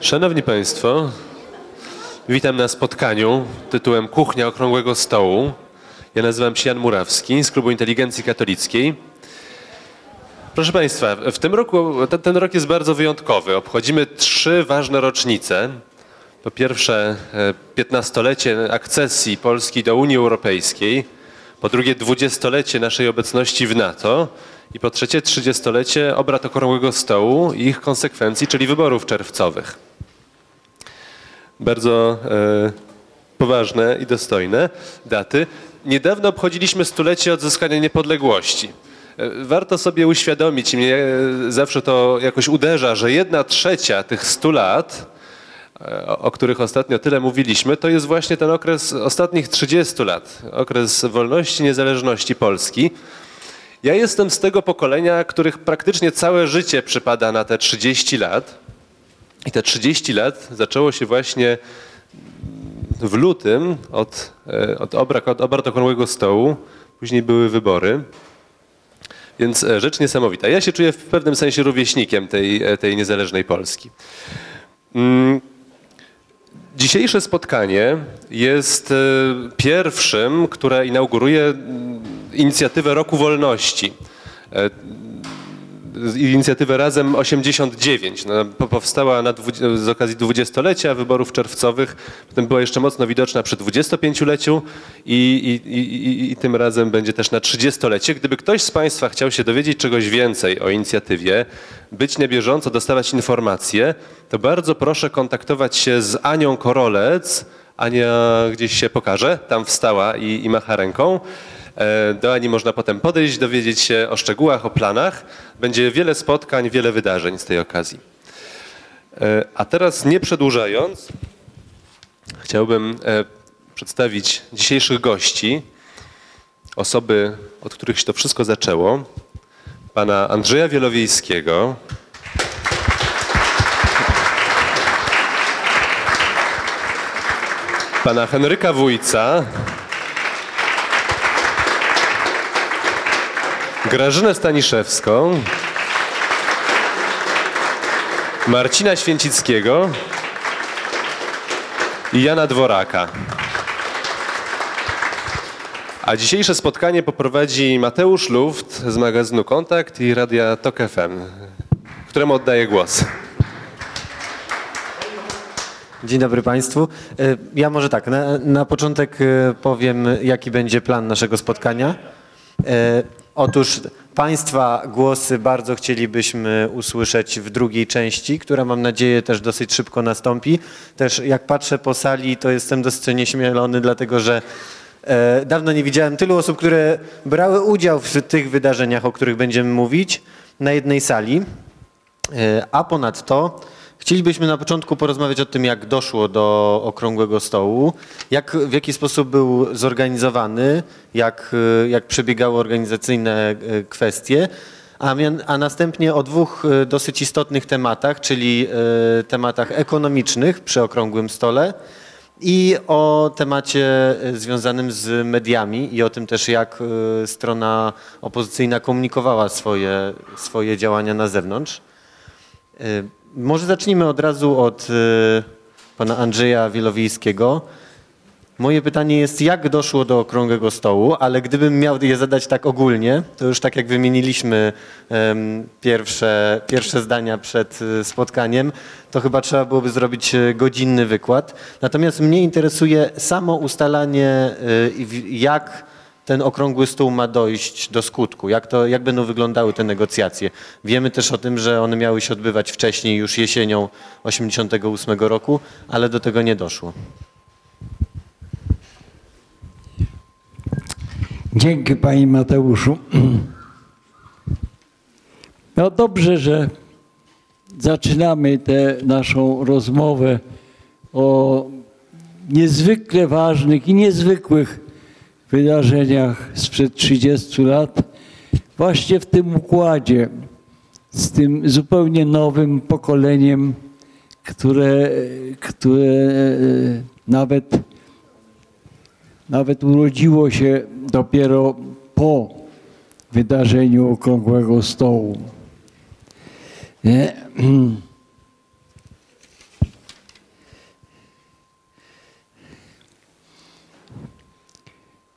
Szanowni Państwo, witam na spotkaniu tytułem Kuchnia Okrągłego Stołu. Ja nazywam się Jan Murawski z Klubu Inteligencji Katolickiej. Proszę Państwa, w tym roku, ten, ten rok jest bardzo wyjątkowy. Obchodzimy trzy ważne rocznice. Po pierwsze, e, 15-lecie akcesji Polski do Unii Europejskiej. Po drugie, 20-lecie naszej obecności w NATO. I po trzecie, 30-lecie obrad Okrągłego Stołu i ich konsekwencji, czyli wyborów czerwcowych. Bardzo e, poważne i dostojne daty. Niedawno obchodziliśmy stulecie odzyskania niepodległości. E, Warto sobie uświadomić, i mnie e, zawsze to jakoś uderza, że jedna trzecia tych stu lat, o których ostatnio tyle mówiliśmy, to jest właśnie ten okres ostatnich 30 lat, okres wolności, niezależności Polski. Ja jestem z tego pokolenia, których praktycznie całe życie przypada na te 30 lat. I te 30 lat zaczęło się właśnie w lutym od, e, od, od obrad okrągłego stołu. Później były wybory. Więc e, rzecz niesamowita. Ja się czuję w pewnym sensie rówieśnikiem tej, e, tej niezależnej Polski. Mm, Dzisiejsze spotkanie jest e, pierwszym, które inauguruje mm, inicjatywę Roku Wolności. Inicjatywę Razem 89. No, po- powstała na, z okazji dwudziestolecia wyborów czerwcowych, potem była jeszcze mocno widoczna przy 25-leciu i, i, i, i, i tym razem będzie też na 30-lecie. Gdyby ktoś z Państwa chciał się dowiedzieć czegoś więcej o inicjatywie, być na bieżąco, dostawać informacje, to bardzo proszę kontaktować się z Anią Korolec. Ania gdzieś się pokaże, tam wstała i, i macha ręką. E, Do Ani można potem podejść, dowiedzieć się o szczegółach, o planach. Będzie wiele spotkań, wiele wydarzeń z tej okazji. E, A teraz nie przedłużając, chciałbym e, przedstawić dzisiejszych gości, osoby, od których się to wszystko zaczęło. Pana Andrzeja Wielowiejskiego, pana Henryka Wójca, Grażynę Staniszewską, Marcina Święcickiego i Jana Dworaka. A dzisiejsze spotkanie poprowadzi Mateusz Luft z magazynu Kontakt i Radia Tok FM, któremu oddaję głos. Dzień dobry Państwu. E, Ja może tak, na, na początek e, powiem, jaki będzie plan naszego spotkania. Otóż Państwa głosy bardzo chcielibyśmy usłyszeć w drugiej części, która mam nadzieję też dosyć szybko nastąpi. Też jak patrzę po sali, to jestem dosyć nieśmielony, dlatego że e, dawno nie widziałem tylu osób, które brały udział w tych wydarzeniach, o których będziemy mówić, na jednej sali. E, A ponadto chcielibyśmy na początku porozmawiać o tym, jak doszło do okrągłego stołu, jak, w jaki sposób był zorganizowany, jak, e, jak przebiegały organizacyjne e, kwestie, a, a następnie o dwóch e, dosyć istotnych tematach, czyli tematach ekonomicznych przy okrągłym stole i o temacie związanym z mediami i o tym też, jak strona opozycyjna komunikowała swoje, swoje działania na zewnątrz. Może zacznijmy od razu od e, pana Andrzeja Wielowiejskiego. Moje pytanie jest, jak doszło do okrągłego stołu, ale gdybym miał je zadać tak ogólnie, to już tak jak wymieniliśmy em, pierwsze, pierwsze zdania przed e, spotkaniem, to chyba trzeba byłoby zrobić e, godzinny wykład. Natomiast mnie interesuje samo ustalanie, jak ten okrągły stół ma dojść do skutku? Jak, to, jak będą wyglądały te negocjacje? Wiemy też o tym, że one miały się odbywać wcześniej, już jesienią 1988 roku, ale do tego nie doszło. Dzięki Panie Mateuszu. No dobrze, że zaczynamy tę naszą rozmowę o niezwykle ważnych i niezwykłych wydarzeniach sprzed 30 lat, właśnie w tym układzie, z tym zupełnie nowym pokoleniem które, które e, nawet, nawet urodziło się dopiero po wydarzeniu Okrągłego Stołu. Nie?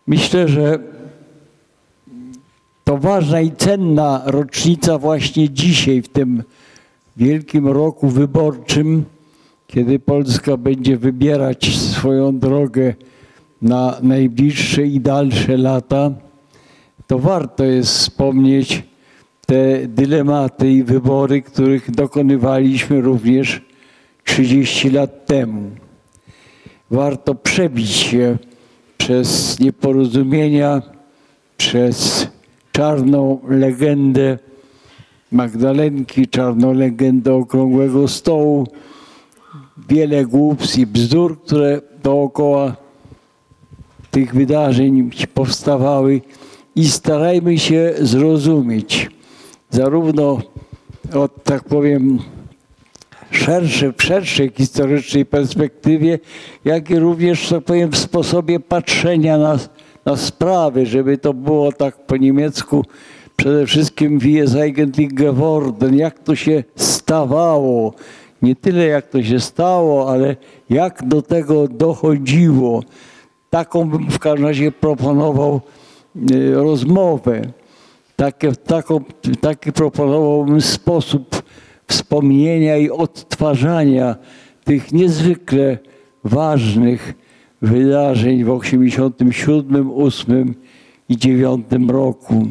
Myślę, że to ważna i cenna rocznica właśnie dzisiaj, w tym wielkim roku wyborczym, kiedy Polska będzie wybierać swoją drogę na najbliższe i dalsze lata, to warto jest wspomnieć te dylematy i wybory, których dokonywaliśmy również 30 lat temu. Warto przebić się przez nieporozumienia, przez czarną legendę Magdalenki, czarną legendę Okrągłego Stołu, wiele głupstw i bzdur, które dookoła tych wydarzeń powstawały. I starajmy się zrozumieć zarówno od, tak powiem, szersze, w szerszej historycznej perspektywie, jak i również, tak powiem, w sposobie patrzenia na, na sprawy, żeby to było tak po niemiecku przede wszystkim wie es eigentlich geworden, jak to się stawało. Nie tyle jak to się stało, ale jak do tego dochodziło. Taką bym w każdym razie proponował y, rozmowę. Takie, taką, taki proponowałbym sposób wspomnienia i odtwarzania tych niezwykle ważnych wydarzeń w 87, 8 i 9 roku.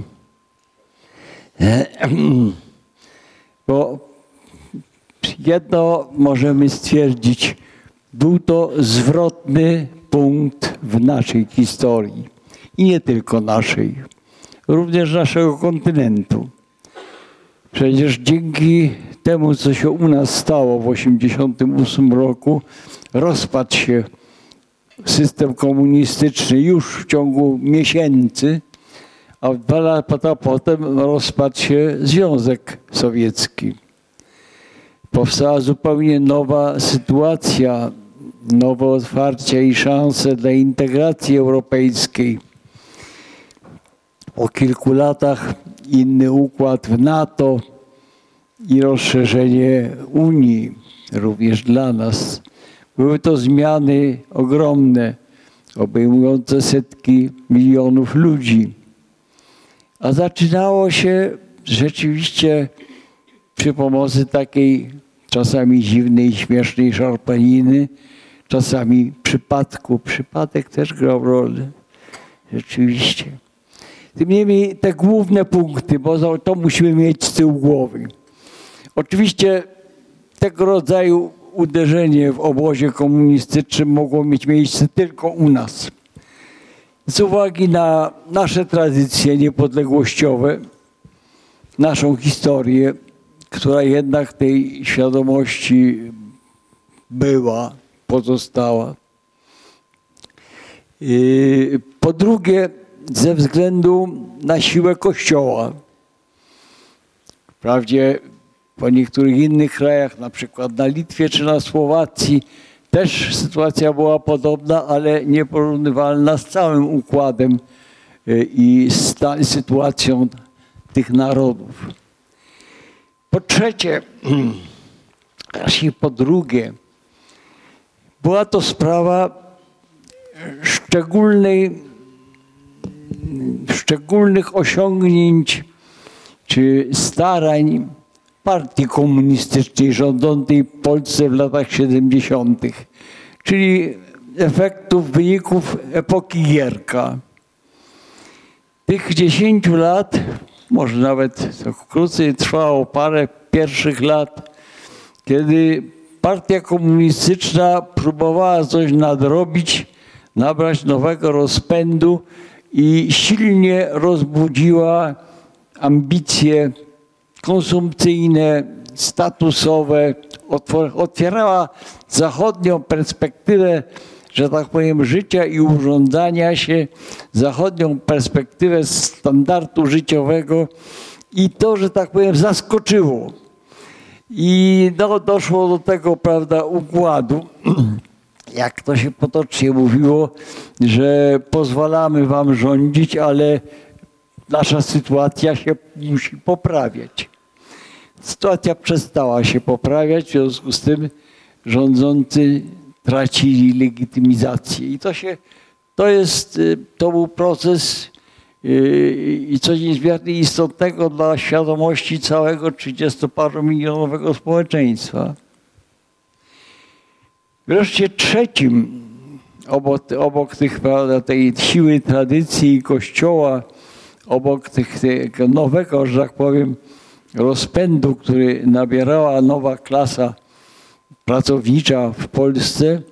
Bo jedno możemy stwierdzić, był to zwrotny punkt w naszej historii i nie tylko naszej, również naszego kontynentu. Przecież dzięki temu, co się u nas stało w 1988 roku, rozpadł się system komunistyczny już w ciągu miesięcy, a dwa lata potem rozpadł się Związek Sowiecki. Powstała zupełnie nowa sytuacja, nowe otwarcia i szanse dla integracji europejskiej. Po kilku latach inny układ w NATO i rozszerzenie Unii, również dla nas. Były to zmiany ogromne, obejmujące setki milionów ludzi. A zaczynało się rzeczywiście przy pomocy takiej czasami dziwnej, śmiesznej szarpaniny, czasami przypadku. Przypadek też grał rolę. Rzeczywiście. Tym niemniej te główne punkty, bo to musimy mieć z tyłu głowy. Oczywiście tego rodzaju uderzenie w obozie komunistycznym mogło mieć miejsce tylko u nas. Z uwagi na nasze tradycje niepodległościowe, naszą historię, która jednak tej świadomości była, pozostała. Po drugie, ze względu na siłę Kościoła. Wprawdzie po niektórych innych krajach, na przykład na Litwie czy na Słowacji, też sytuacja była podobna, ale nieporównywalna z całym układem y, i sytuacją tych narodów. Po trzecie, i po drugie, była to sprawa szczególnej, szczególnych osiągnięć czy starań partii komunistycznej rządzącej w Polsce w latach 70., czyli efektów, wyników epoki Gierka. Tych 10 lat, może nawet krócej trwało parę pierwszych lat, kiedy partia komunistyczna próbowała coś nadrobić, nabrać nowego rozpędu i silnie rozbudziła ambicje konsumpcyjne, statusowe, otwierała zachodnią perspektywę, że tak powiem, życia i urządzania się, zachodnią perspektywę standardu życiowego i to, że tak powiem, zaskoczyło. I no, doszło do tego, prawda, układu, jak to się potocznie mówiło, że pozwalamy wam rządzić, ale nasza sytuacja się musi poprawiać. Sytuacja przestała się poprawiać, w związku z tym rządzący tracili legitymizację. I to się, to jest, y, to był proces y, i coś niezmiernie istotnego dla świadomości całego 30-paromilionowego społeczeństwa. Wreszcie trzecim, obok, obok tych, prawda, tej siły tradycji i kościoła, obok tych, tego nowego, że tak powiem, rozpędu, który nabierała nowa klasa pracownicza w Polsce,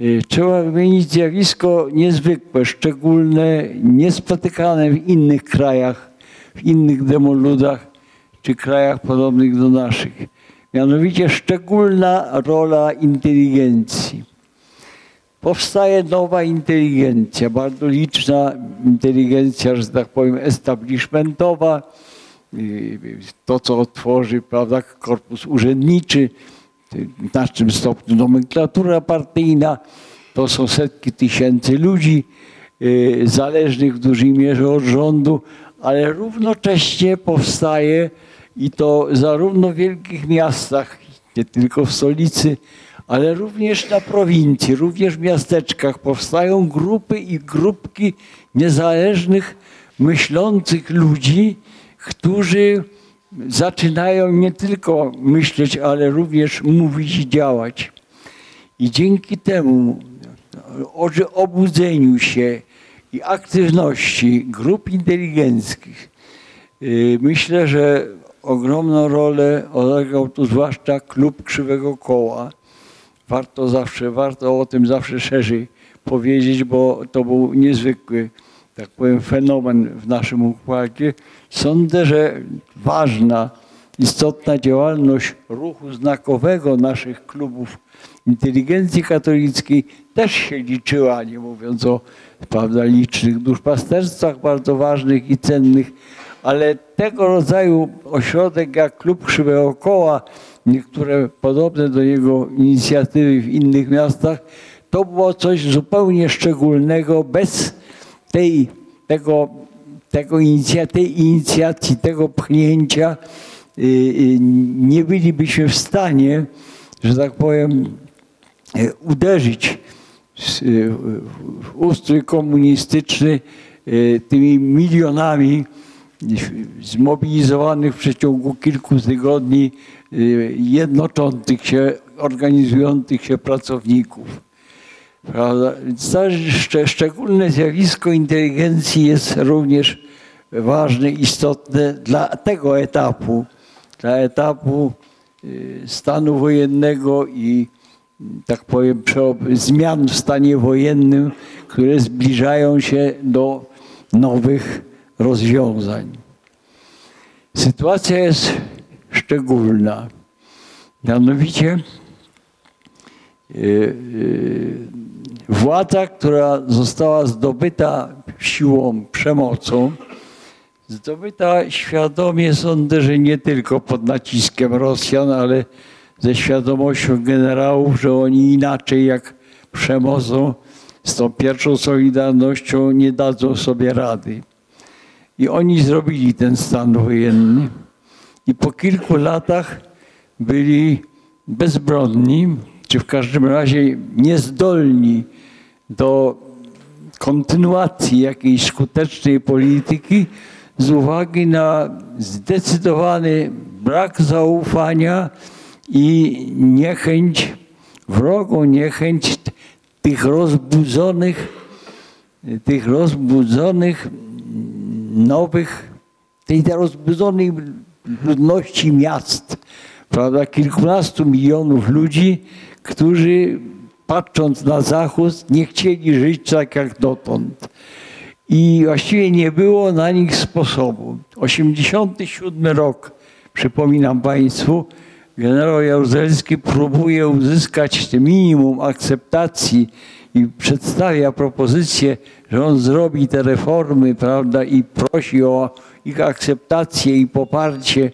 y, trzeba wymienić zjawisko niezwykłe, szczególne, niespotykane w innych krajach, w innych demoludach czy krajach podobnych do naszych. Mianowicie szczególna rola inteligencji. Powstaje nowa inteligencja, bardzo liczna inteligencja, że tak powiem, establishmentowa, to, co tworzy prawda, korpus urzędniczy, w naszym stopniu nomenklatura partyjna, to są setki tysięcy ludzi y, zależnych w dużej mierze od rządu, ale równocześnie powstaje i to zarówno w wielkich miastach, nie tylko w stolicy, ale również na prowincji, również w miasteczkach powstają grupy i grupki niezależnych, myślących ludzi, którzy zaczynają nie tylko myśleć, ale również mówić i działać. I dzięki temu obudzeniu się i aktywności grup inteligenckich y, myślę, że ogromną rolę odegrał tu zwłaszcza klub Krzywego Koła. Warto zawsze, warto o tym zawsze szerzej powiedzieć, bo to był niezwykły, tak powiem, fenomen w naszym układzie. Sądzę, że ważna, istotna działalność ruchu znakowego naszych klubów inteligencji katolickiej też się liczyła, nie mówiąc o prawda, licznych duszpasterstwach bardzo ważnych i cennych, ale tego rodzaju ośrodek jak Klub Krzywego Koła, niektóre podobne do niego inicjatywy w innych miastach, to było coś zupełnie szczególnego. Bez tej, tego, tego inicja, tej inicjacji, tego pchnięcia y, y, nie bylibyśmy w stanie, że tak powiem, y, uderzyć w ustrój komunistyczny tymi milionami zmobilizowanych w przeciągu kilku tygodni y, jednoczących się, organizujących się pracowników. Prawda? Szczególne zjawisko inteligencji jest również ważne, istotne dla tego etapu, dla etapu y, stanu wojennego i tak powiem, zmian w stanie wojennym, które zbliżają się do nowych rozwiązań. Sytuacja jest szczególna. Mianowicie y, y, władza, która została zdobyta siłą, przemocą, zdobyta świadomie, sądzę, że nie tylko pod naciskiem Rosjan, ale ze świadomością generałów, że oni inaczej jak przemocą, z tą pierwszą solidarnością nie dadzą sobie rady. I oni zrobili ten stan wojenny. I po kilku latach byli bezbronni, czy w każdym razie niezdolni do kontynuacji jakiejś skutecznej polityki z uwagi na zdecydowany brak zaufania i niechęć, wrogą niechęć tych rozbudzonych, tych rozbudzonych nowych, tej rozbudzonej ludności miast, prawda, kilkunastu milionów ludzi, którzy patrząc na zachód nie chcieli żyć tak jak dotąd. I właściwie nie było na nich sposobu. 87 rok, przypominam Państwu, generał Jaruzelski próbuje uzyskać minimum akceptacji i przedstawia propozycję, że on zrobi te reformy, prawda, i prosi o ich akceptację i poparcie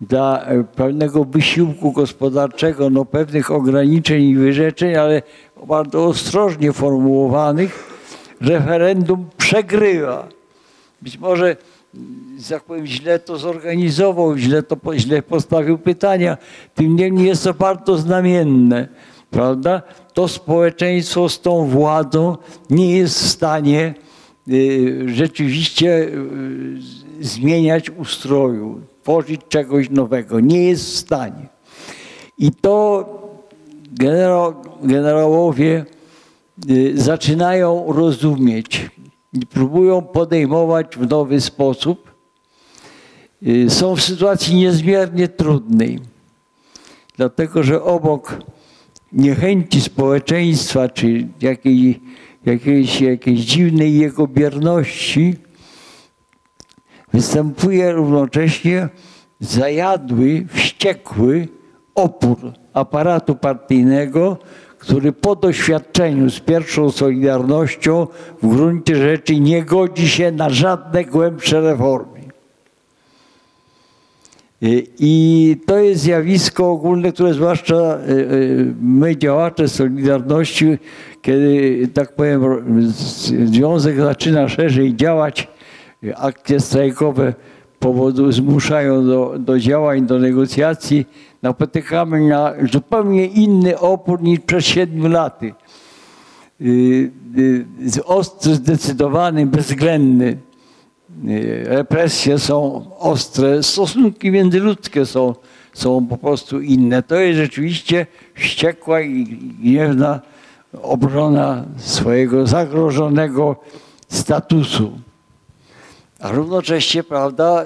dla e, pewnego wysiłku gospodarczego, no pewnych ograniczeń i wyrzeczeń, ale bardzo ostrożnie formułowanych, referendum przegrywa. Być może, mm, że tak powiem, źle to zorganizował, źle, to, źle postawił pytania. Tym niemniej jest to bardzo znamienne, prawda? To społeczeństwo z tą władzą nie jest w stanie y, rzeczywiście y, zmieniać ustroju, tworzyć czegoś nowego. Nie jest w stanie. I to generał, generałowie y, zaczynają rozumieć i próbują podejmować w nowy sposób. Są w sytuacji niezmiernie trudnej, dlatego że obok niechęci społeczeństwa czy jakiej, jakiejś, jakiejś dziwnej jego bierności występuje równocześnie zajadły, wściekły opór aparatu partyjnego, który po doświadczeniu z pierwszą Solidarnością w gruncie rzeczy nie godzi się na żadne głębsze reformy. Y, I to jest zjawisko ogólne, które zwłaszcza y, y, my, działacze Solidarności, kiedy, tak powiem, związek zaczyna szerzej działać, akcje strajkowe powodu, zmuszają do, do działań, do negocjacji, napotykamy na zupełnie inny opór niż przed siedmiu laty. Ostry, zdecydowany, bezwzględny. Y, represje są ostre, stosunki międzyludzkie są, są po prostu inne. To jest rzeczywiście wściekła i gniewna obrona swojego zagrożonego statusu. A równocześnie, prawda,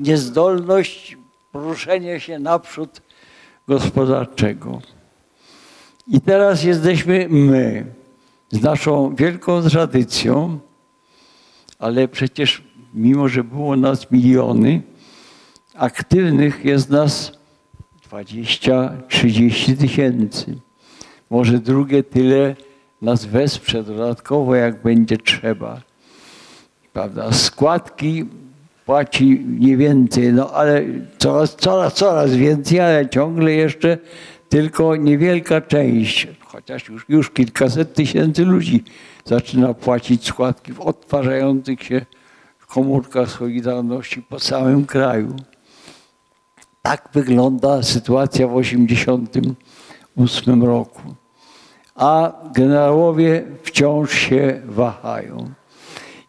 niezdolność poruszenia się naprzód gospodarczego. I teraz jesteśmy my z naszą wielką tradycją, ale przecież mimo, że było nas miliony, aktywnych jest nas 20-30 tysięcy. Może drugie tyle nas wesprze dodatkowo, jak będzie trzeba. Prawda? Składki płaci nie więcej, no ale coraz, coraz, coraz więcej, ale ciągle jeszcze tylko niewielka część, chociaż już, już kilkaset tysięcy ludzi zaczyna płacić składki w odtwarzających się komórkach Solidarności po całym kraju. Tak wygląda sytuacja w 1988 roku. A generałowie wciąż się wahają.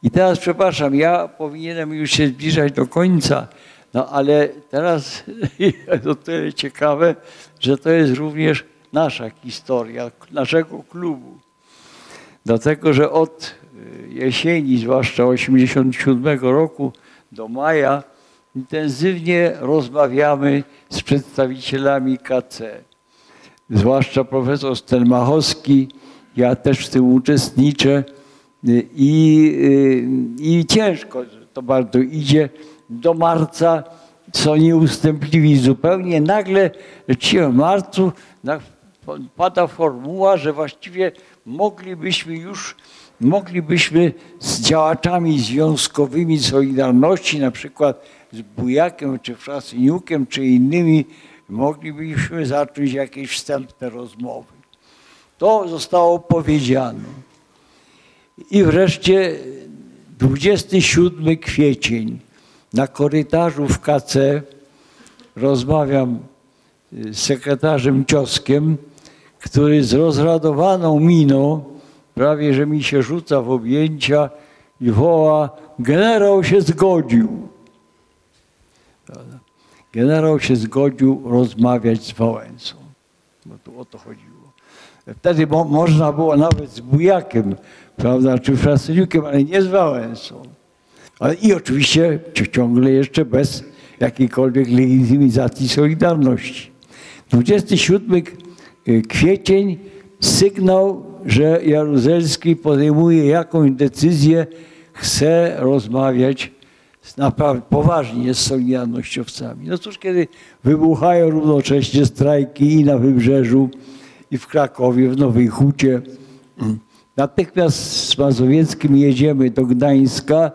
I teraz, przepraszam, ja powinienem już się zbliżać do końca, no ale teraz jest o tyle ciekawe, że to jest również nasza historia, naszego klubu. Dlatego, że od jesieni, zwłaszcza 87 roku do maja, intensywnie rozmawiamy z przedstawicielami KC. Zwłaszcza profesor Stelmachowski, ja też w tym uczestniczę y, i, y, i ciężko to bardzo idzie. Do marca są nieustępliwi zupełnie. Nagle w marcu pada formuła, że właściwie moglibyśmy już moglibyśmy z działaczami związkowymi Solidarności, na przykład z Bujakiem, czy Frasyniukiem, czy innymi, moglibyśmy zacząć jakieś wstępne rozmowy. To zostało powiedziane. I wreszcie 27 kwiecień na korytarzu w KC rozmawiam z sekretarzem Cioskiem, który z rozradowaną miną, prawie że mi się rzuca w objęcia i woła, generał się zgodził. Generał się zgodził rozmawiać z Wałęsą, bo tu o to chodziło. Wtedy mo można było nawet z Bujakiem, prawda, czy Frasyniukiem, ale nie z Wałęsą. Ale I oczywiście ci- ciągle jeszcze bez jakiejkolwiek legitymizacji Solidarności. 27 kwiecień sygnał, że Jaruzelski podejmuje jakąś decyzję, chce rozmawiać z- naprawdę poważnie z Solidarnościowcami. No cóż, kiedy wybuchają równocześnie strajki i na Wybrzeżu, i w Krakowie, w Nowej Hucie, natychmiast z Mazowieckim jedziemy do Gdańska,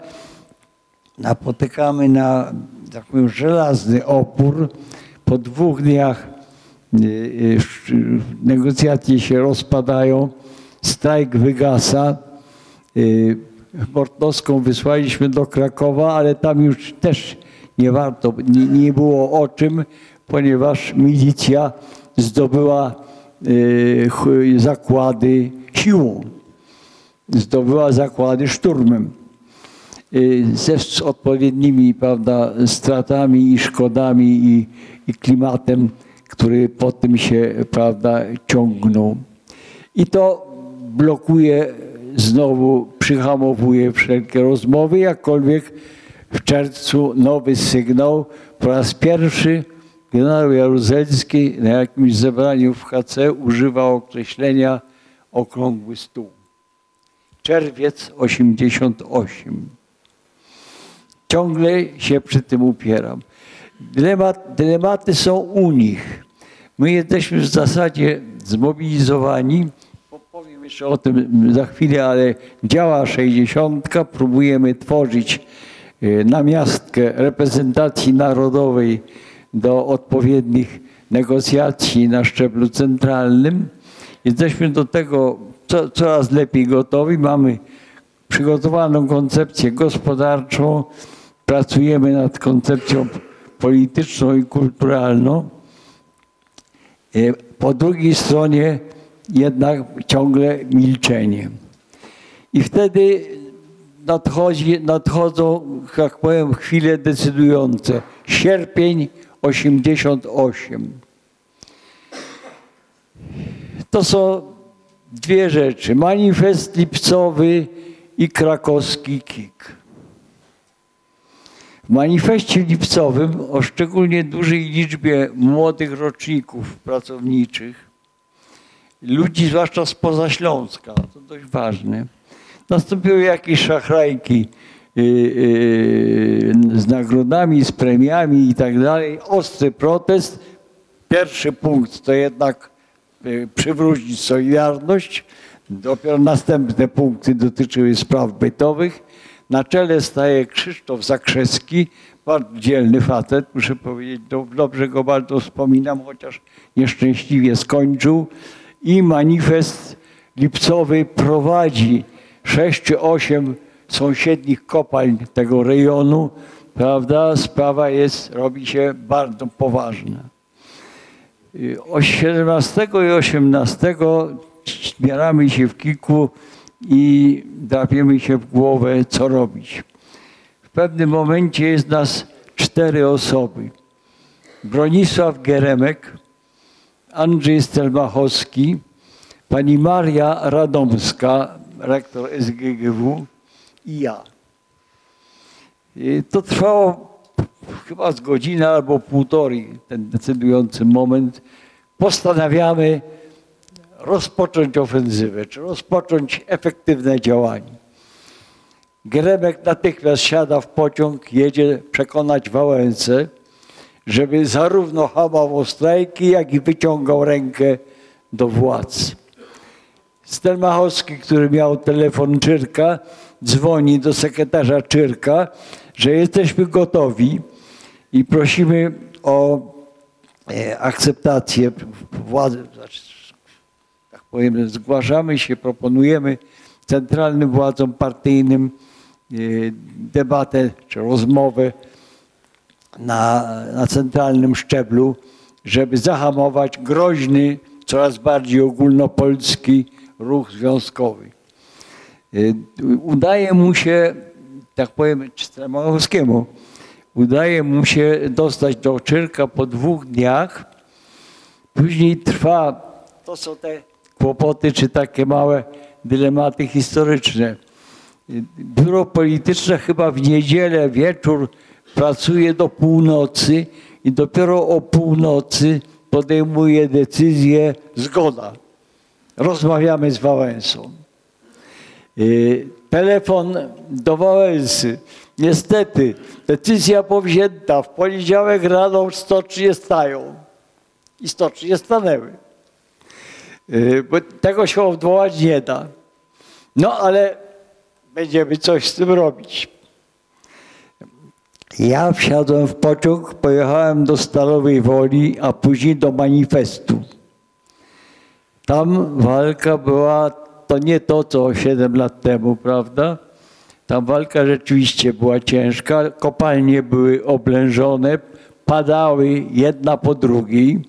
napotykamy na tak żelazny opór Po dwóch dniach y, y, negocjacje się rozpadają, strajk wygasa. Y, Bortnowską wysłaliśmy do Krakowa, ale tam już też nie warto, nie, nie było o czym, ponieważ milicja zdobyła y, zakłady siłą. Zdobyła zakłady szturmem y, ze odpowiednimi prawda, stratami i szkodami i, i klimatem, który po tym się prawda, ciągnął. I to blokuje, znowu przyhamowuje wszelkie rozmowy, jakkolwiek w czerwcu nowy sygnał. Po raz pierwszy generał Jaruzelski na jakimś zebraniu w HC używa określenia okrągły stół. Czerwiec 88 ciągle się przy tym upieram. Dylemat, dylematy są u nich. My jesteśmy w zasadzie zmobilizowani. Jeszcze o tym za chwilę, ale działa 60. Próbujemy tworzyć e, namiastkę reprezentacji narodowej do odpowiednich negocjacji na szczeblu centralnym. Jesteśmy do tego co, coraz lepiej gotowi. Mamy przygotowaną koncepcję gospodarczą, pracujemy nad koncepcją polityczną i kulturalną. E, Po drugiej stronie jednak ciągle milczenie. I wtedy nadchodzi, nadchodzą, jak powiem, chwile decydujące. Sierpień 88. To są dwie rzeczy. Manifest lipcowy i krakowski KIK. W manifestie lipcowym o szczególnie dużej liczbie młodych roczników pracowniczych, ludzi zwłaszcza spoza Śląska, to dość ważne, nastąpiły jakieś szachrajki yy, yy, z nagrodami, z premiami i tak dalej. Ostry protest. Pierwszy punkt to jednak y, przywrócić Solidarność. Dopiero następne punkty dotyczyły spraw bytowych. Na czele staje Krzysztof Zakrzewski, bardzo dzielny facet, muszę powiedzieć, do- dobrze go bardzo wspominam, chociaż nieszczęśliwie skończył. I manifest lipcowy prowadzi sześć czy osiem sąsiednich kopalń tego rejonu, prawda? Sprawa jest, robi się bardzo poważna. O 17 i 18 zbieramy się w kilku i drapiemy się w głowę, co robić. W pewnym momencie jest nas cztery osoby. Bronisław Geremek, Andrzej Stelmachowski, pani Maria Radomska, rektor SGGW i ja. I To trwało chyba z godziny albo półtorej, ten decydujący moment. Postanawiamy rozpocząć ofensywę, czy rozpocząć efektywne działanie. Gremek natychmiast siada w pociąg, jedzie przekonać Wałęsę, żeby zarówno hamował strajki, jak i wyciągał rękę do władz. Stelmachowski, który miał telefon Czyrka, dzwoni do sekretarza Czyrka, że jesteśmy gotowi i prosimy o e, akceptację władzy, znaczy, tak powiem, zgłaszamy się, proponujemy centralnym władzom partyjnym e, debatę czy rozmowę na, na centralnym szczeblu, żeby zahamować groźny, coraz bardziej ogólnopolski ruch związkowy. Y, Udaje mu się, tak powiem, Stremachowskiemu, udaje mu się dostać do Czyrka po dwóch dniach. Później trwa, to są te kłopoty, czy takie małe dylematy historyczne. Y, Biuro polityczne chyba w niedzielę wieczór pracuje do północy i dopiero o północy podejmuje decyzję zgoda. Rozmawiamy z Wałęsą. Y, Telefon do Wałęsy. Niestety, decyzja powzięta. W poniedziałek rano stocznie stają. I stocznie stanęły. Y, Bo tego się odwołać nie da. No ale będziemy coś z tym robić. Ja wsiadłem w pociąg, pojechałem do Stalowej Woli, a później do manifestu. Tam walka była, to nie to, co 7 lat temu, prawda? Tam walka rzeczywiście była ciężka, kopalnie były oblężone, padały jedna po drugiej.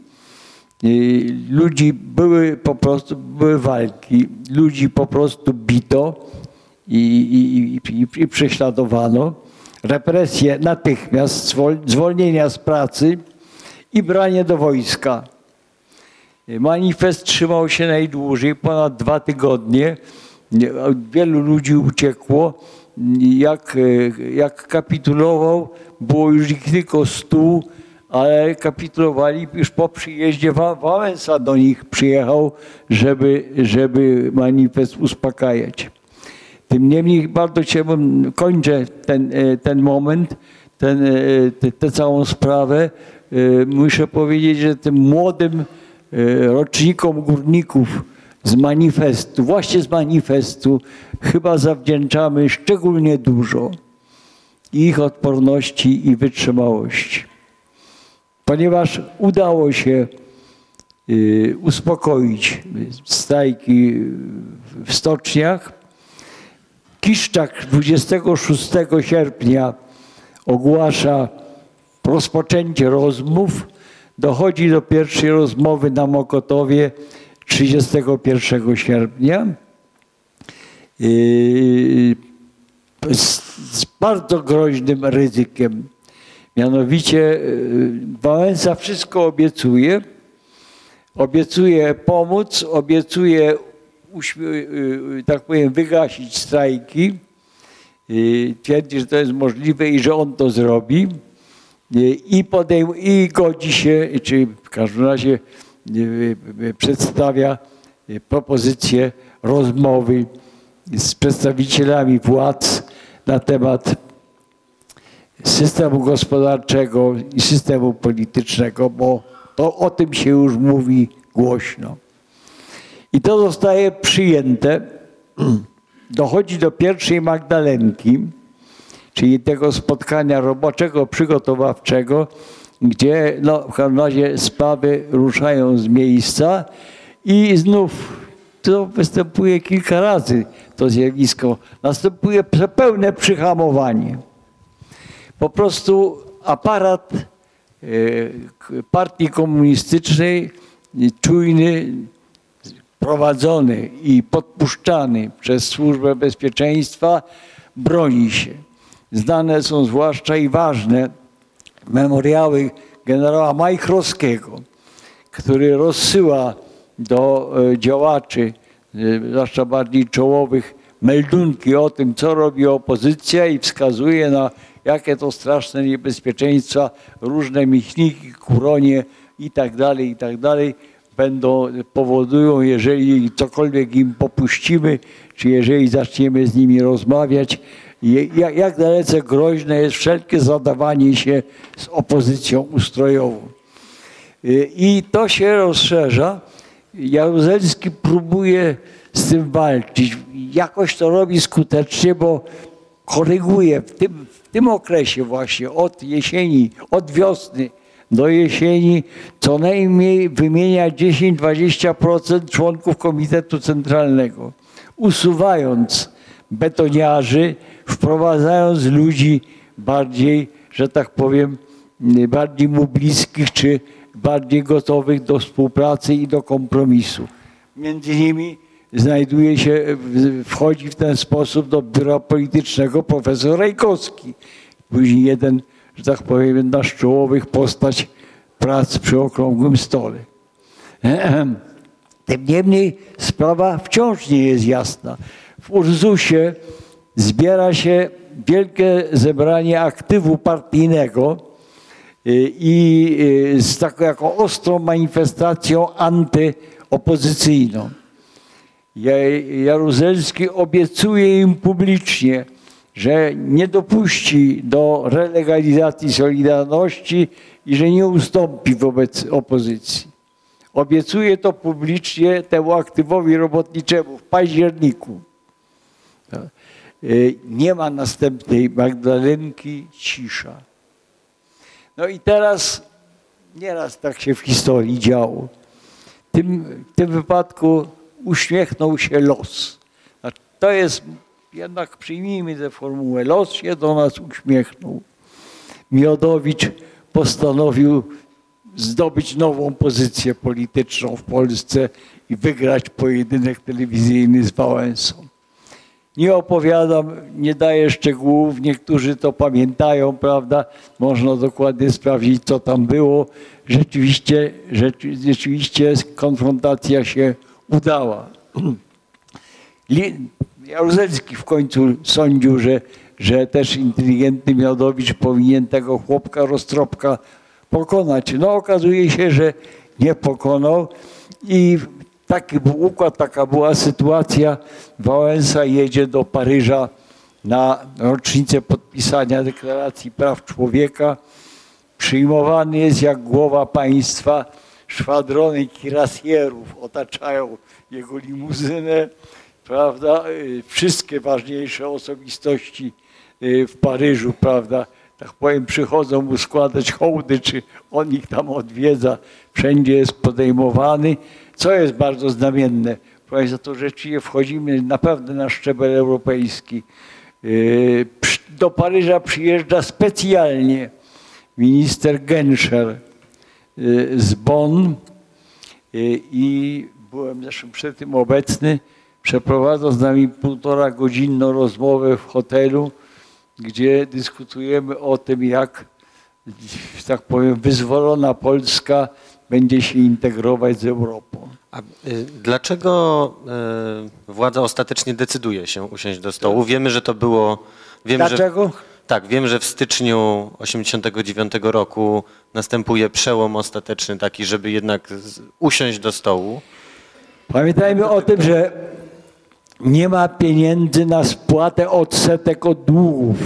Ludzi były po prostu, były walki, ludzi po prostu bito i, i, i, i prześladowano. Represje natychmiast, zwol- zwolnienia z pracy i branie do wojska. Manifest trzymał się najdłużej, ponad dwa tygodnie. Nie, Wielu ludzi uciekło. Jak, jak kapitulował, było już ich tylko stu, ale kapitulowali już po przyjeździe. Wa- Wałęsa do nich przyjechał, żeby, żeby manifest uspokajać. Tym niemniej bardzo chciałbym, kończę ten, e, ten moment, ten, e, tę całą sprawę. E, Muszę powiedzieć, że tym młodym rocznikom górników z manifestu, właśnie z manifestu, chyba zawdzięczamy szczególnie dużo ich odporności i wytrzymałości. Ponieważ udało się uspokoić stajki w stoczniach, Kiszczak 26 sierpnia ogłasza rozpoczęcie rozmów. Dochodzi do pierwszej rozmowy na Mokotowie 31 sierpnia. Yy, Z, z bardzo groźnym ryzykiem. Mianowicie yy, Wałęsa wszystko obiecuje. Obiecuje pomóc, obiecuje tak powiem, wygasić strajki. Y, Twierdzi, że to jest możliwe i że on to zrobi. Y, I, podejm- i godzi się, czy w każdym razie y, y, przedstawia y, propozycję rozmowy z przedstawicielami władz na temat systemu gospodarczego i systemu politycznego, bo to o tym się już mówi głośno. I to zostaje przyjęte. Dochodzi do pierwszej Magdalenki, czyli tego spotkania roboczego, przygotowawczego, gdzie no, w każdym razie sprawy ruszają z miejsca i znów to występuje kilka razy to zjawisko. Następuje pełne przyhamowanie. Po prostu aparat e, partii komunistycznej, czujny, prowadzony i podpuszczany przez Służbę Bezpieczeństwa, broni się. Znane są zwłaszcza i ważne memoriały generała Majchrowskiego, który rozsyła do e, działaczy, e, zwłaszcza bardziej czołowych, meldunki o tym, co robi opozycja i wskazuje na jakie to straszne niebezpieczeństwa, różne michniki, kuronie i tak będą, powodują, jeżeli cokolwiek im popuścimy, czy jeżeli zaczniemy z nimi rozmawiać, jak, jak dalece groźne jest wszelkie zadawanie się z opozycją ustrojową. Y, I to się rozszerza. Jaruzelski próbuje z tym walczyć. Jakoś to robi skutecznie, bo koryguje w tym, w tym okresie właśnie od jesieni, od wiosny do jesieni co najmniej wymienia 10-20% członków Komitetu Centralnego, usuwając betoniarzy, wprowadzając ludzi bardziej, że tak powiem, bardziej mu bliskich czy bardziej gotowych do współpracy i do kompromisu. Między innymi znajduje się, wchodzi w ten sposób do biura politycznego profesor Rajkowski. Później jeden, że tak powiem, jedna z czołowych postać prac przy okrągłym stole. Tym niemniej sprawa wciąż nie jest jasna. W Urzusie zbiera się wielkie zebranie aktywu partyjnego y, i y, z taką jako ostrą manifestacją antyopozycyjną. Ja- Jaruzelski obiecuje im publicznie, że nie dopuści do relegalizacji Solidarności i że nie ustąpi wobec opozycji. Obiecuje to publicznie temu aktywowi robotniczemu w październiku. Nie ma następnej Magdalenki, cisza. No i teraz nieraz tak się w historii działo. Tym, w tym wypadku uśmiechnął się los. To jest, jednak przyjmijmy tę formułę, los się do nas uśmiechnął. Miodowicz postanowił zdobyć nową pozycję polityczną w Polsce i wygrać pojedynek telewizyjny z Wałęsą. Nie opowiadam, nie daję szczegółów, niektórzy to pamiętają, prawda? Można dokładnie sprawdzić, co tam było. Rzeczywiście, rzeczy, rzeczywiście konfrontacja się udała. Jaruzelski w końcu sądził, że, że też inteligentny Miodowicz powinien tego chłopka roztropka pokonać. No okazuje się, że nie pokonał i taki był układ, taka była sytuacja. Wałęsa jedzie do Paryża na rocznicę podpisania Deklaracji Praw Człowieka. Przyjmowany jest jak głowa państwa. Szwadrony kirasjerów otaczają jego limuzynę, prawda? Y, Wszystkie ważniejsze osobistości y, w Paryżu, prawda? Tak powiem, przychodzą mu składać hołdy, czy on ich tam odwiedza. Wszędzie jest podejmowany, co jest bardzo znamienne. Proszę za to rzeczywiście wchodzimy naprawdę na szczebel europejski. Y, Do Paryża przyjeżdża specjalnie minister Genscher z Bonn i byłem zresztą przy tym obecny. Przeprowadzał z nami półtora godzinną rozmowę w hotelu, gdzie dyskutujemy o tym, jak, tak powiem, wyzwolona Polska będzie się integrować z Europą. A y, dlaczego y, władza ostatecznie decyduje się usiąść do stołu? Wiemy, że to było. Wiemy, Dlaczego? Że, tak, wiem, że w styczniu 89 roku następuje przełom ostateczny taki, żeby jednak usiąść do stołu. Pamiętajmy o tym, że nie ma pieniędzy na spłatę odsetek od długów.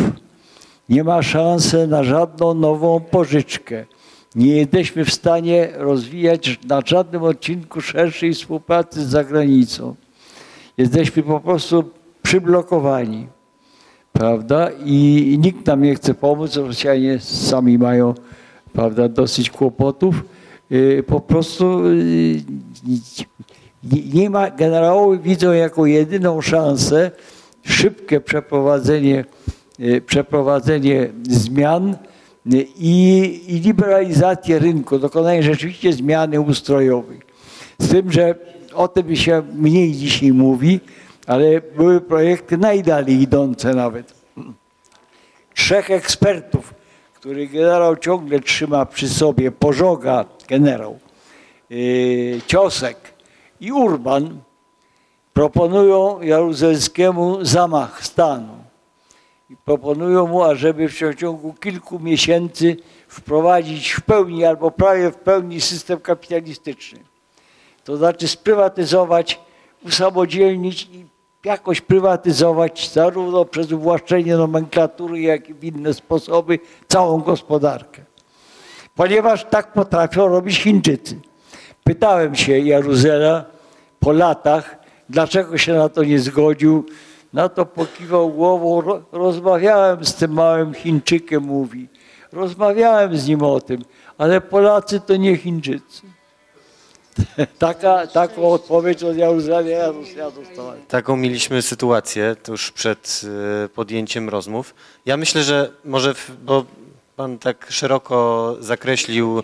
Nie ma szansy na żadną nową pożyczkę. Nie jesteśmy w stanie rozwijać na żadnym odcinku szerszej współpracy z zagranicą. Jesteśmy po prostu przyblokowani. Prawda? I, nikt nam nie chce pomóc. Rosjanie sami mają prawda, dosyć kłopotów. Y, Po prostu y, nie, ma, generałowie widzą jako jedyną szansę szybkie przeprowadzenie, e, przeprowadzenie zmian e, i, i liberalizację rynku, dokonanie rzeczywiście zmiany ustrojowej. Z tym, że o tym się mniej dzisiaj mówi, ale były projekty najdalej idące nawet. Trzech ekspertów, których generał ciągle trzyma przy sobie, Pożoga, generał, yy, Ciosek i Urban proponują Jaruzelskiemu zamach stanu. I proponują mu, ażeby w ciągu kilku miesięcy wprowadzić w pełni albo prawie w pełni system kapitalistyczny. To znaczy sprywatyzować, usamodzielnić i jakoś prywatyzować zarówno przez uwłaszczenie nomenklatury, jak i w inne sposoby całą gospodarkę. Ponieważ tak potrafią robić Chińczycy. Pytałem się Jaruzela po latach, dlaczego się na to nie zgodził. Na to pokiwał głową. Ro- Rozmawiałem z tym małym Chińczykiem, mówi. Rozmawiałem z nim o tym, ale Polacy to nie Chińczycy. Taka, taką odpowiedź od Jaruzela ja dos- ja dostałem. Taką mieliśmy sytuację tuż przed y, podjęciem rozmów. Ja myślę, że może, bo pan tak szeroko zakreślił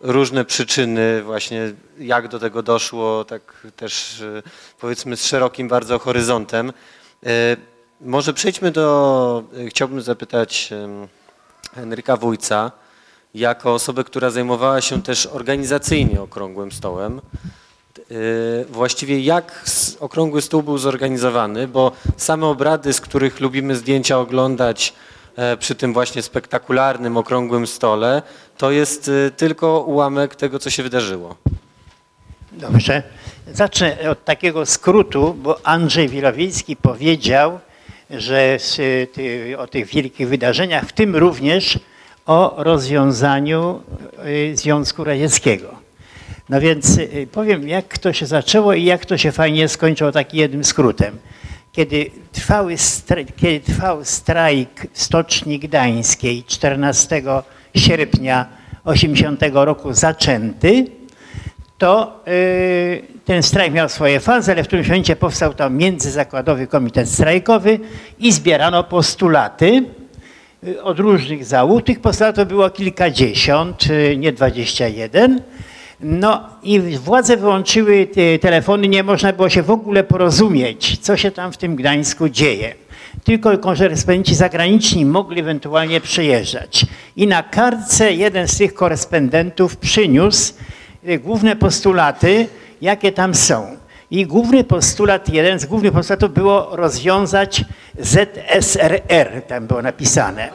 różne przyczyny właśnie, jak do tego doszło, tak też y, powiedzmy z szerokim bardzo horyzontem. Y, Może przejdźmy do, y, chciałbym zapytać Henryka Wójca, jako osobę, która zajmowała się też organizacyjnie okrągłym stołem. Właściwie jak okrągły stół był zorganizowany, bo same obrady, z których lubimy zdjęcia oglądać e, przy tym właśnie spektakularnym okrągłym stole, to jest y, tylko ułamek tego, co się wydarzyło. Dobrze. Zacznę od takiego skrótu, bo Andrzej Wilowiejski powiedział, że ty, o tych wielkich wydarzeniach, w tym również o rozwiązaniu y, Związku Radzieckiego. No więc y, powiem, jak to się zaczęło i jak to się fajnie skończyło takim jednym skrótem. Kiedy, kiedy trwał strajk w Stoczni Gdańskiej 14 sierpnia 80 roku zaczęty, to y, ten strajk miał swoje fazy, ale w którymś momencie powstał tam międzyzakładowy komitet strajkowy i zbierano postulaty y, od różnych załóg. Tych postulatów było kilkadziesiąt, y, nie 21. No i władze wyłączyły te telefony, nie można było się w ogóle porozumieć, co się tam w tym Gdańsku dzieje. Tylko korespondenci zagraniczni mogli ewentualnie przyjeżdżać. I na kartce jeden z tych korespondentów przyniósł y, główne postulaty, jakie tam są. I główny postulat, jeden z głównych postulatów było rozwiązać ZSRR, tam było napisane.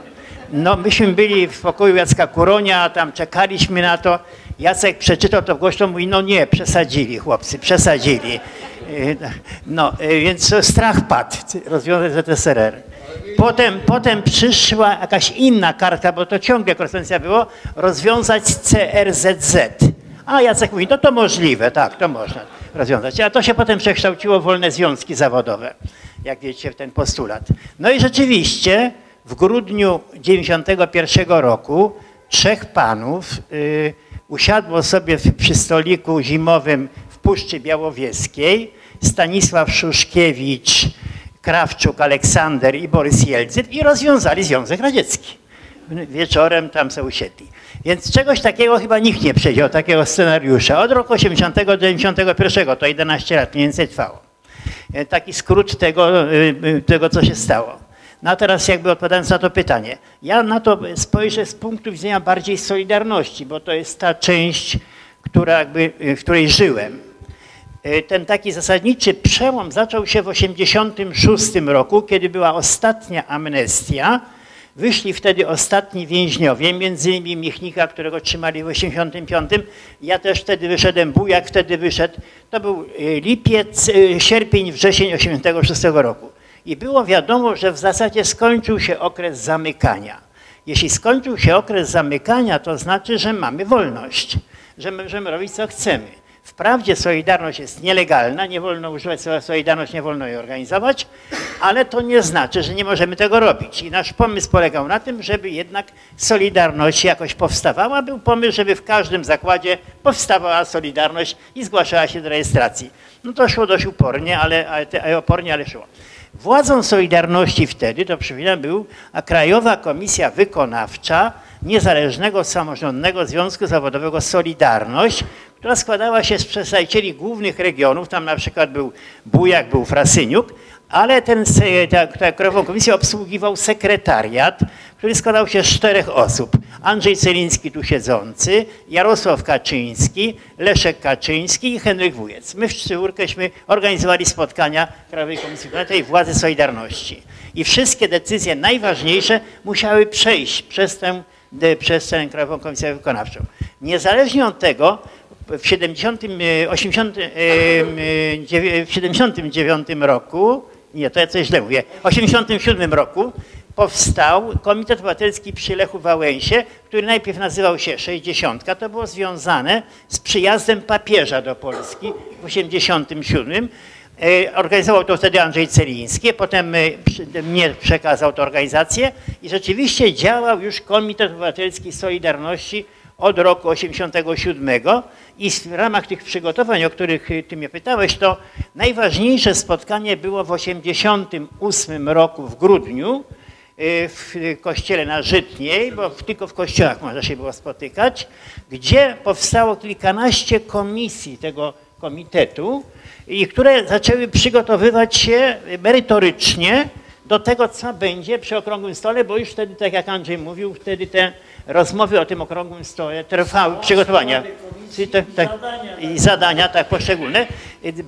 No myśmy byli w pokoju Jacka Kuronia, tam czekaliśmy na to. Jacek przeczytał to głośno, mówi, no nie, przesadzili chłopcy, przesadzili. No, więc strach padł, rozwiązać ZSRR. Potem, potem przyszła jakaś inna karta, bo to ciągle korespondencja było, rozwiązać CRZZ. A Jacek mówi, no to możliwe, tak, to można rozwiązać. A to się potem przekształciło w wolne związki zawodowe, jak wiecie, w ten postulat. No i rzeczywiście w grudniu 91 roku trzech panów y, usiadło sobie przy stoliku zimowym w Puszczy Białowieskiej, Stanisław Szuszkiewicz, Krawczuk, Aleksander i Borys Jelcyt i rozwiązali Związek Radziecki. Wieczorem tam sobie usiedli. Więc czegoś takiego chyba nikt nie przewidział, takiego scenariusza. Od roku 80 do 91 to 11 lat mniej więcej trwało. E, Taki skrót tego, y, y, tego, co się stało. No a teraz jakby odpowiadając na to pytanie. Ja na to spojrzę z punktu widzenia bardziej Solidarności, bo to jest ta część, która jakby, w której żyłem. E, Ten taki zasadniczy przełom zaczął się w 1986 roku, kiedy była ostatnia amnestia. Wyszli wtedy ostatni więźniowie, między innymi Michnika, którego trzymali w 1985. Ja też wtedy wyszedłem, Bujak wtedy wyszedł. To był e, lipiec, e, sierpień, wrzesień 1986 roku. I było wiadomo, że w zasadzie skończył się okres zamykania. Jeśli skończył się okres zamykania, to znaczy, że mamy wolność, że możemy robić co chcemy. Wprawdzie Solidarność jest nielegalna, nie wolno używać słowa Solidarność, nie wolno jej organizować, ale to nie znaczy, że nie możemy tego robić. I nasz pomysł polegał na tym, żeby jednak Solidarność jakoś powstawała. Był pomysł, żeby w każdym zakładzie powstawała Solidarność i zgłaszała się do rejestracji. No to szło dość upornie, ale, ale, ale opornie, ale szło. Władzą Solidarności wtedy, to przypominam, był a Krajowa Komisja Wykonawcza Niezależnego Samorządnego Związku Zawodowego Solidarność, która składała się z przedstawicieli głównych regionów, tam na przykład był Bujak, był Frasyniuk, ale ten, ta, ta Krajową Komisję obsługiwał sekretariat, który składał się z czterech osób. Andrzej Celiński tu siedzący, Jarosław Kaczyński, Leszek Kaczyński i Henryk Wujec. My w czwórkęśmy organizowali spotkania Krajowej Komisji Wykonawczej i Władzy Solidarności. I wszystkie decyzje najważniejsze musiały przejść przez tę, przez tę Krajową Komisję Wykonawczą. Niezależnie od tego, w 70, e, 80, e, e, 79 roku, nie, to ja coś źle mówię, w 87 roku powstał Komitet Obywatelski przy Lechu Wałęsie, który najpierw nazywał się 60. To było związane z przyjazdem papieża do Polski w 87. E, Organizował to wtedy Andrzej Celiński, potem e, mnie przekazał tę organizację i rzeczywiście działał już Komitet Obywatelski Solidarności od roku 87 i w ramach tych przygotowań, o których y, ty mnie pytałeś, to najważniejsze spotkanie było w 88 roku w grudniu y, w kościele na Żytniej, bo tylko w kościołach można się było spotykać, gdzie powstało kilkanaście komisji tego komitetu i które zaczęły przygotowywać się merytorycznie do tego, co będzie przy okrągłym stole, bo już wtedy, tak jak Andrzej mówił, wtedy te rozmowy o tym okrągłym stole trwały, przygotowania. Czyli te, te, I zadania, tak, poszczególne.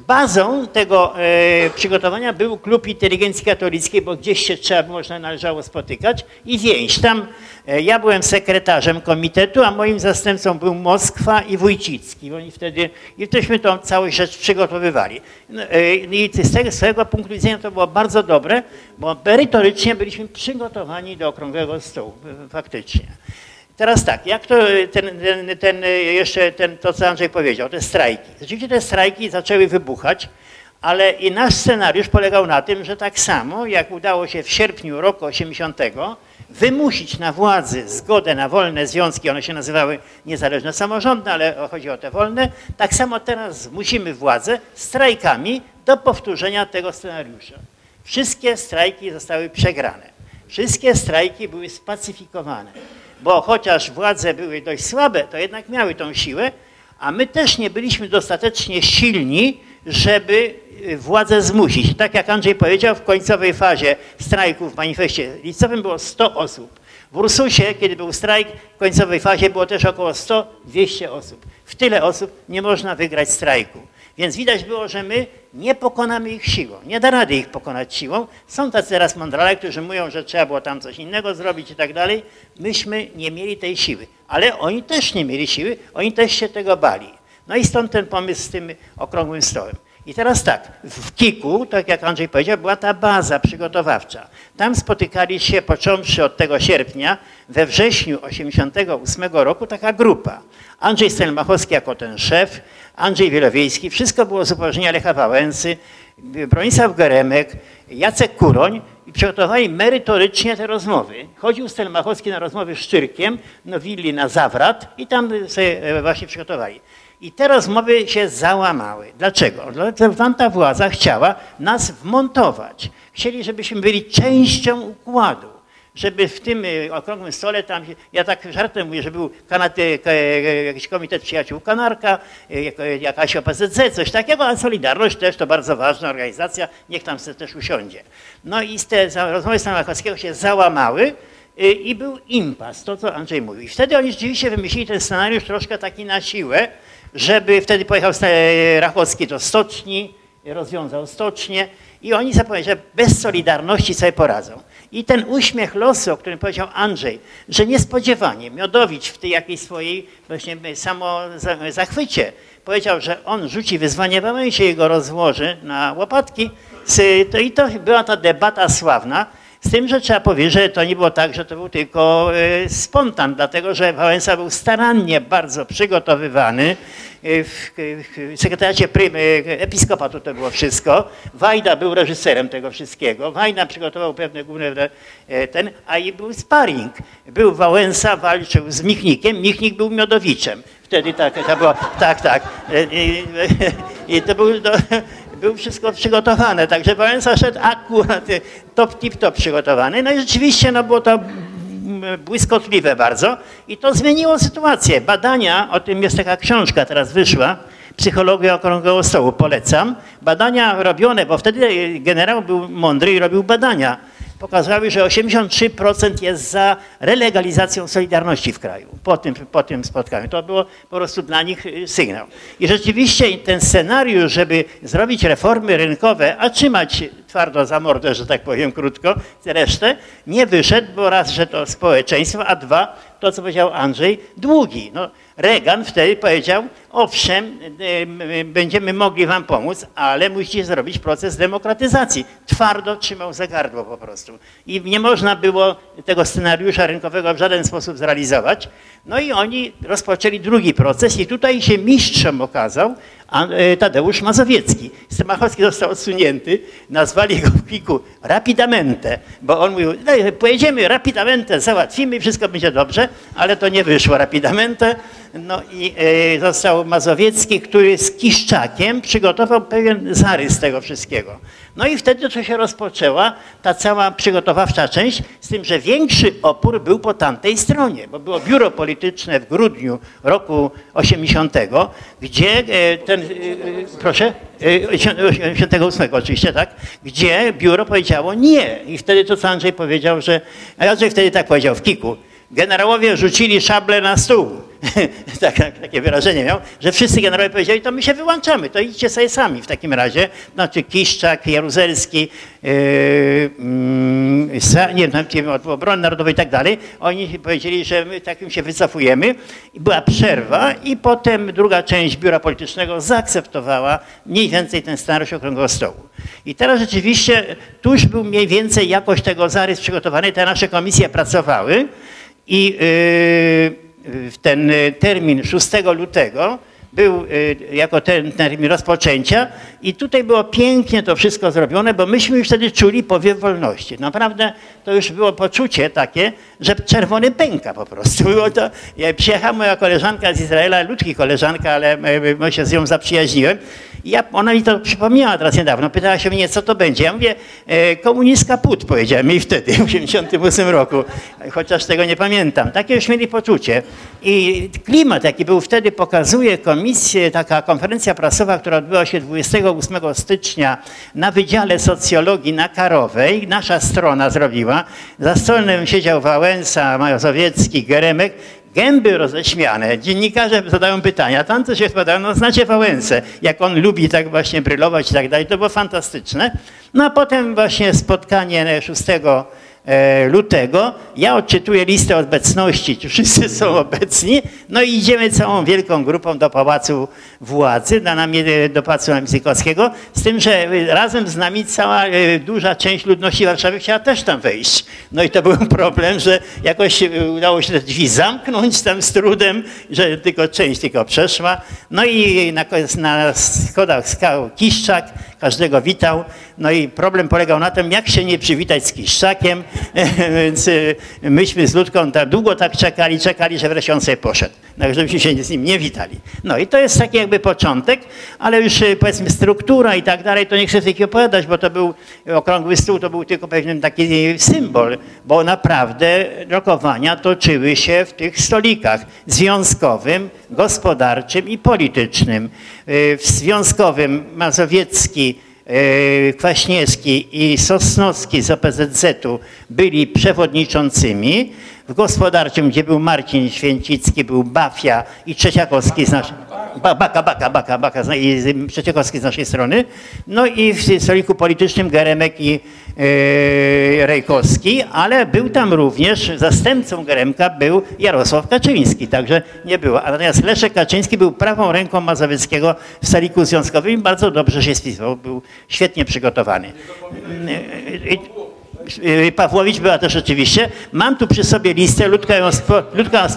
Bazą tego e, przygotowania był klub inteligencji katolickiej, bo gdzieś się trzeba można należało spotykać i więź. Tam ja byłem sekretarzem komitetu, a moim zastępcą był Moskwa i Wójcicki. Oni wtedy, i wtedy tą całą rzecz przygotowywali. No, e, I z tego, tego punktu widzenia to było bardzo dobre, bo merytorycznie byliśmy przygotowani do okrągłego stołu, e, faktycznie. Teraz tak, jak to ten, ten, ten jeszcze ten, to, co Andrzej powiedział, te strajki. Rzeczywiście te strajki zaczęły wybuchać, ale i nasz scenariusz polegał na tym, że tak samo jak udało się w sierpniu roku 80 wymusić na władzy zgodę na wolne związki, one się nazywały niezależne samorządne, ale chodzi o te wolne, tak samo teraz zmusimy władzę strajkami do powtórzenia tego scenariusza. Wszystkie strajki zostały przegrane. Wszystkie strajki były spacyfikowane, bo chociaż władze były dość słabe, to jednak miały tą siłę, a my też nie byliśmy dostatecznie silni, żeby władzę zmusić. Tak jak Andrzej powiedział, w końcowej fazie strajku w manifestie listowym było 100 osób. W Ursusie, kiedy był strajk, w końcowej fazie było też około 100-200 osób. W tyle osób nie można wygrać strajku. Więc widać było, że my nie pokonamy ich siłą. Nie da rady ich pokonać siłą. Są tacy teraz mądrale, którzy mówią, że trzeba było tam coś innego zrobić i tak dalej. Myśmy nie mieli tej siły. Ale oni też nie mieli siły, oni też się tego bali. No i stąd ten pomysł z tym okrągłym stołem. I teraz tak, w KIK-u, tak jak Andrzej powiedział, była ta baza przygotowawcza. Tam spotykali się, począwszy od tego sierpnia, we wrześniu 1988 roku taka grupa. Andrzej Stelmachowski jako ten szef, Andrzej Wielowiejski, wszystko było z upoważnienia Lecha Wałęsy, Bronisław Geremek, Jacek Kuroń i przygotowali merytorycznie te rozmowy. Chodził Stelmachowski na rozmowy z Szczyrkiem, no willi na Zawrat i tam sobie e, właśnie przygotowali. I te rozmowy się załamały. Dlaczego? Dlatego tamta władza chciała nas wmontować. Chcieli, żebyśmy byli częścią układu. Żeby w tym y, okrągłym stole tam, ja tak żartem mówię, że był kanat, y, jakiś komitet przyjaciół Kanarka, y, jak- jakaś OPZZ, coś takiego, a Solidarność też to bardzo ważna organizacja, niech tam też usiądzie. No i te rozmowy Stanowachowskiego się załamały, I był impas, to co Andrzej mówił. I wtedy oni rzeczywiście wymyślili ten scenariusz troszkę taki na siłę, żeby wtedy pojechał Sta- Rachowski do stoczni, rozwiązał stocznię i oni zapomnieli, że bez Solidarności sobie poradzą. I ten uśmiech losu, o którym powiedział Andrzej, że niespodziewanie Miodowicz w tej jakiejś swojej właśnie samo za- zachwycie powiedział, że on rzuci wyzwanie Wałęsie i go rozłoży na łopatki. I to była ta debata sławna. Z tym, że trzeba powiedzieć, że to nie było tak, że to był tylko e, spontan, dlatego że Wałęsa był starannie bardzo przygotowywany. E, W, sekretariacie prym, e, episkopatu to było wszystko. Wajda był reżyserem tego wszystkiego. Wajda przygotował pewne główne ten, a i był sparring. Był Wałęsa, walczył z Michnikiem, Michnik był Miodowiczem. Wtedy tak, to było, tak, tak. I to był, no, był wszystko przygotowane, także Wałęsa szedł akurat y, top tip top przygotowany. No i rzeczywiście no, było to błyskotliwe bardzo i to zmieniło sytuację. Badania, o tym jest taka książka, teraz wyszła, Psychologia Okrągłego Stołu, polecam. Badania robione, bo wtedy y, generał był mądry i robił badania. Pokazały, że 83% jest za relegalizacją Solidarności w kraju po tym, po tym spotkaniu. To było po prostu dla nich y, sygnał. I rzeczywiście ten scenariusz, żeby zrobić reformy rynkowe, a trzymać twardo za mordę, że tak powiem krótko, resztę, nie wyszedł, bo raz, że to społeczeństwo, a dwa, to co powiedział Andrzej, długi. No, Reagan wtedy powiedział, owszem, będziemy mogli wam pomóc, ale musicie zrobić proces demokratyzacji. Twardo trzymał za gardło po prostu. I nie można było tego scenariusza rynkowego w żaden sposób zrealizować. No i oni rozpoczęli drugi proces i tutaj się mistrzem okazał e, Tadeusz Mazowiecki. Stemachowski został odsunięty, nazwali go w pliku rapidamente, bo on mówił, "Daj, pojedziemy rapidamente, załatwimy, wszystko będzie dobrze, ale to nie wyszło rapidamente. No i e, został Mazowiecki, który z Kiszczakiem przygotował pewien zarys tego wszystkiego. No i wtedy to się rozpoczęła ta cała przygotowawcza część, z tym, że większy opór był po tamtej stronie, bo było biuro polityczne w grudniu roku 80, gdzie e, ten, e, proszę, e, 88 oczywiście, tak, gdzie biuro powiedziało nie. I wtedy to, co Andrzej powiedział, że, Andrzej wtedy tak powiedział w kiku, generałowie rzucili szable na stół. tak, tak, takie wyrażenie miał, że wszyscy generałowie powiedzieli, to my się wyłączamy, to idźcie sobie sami w takim razie. Znaczy Kiszczak, Jaruzelski, yy, Sa- nie wiem, obrony narodowej i tak dalej. Oni powiedzieli, że my takim się wycofujemy. I była przerwa i potem druga część biura politycznego zaakceptowała mniej więcej ten scenariusz okrągłego stołu. I teraz rzeczywiście tu już był mniej więcej jakoś tego zarys przygotowany, te nasze komisje pracowały i yy, w ten y, termin 6 lutego był y, jako ten termin rozpoczęcia i tutaj było pięknie to wszystko zrobione, bo myśmy już wtedy czuli powiew wolności. Naprawdę to już było poczucie takie, że czerwony pęka po prostu. Było to, ja przyjechała moja koleżanka z Izraela, ludzki koleżanka, ale y, y, się z nią zaprzyjaźniłem. Ja, ona mi to przypomniała teraz niedawno. Pytała się mnie, co to będzie. Ja mówię, e, komunistka put, powiedziałem jej wtedy, w 1988 roku, chociaż tego nie pamiętam. Takie już mieli poczucie. I klimat, jaki był wtedy, pokazuje komisję, taka konferencja prasowa, która odbyła się 28 stycznia na Wydziale Socjologii na Karowej. Nasza strona zrobiła. Za stołem siedział Wałęsa, Mazowiecki, Geremek gęby roześmiane. Dziennikarze zadają pytania, tam coś się odpowiadają, no znacie Wałęsę, jak on lubi tak właśnie brylować i tak dalej, to było fantastyczne. No a potem właśnie spotkanie 6 e, lutego, ja odczytuję listę obecności, ci wszyscy są obecni, no i idziemy całą wielką grupą do Pałacu Władzy, do, nami- do Pałacu Namizykowskiego, z tym, że razem z nami cała e, duża część ludności Warszawy chciała też tam wejść. No i to był problem, że jakoś e, udało się te drzwi zamknąć tam z trudem, że tylko część tylko przeszła. No i na, na schodach skał Kiszczak, każdego witał. No i problem polegał na tym, jak się nie przywitać z Kiszczakiem, więc y, myśmy z Ludką tak długo tak czekali, czekali, że wreszcie on sobie poszedł. No, żebyśmy się z nim nie witali. No i to jest taki jakby początek, ale już y, powiedzmy struktura i tak dalej, to nie chcę tej opowiadać, bo to był okrągły stół, to był tylko pewien taki symbol, bo naprawdę rokowania toczyły się w tych stolikach związkowym, gospodarczym i politycznym. Y, W związkowym Mazowiecki e, Kwaśniewski i Sosnowski z OPZZ-u byli przewodniczącymi. W gospodarczym, gdzie był Marcin Święcicki, był Bafia i Trzeciakowski z naszej... Ba, baka, baka, baka, baka i Trzeciakowski z naszej strony. No i w stoliku politycznym Geremek i e, Rejkowski, ale był tam również, zastępcą Geremka był Jarosław Kaczyński, także nie było. Natomiast Leszek Kaczyński był prawą ręką Mazowieckiego w stoliku związkowym i bardzo dobrze się spisywał, był świetnie przygotowany. I- Pawłowicz była też oczywiście. Mam tu przy sobie listę, Ludka, ją spo, Ludka,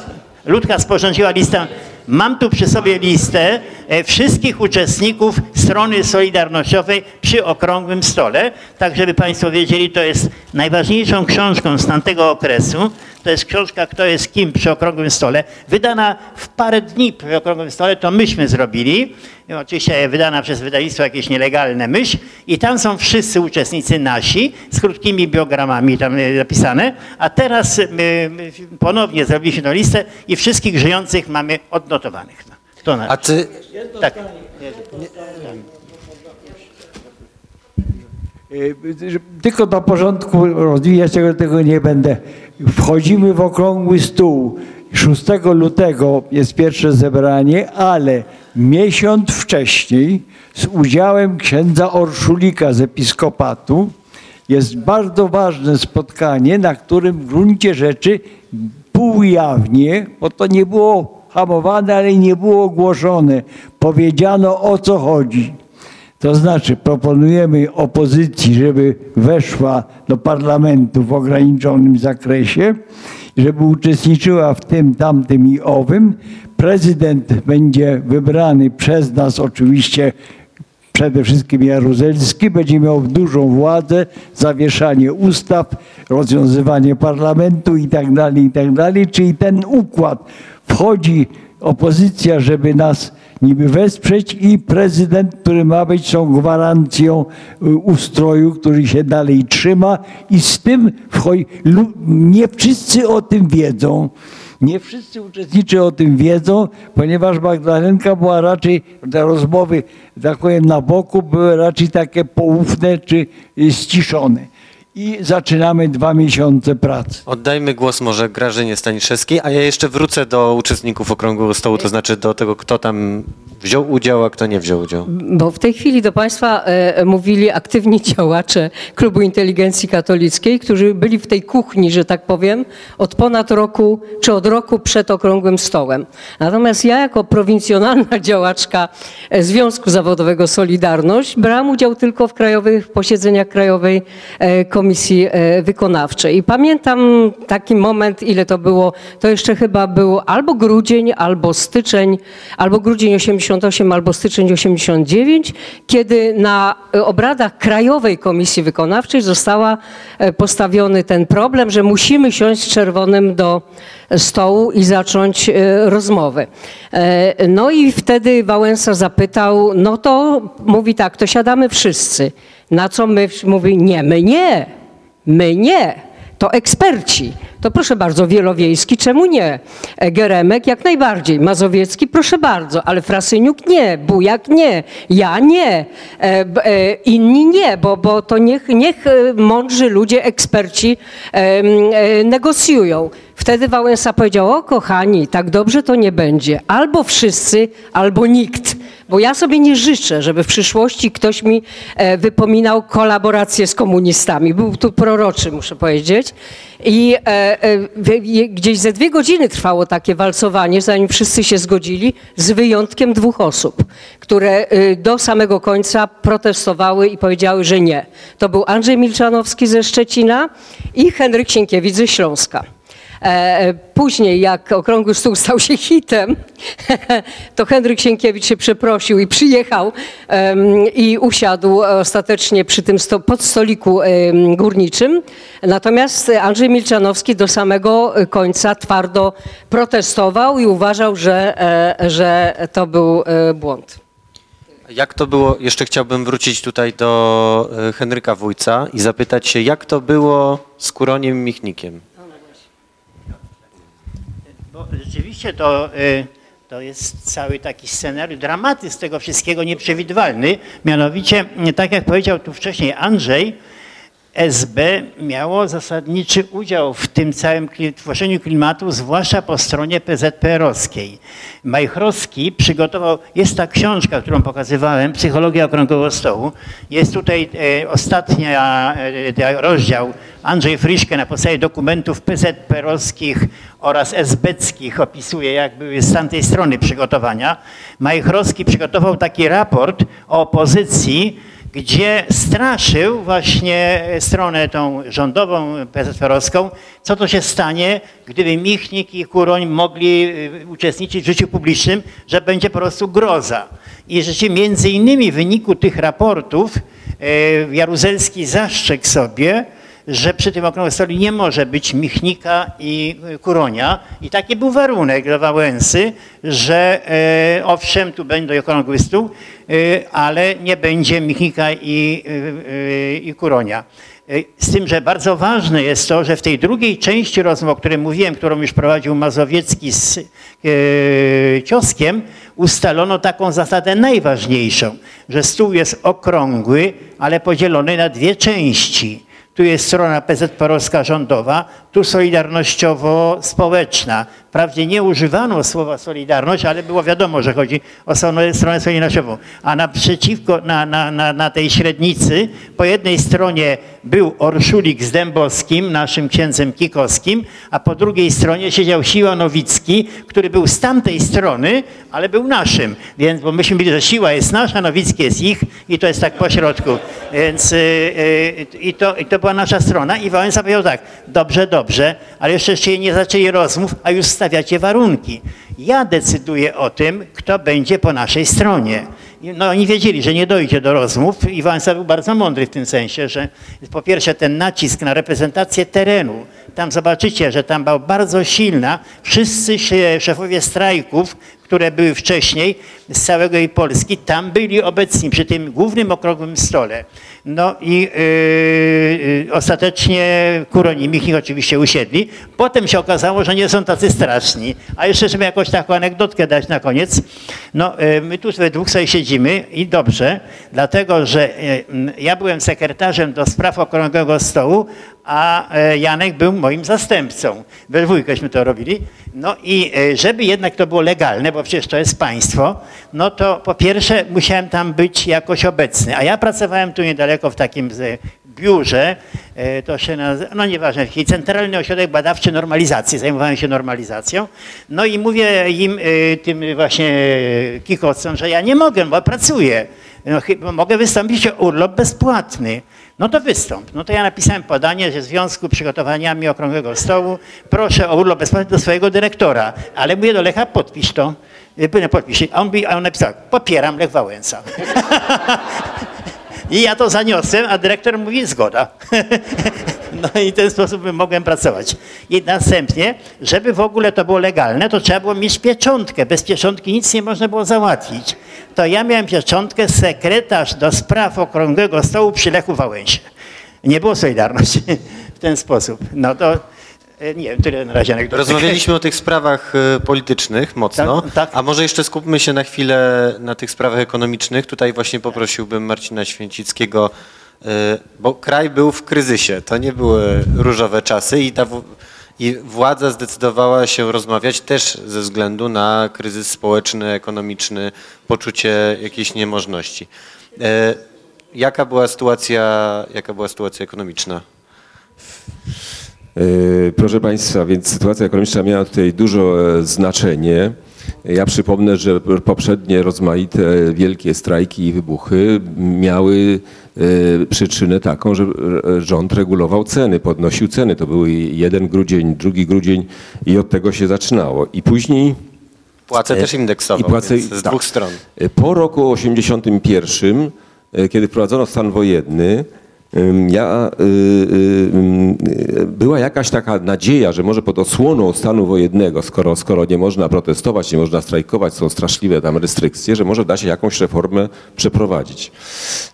Ludka sporządziła listę. Mam tu przy sobie listę e, wszystkich uczestników strony solidarnościowej przy okrągłym stole. Tak, żeby Państwo wiedzieli, to jest najważniejszą książką z tamtego okresu. To jest książka Kto jest kim przy okrągłym stole. Wydana w parę dni przy okrągłym stole, to myśmy zrobili. Oczywiście wydana przez wydawnictwo jakieś nielegalne myśl. I tam są wszyscy uczestnicy nasi z krótkimi biogramami tam e, zapisane. A teraz my, my ponownie zrobiliśmy tę listę i wszystkich żyjących mamy odnotowanych. No. Kto na... A ty, Tak. Że- Tylko na porządku rozwijać tego, tego nie będę. Wchodzimy w okrągły stół. 6 lutego jest pierwsze zebranie, ale miesiąc wcześniej z udziałem księdza Orszulika z episkopatu jest bardzo ważne spotkanie, na którym w gruncie rzeczy półjawnie, bo to nie było hamowane, ale nie było ogłoszone, powiedziano o co chodzi. To znaczy proponujemy opozycji, żeby weszła do parlamentu w ograniczonym zakresie, żeby uczestniczyła w tym, tamtym i owym. Prezydent będzie wybrany przez nas oczywiście przede wszystkim Jaruzelski będzie miał dużą władzę, zawieszanie ustaw, rozwiązywanie parlamentu i tak dalej, i tak. Czyli ten układ wchodzi opozycja, żeby nas niby wesprzeć i prezydent, który ma być tą gwarancją y, ustroju, który się dalej trzyma i z tym wchodzi. Nie wszyscy o tym wiedzą. Nie wszyscy uczestnicy o tym wiedzą, ponieważ Magdalenka była raczej, te rozmowy, tak powiem, na boku były raczej takie poufne czy y, ściszone. I zaczynamy dwa miesiące pracy. oddajmy głos może Grażynie Staniszewskiej, a ja jeszcze wrócę do uczestników Okrągłego Stołu, to znaczy do tego, kto tam wziął udział, a kto nie wziął udziału. Bo w tej chwili do Państwa e, mówili aktywni działacze Klubu Inteligencji Katolickiej, którzy byli w tej kuchni, że tak powiem, od ponad roku, czy od roku przed Okrągłym Stołem. Natomiast ja jako prowincjonalna działaczka e, Związku Zawodowego Solidarność brałam udział tylko w krajowych posiedzeniach Krajowej e, Komisji komisji e, wykonawczej. I pamiętam taki moment, ile to było, to jeszcze chyba był albo grudzień, albo styczeń, albo grudzień 88, albo styczeń 89, kiedy na obradach Krajowej Komisji Wykonawczej została e, postawiony ten problem, że musimy siąść z czerwonym do stołu i zacząć e, rozmowy. E, No i wtedy Wałęsa zapytał, no to mówi tak, to siadamy wszyscy. Na co my mówi, nie, my nie, my nie. To eksperci. To proszę bardzo, Wielowiejski, czemu nie? E, Geremek jak najbardziej, Mazowiecki proszę bardzo, ale Frasyniuk nie, Bujak nie, ja nie, e, e, inni nie, bo, bo to niech, niech e, mądrzy ludzie, eksperci e, negocjują. Wtedy Wałęsa powiedział, o kochani, tak dobrze to nie będzie. Albo wszyscy, albo nikt. Bo ja sobie nie życzę, żeby w przyszłości ktoś mi e, wypominał kolaborację z komunistami. Był tu proroczy, muszę powiedzieć. I e, e, gdzieś ze dwie godziny trwało takie walcowanie, zanim wszyscy się zgodzili, z wyjątkiem dwóch osób, które do samego końca protestowały i powiedziały, że nie. To był Andrzej Milczanowski ze Szczecina i Henryk Sienkiewicz ze Śląska. E, Później, jak Okrągły Stół stał się hitem, to Henryk Sienkiewicz się przeprosił i przyjechał i usiadł ostatecznie przy tym sto, pod stoliku górniczym. Natomiast Andrzej Milczanowski do samego końca twardo protestował i uważał, że, e, że to był e, błąd. Jak to było, jeszcze chciałbym wrócić tutaj do Henryka Wójca i zapytać się, jak to było z Kuroniem Michnikiem? Bo rzeczywiście to, y, to jest cały taki scenariusz, dramatyzm tego wszystkiego nieprzewidywalny. Mianowicie, tak jak powiedział tu wcześniej Andrzej, SB miało zasadniczy udział w tym całym tworzeniu klimatu, zwłaszcza po stronie PZPR-owskiej. Majchrowski przygotował, jest ta książka, którą pokazywałem, Psychologia Okrągłego Stołu. Jest tutaj e, ostatnia e, rozdział Andrzej Friszke na podstawie dokumentów PZPR-owskich oraz esbeckich opisuje, jak były z tamtej strony przygotowania. Majchrowski przygotował taki raport o opozycji, gdzie straszył właśnie stronę tą rządową, PZPR-owską, co to się stanie, gdyby Michnik i Kuroń mogli y, uczestniczyć w życiu publicznym, że będzie po prostu groza. I rzeczywiście między innymi w wyniku tych raportów y, Jaruzelski zastrzegł sobie, że przy tym okrągłym stole nie może być Michnika i y, Kuronia. I taki był warunek dla Wałęsy, że e, owszem, tu będzie okrągły stół, y, ale nie będzie Michnika i, y, i Kuronia. Y, Z tym, że bardzo ważne jest to, że w tej drugiej części rozmów, o której mówiłem, którą już prowadził Mazowiecki z e, Cioskiem, ustalono taką zasadę najważniejszą, że stół jest okrągły, ale podzielony na dwie części. Tu jest strona PZPR-owska rządowa, tu solidarnościowo-społeczna. Wprawdzie nie używano słowa solidarność, ale było wiadomo, że chodzi o stronę, solidarnościową. A naprzeciwko, na, na, na, na tej średnicy, po jednej stronie był Orszulik z Dębowskim, naszym księdzem Kikowskim, a po drugiej stronie siedział Siła Nowicki, który był z tamtej strony, ale był naszym. Więc, bo myśmy byli, że Siła jest nasza, Nowicki jest ich i to jest tak po środku. Więc y, y, i, to, i to była nasza strona i Wałęsa powiedział tak, dobrze, dobrze, ale jeszcze nie zaczęli rozmów, a już stawiacie warunki. Ja decyduję o tym, kto będzie po naszej stronie. No oni wiedzieli, że nie dojdzie do rozmów i Wałęsa był bardzo mądry w tym sensie, że po pierwsze ten nacisk na reprezentację terenu, tam zobaczycie, że tam była bardzo silna, wszyscy szefowie strajków, które były wcześniej z całego jej Polski, tam byli obecni przy tym głównym okrągłym stole. No i yy, yy, ostatecznie Kuroń i Michnik oczywiście usiedli. Potem się okazało, że nie są tacy straszni. A jeszcze żeby jakąś taką anegdotkę dać na koniec. No yy, my tu we dwóch sobie siedzimy i dobrze, dlatego że yy, ja byłem sekretarzem do spraw okrągłego stołu, a e, Janek był moim zastępcą. We dwójkeśmy to robili. No i e, żeby jednak to było legalne, bo przecież to jest państwo, no to po pierwsze musiałem tam być jakoś obecny. A ja pracowałem tu niedaleko w takim e, biurze, to się nazywa, no nieważne, taki Centralny Ośrodek Badawczy Normalizacji, zajmowałem się normalizacją. No i mówię im, tym właśnie kikowcom, że ja nie mogę, bo pracuję. No, mogę wystąpić o urlop bezpłatny. No to wystąp. No to ja napisałem podanie, że w związku z przygotowaniami Okrągłego Stołu proszę o urlop bezpłatny do swojego dyrektora. Ale mówię do Lecha, podpisz to. Y, Podpisz. A on, a on napisał, popieram Lech Wałęsa. I ja to zaniosłem, a dyrektor mówi zgoda. No i w ten sposób mogłem pracować. I następnie, żeby w ogóle to było legalne, to trzeba było mieć pieczątkę. Bez pieczątki nic nie można było załatwić. To ja miałem pieczątkę sekretarz do spraw Okrągłego Stołu przy Lechu Wałęsie. Nie było Solidarności w ten sposób. No to nie wiem, tyle na razie anegdoty. Rozmawialiśmy o tych sprawach e, politycznych mocno, Tak, tak. a może jeszcze skupmy się na chwilę na tych sprawach ekonomicznych. Tutaj właśnie poprosiłbym Marcina Święcickiego, e, bo kraj był w kryzysie, to nie były różowe czasy i ta i władza zdecydowała się rozmawiać też ze względu na kryzys społeczny, ekonomiczny, poczucie jakiejś niemożności. E, Jaka była sytuacja, jaka była sytuacja ekonomiczna? E, Proszę Państwa, więc sytuacja ekonomiczna miała tutaj dużo e, znaczenie. Ja przypomnę, że poprzednie rozmaite wielkie strajki i wybuchy miały e, przyczynę taką, że rząd regulował ceny, podnosił ceny. To były jeden grudzień, drugi grudzień i od tego się zaczynało. I później Płace też indeksował, i płace- z tak. dwóch stron. po roku 81, e, kiedy wprowadzono stan wojenny, ja, y, y, była jakaś taka nadzieja, że może pod osłoną stanu wojennego, skoro, skoro nie można protestować, nie można strajkować, są straszliwe tam restrykcje, że może da się jakąś reformę przeprowadzić.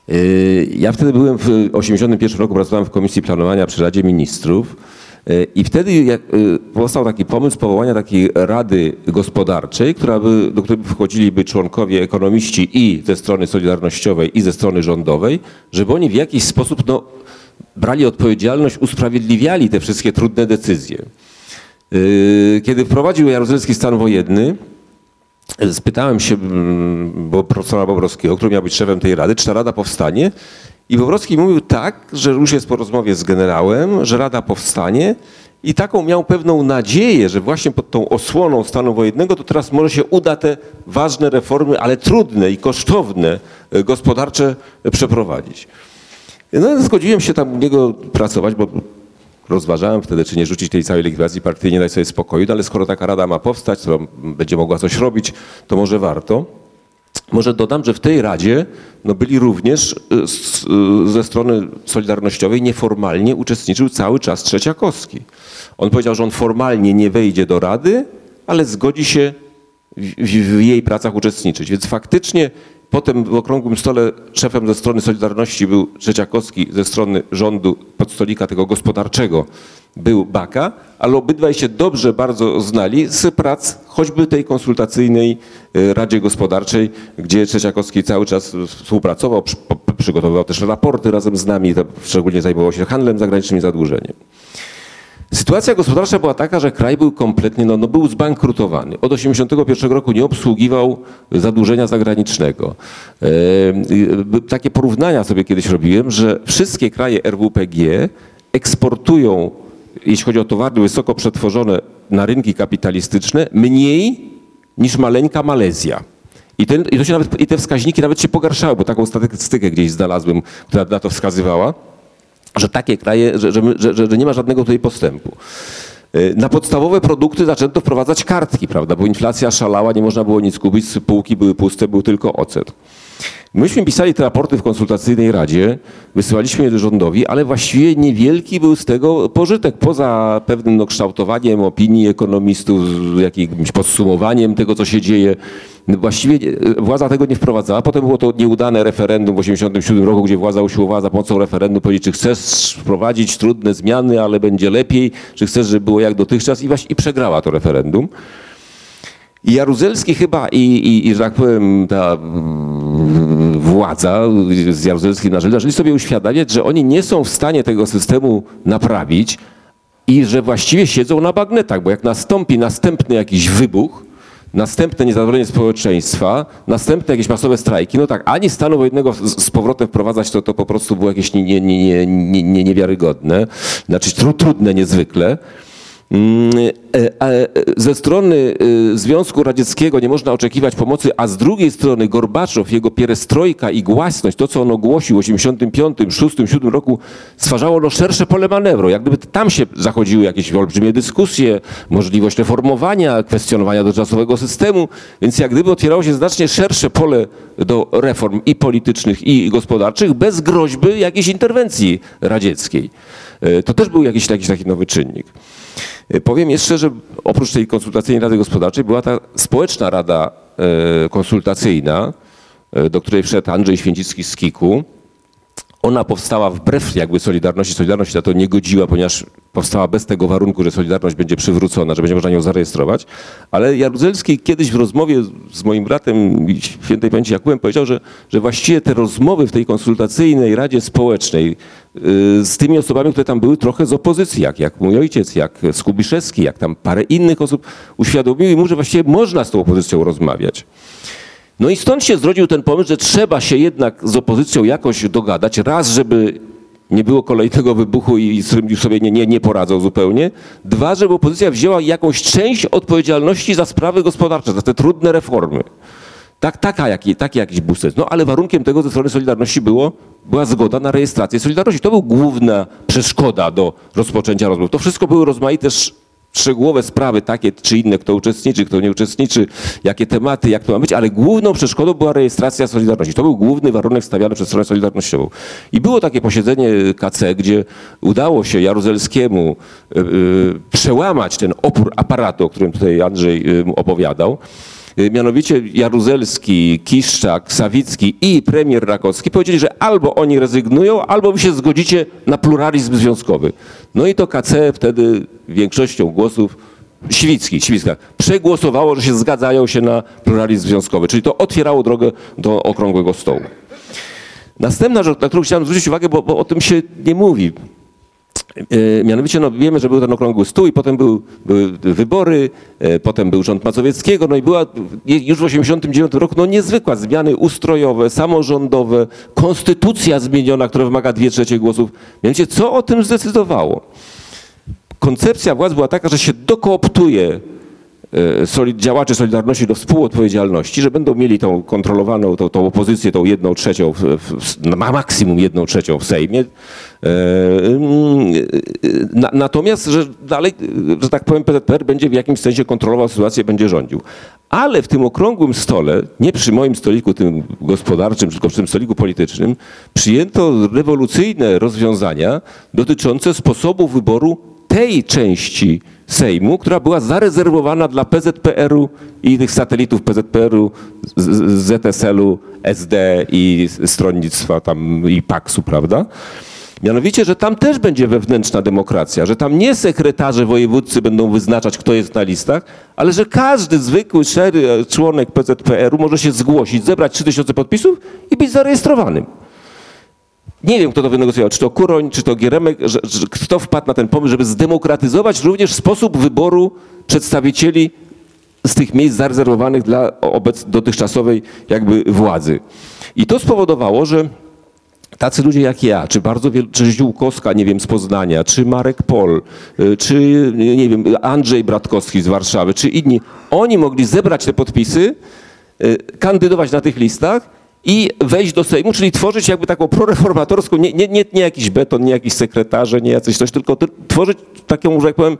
Y, Ja wtedy byłem w 81 roku, pracowałem w Komisji Planowania przy Radzie Ministrów. I wtedy jak, e, powstał taki pomysł powołania takiej rady gospodarczej, która by, do której by wchodziliby członkowie ekonomiści i ze strony solidarnościowej, i ze strony rządowej, żeby oni w jakiś sposób no, brali odpowiedzialność, usprawiedliwiali te wszystkie trudne decyzje. E, Kiedy wprowadził Jaruzelski stan wojenny, Spytałem się mm, bo profesora Bobrowskiego, który miał być szefem tej rady, czy ta rada powstanie. I Bobrowski mówił tak, że już jest po rozmowie z generałem, że rada powstanie i taką miał pewną nadzieję, że właśnie pod tą osłoną stanu wojennego to teraz może się uda te ważne reformy, ale trudne i kosztowne e, gospodarcze przeprowadzić. No, zgodziłem się tam u niego pracować, bo rozważałem wtedy, czy nie rzucić tej całej likwidacji partii, nie dać sobie spokoju, no ale skoro taka rada ma powstać, to będzie mogła coś robić, to może warto. Może dodam, że w tej radzie no, byli również y, z, y, ze strony Solidarnościowej nieformalnie uczestniczył cały czas Trzeciakowski. On powiedział, że on formalnie nie wejdzie do rady, ale zgodzi się w, w jej pracach uczestniczyć. Więc faktycznie potem w okrągłym stole szefem ze strony Solidarności był Trzeciakowski, ze strony rządu podstolika tego gospodarczego był Baka, ale obydwaj się dobrze bardzo znali z prac choćby tej konsultacyjnej e, Radzie Gospodarczej, gdzie Trzeciakowski cały czas współpracował, przy- przygotowywał też raporty razem z nami, szczególnie zajmował się handlem zagranicznym i zadłużeniem. Sytuacja gospodarcza była taka, że kraj był kompletnie, no, no był zbankrutowany. Od 1981 roku nie obsługiwał zadłużenia zagranicznego. E, y, takie porównania sobie kiedyś robiłem, że wszystkie kraje RWPG eksportują, jeśli chodzi o towary wysoko przetworzone na rynki kapitalistyczne, mniej niż maleńka Malezja. I, ten, i, to się nawet, I te wskaźniki nawet się pogarszały, bo taką statystykę gdzieś znalazłem, która na to wskazywała że takie kraje, że, że, że, że, nie ma żadnego tutaj postępu. Y, Na podstawowe produkty zaczęto wprowadzać kartki, prawda, bo inflacja szalała, nie można było nic kupić, półki były puste, był tylko ocet. Myśmy pisali te raporty w konsultacyjnej radzie, wysyłaliśmy je do rządowi, ale właściwie niewielki był z tego pożytek, poza pewnym no, kształtowaniem opinii ekonomistów, jakimś podsumowaniem tego, co się dzieje. Właściwie nie- władza tego nie wprowadzała. Potem było to nieudane referendum w 1987 roku, gdzie władza usiłowała za pomocą referendum powiedzieć, czy chcesz wprowadzić trudne zmiany, ale będzie lepiej, czy chcesz, żeby było jak dotychczas i, właśnie, i przegrała to referendum. I Jaruzelski chyba i, i, i że tak powiem, ta władza z Jaruzelskim na czele zaczęli sobie uświadamiać, że oni nie są w stanie tego systemu naprawić i że właściwie siedzą na bagnetach, bo jak nastąpi następny jakiś wybuch, następne niezadowolenie społeczeństwa, następne jakieś masowe strajki, no tak, ani stanu wojennego z, powrotem wprowadzać, to, to po prostu było jakieś nie, nie, nie, nie, nie, niewiarygodne, znaczy tru, trudne niezwykle. Mm, e, e, Ze strony e, Związku Radzieckiego nie można oczekiwać pomocy, a z drugiej strony Gorbaczow, jego pierestrojka i głasność, to co on ogłosił w 85, 6, 7 roku, stwarzało no szersze pole manewru. Jak gdyby tam się zachodziły jakieś olbrzymie dyskusje, możliwość reformowania, kwestionowania dotychczasowego systemu, więc jak gdyby otwierało się znacznie szersze pole do reform i politycznych, i gospodarczych, bez groźby jakiejś interwencji radzieckiej. To też był jakiś taki, taki nowy czynnik. E, Powiem jeszcze, że oprócz tej konsultacyjnej Rady Gospodarczej była ta społeczna rada e, konsultacyjna, e, do której wszedł Andrzej Święcicki z KIK-u. Ona powstała wbrew jakby Solidarności. Solidarność się na to nie godziła, ponieważ powstała bez tego warunku, że Solidarność będzie przywrócona, że będzie można ją zarejestrować. Ale Jaruzelski kiedyś w rozmowie z moim bratem świętej pamięci Jakubem powiedział, że, że właściwie te rozmowy w tej konsultacyjnej Radzie Społecznej y, z tymi osobami, które tam były trochę z opozycji, jak, jak mój ojciec, jak Skubiszewski, jak tam parę innych osób, uświadomiły mu, że właściwie można z tą opozycją rozmawiać. No i stąd się zrodził ten pomysł, że trzeba się jednak z opozycją jakoś dogadać. Raz, żeby nie było kolejnego wybuchu i z którym już sobie nie, nie, nie poradzą zupełnie. Dwa, żeby opozycja wzięła jakąś część odpowiedzialności za sprawy gospodarcze, za te trudne reformy. Tak, taka, jaki, taki jakiś busec. No ale warunkiem tego ze strony Solidarności było, była zgoda na rejestrację Solidarności. To była główna przeszkoda do rozpoczęcia rozmów. To wszystko były rozmaite szczegółowe sprawy, takie czy inne, kto uczestniczy, kto nie uczestniczy, jakie tematy, jak to ma być, ale główną przeszkodą była rejestracja Solidarności. To był główny warunek stawiany przez stronę Solidarnościową. I było takie posiedzenie KC, gdzie udało się Jaruzelskiemu y, y, przełamać ten opór aparatu, o którym tutaj Andrzej opowiadał. Y, Mianowicie Jaruzelski, Kiszczak, Sawicki i premier Rakowski powiedzieli, że albo oni rezygnują, albo wy się zgodzicie na pluralizm związkowy. No i to KC wtedy większością głosów Siwicki, Siwicka, przegłosowało, że się zgadzają się na pluralizm związkowy, czyli to otwierało drogę do okrągłego stołu. Następna rzecz, na którą chciałem zwrócić uwagę, bo, bo o tym się nie mówi. E, Mianowicie no, wiemy, że był ten okrągły stół i potem był, były wybory, e, potem był rząd Mazowieckiego, no i była już w 1989 roku no, niezwykła zmiany ustrojowe, samorządowe, konstytucja zmieniona, która wymaga dwie trzecie głosów. Mianowicie co o tym zdecydowało? Koncepcja władz była taka, że się dokooptuje solid, działaczy Solidarności do współodpowiedzialności, że będą mieli tą kontrolowaną, tą, tą opozycję, tą jedną trzecią, w, w, na maksimum jedną trzecią w Sejmie. E, e, na, natomiast, że dalej, e, że tak powiem, PZPR będzie w jakimś sensie kontrolował sytuację, będzie rządził. Ale w tym okrągłym stole, nie przy moim stoliku tym gospodarczym, tylko przy tym stoliku politycznym, przyjęto rewolucyjne rozwiązania dotyczące sposobu wyboru tej części Sejmu, która była zarezerwowana dla PZPR-u i tych satelitów PZPR-u, ZSL-u, SD i stronnictwa tam i PAKS-u, prawda? Mianowicie, że tam też będzie wewnętrzna demokracja, że tam nie sekretarze wojewódzcy będą wyznaczać, kto jest na listach, ale że każdy zwykły, szery członek PZPR-u może się zgłosić, zebrać 3000 podpisów i być zarejestrowanym. Nie wiem, kto to wynegocjował, czy to Kuroń, czy to Gieremek, że, że kto wpadł na ten pomysł, żeby zdemokratyzować również sposób wyboru przedstawicieli z tych miejsc zarezerwowanych dla obec dotychczasowej jakby władzy. I to spowodowało, że tacy ludzie jak ja, czy bardzo wielu, czy Ziółkowska, nie wiem, z Poznania, czy Marek Pol, y, czy nie wiem, Andrzej Bratkowski z Warszawy, czy inni, oni mogli zebrać te podpisy, y, kandydować na tych listach i wejść do Sejmu, czyli tworzyć jakby taką proreformatorską, nie, nie, nie, nie jakiś beton, nie jakiś sekretarze, nie jacyś coś, tylko ty- tworzyć taką, że jak powiem,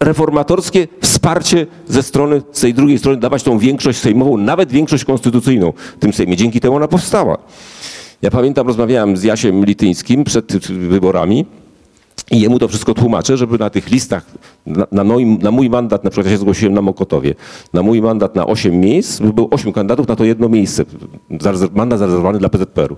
reformatorskie wsparcie ze strony, z tej drugiej strony, dawać tą większość sejmową, nawet większość konstytucyjną w tym Sejmie. Dzięki temu ona powstała. Ja pamiętam, rozmawiałem z Jasiem Lityńskim przed wyborami i jemu to wszystko tłumaczę, żeby na tych listach, na, na, moim, na mój mandat, na przykład ja się zgłosiłem na Mokotowie, na mój mandat na 8 miejsc, by było 8 kandydatów na to jedno miejsce, mandat zarezerwowany dla PZPR-u.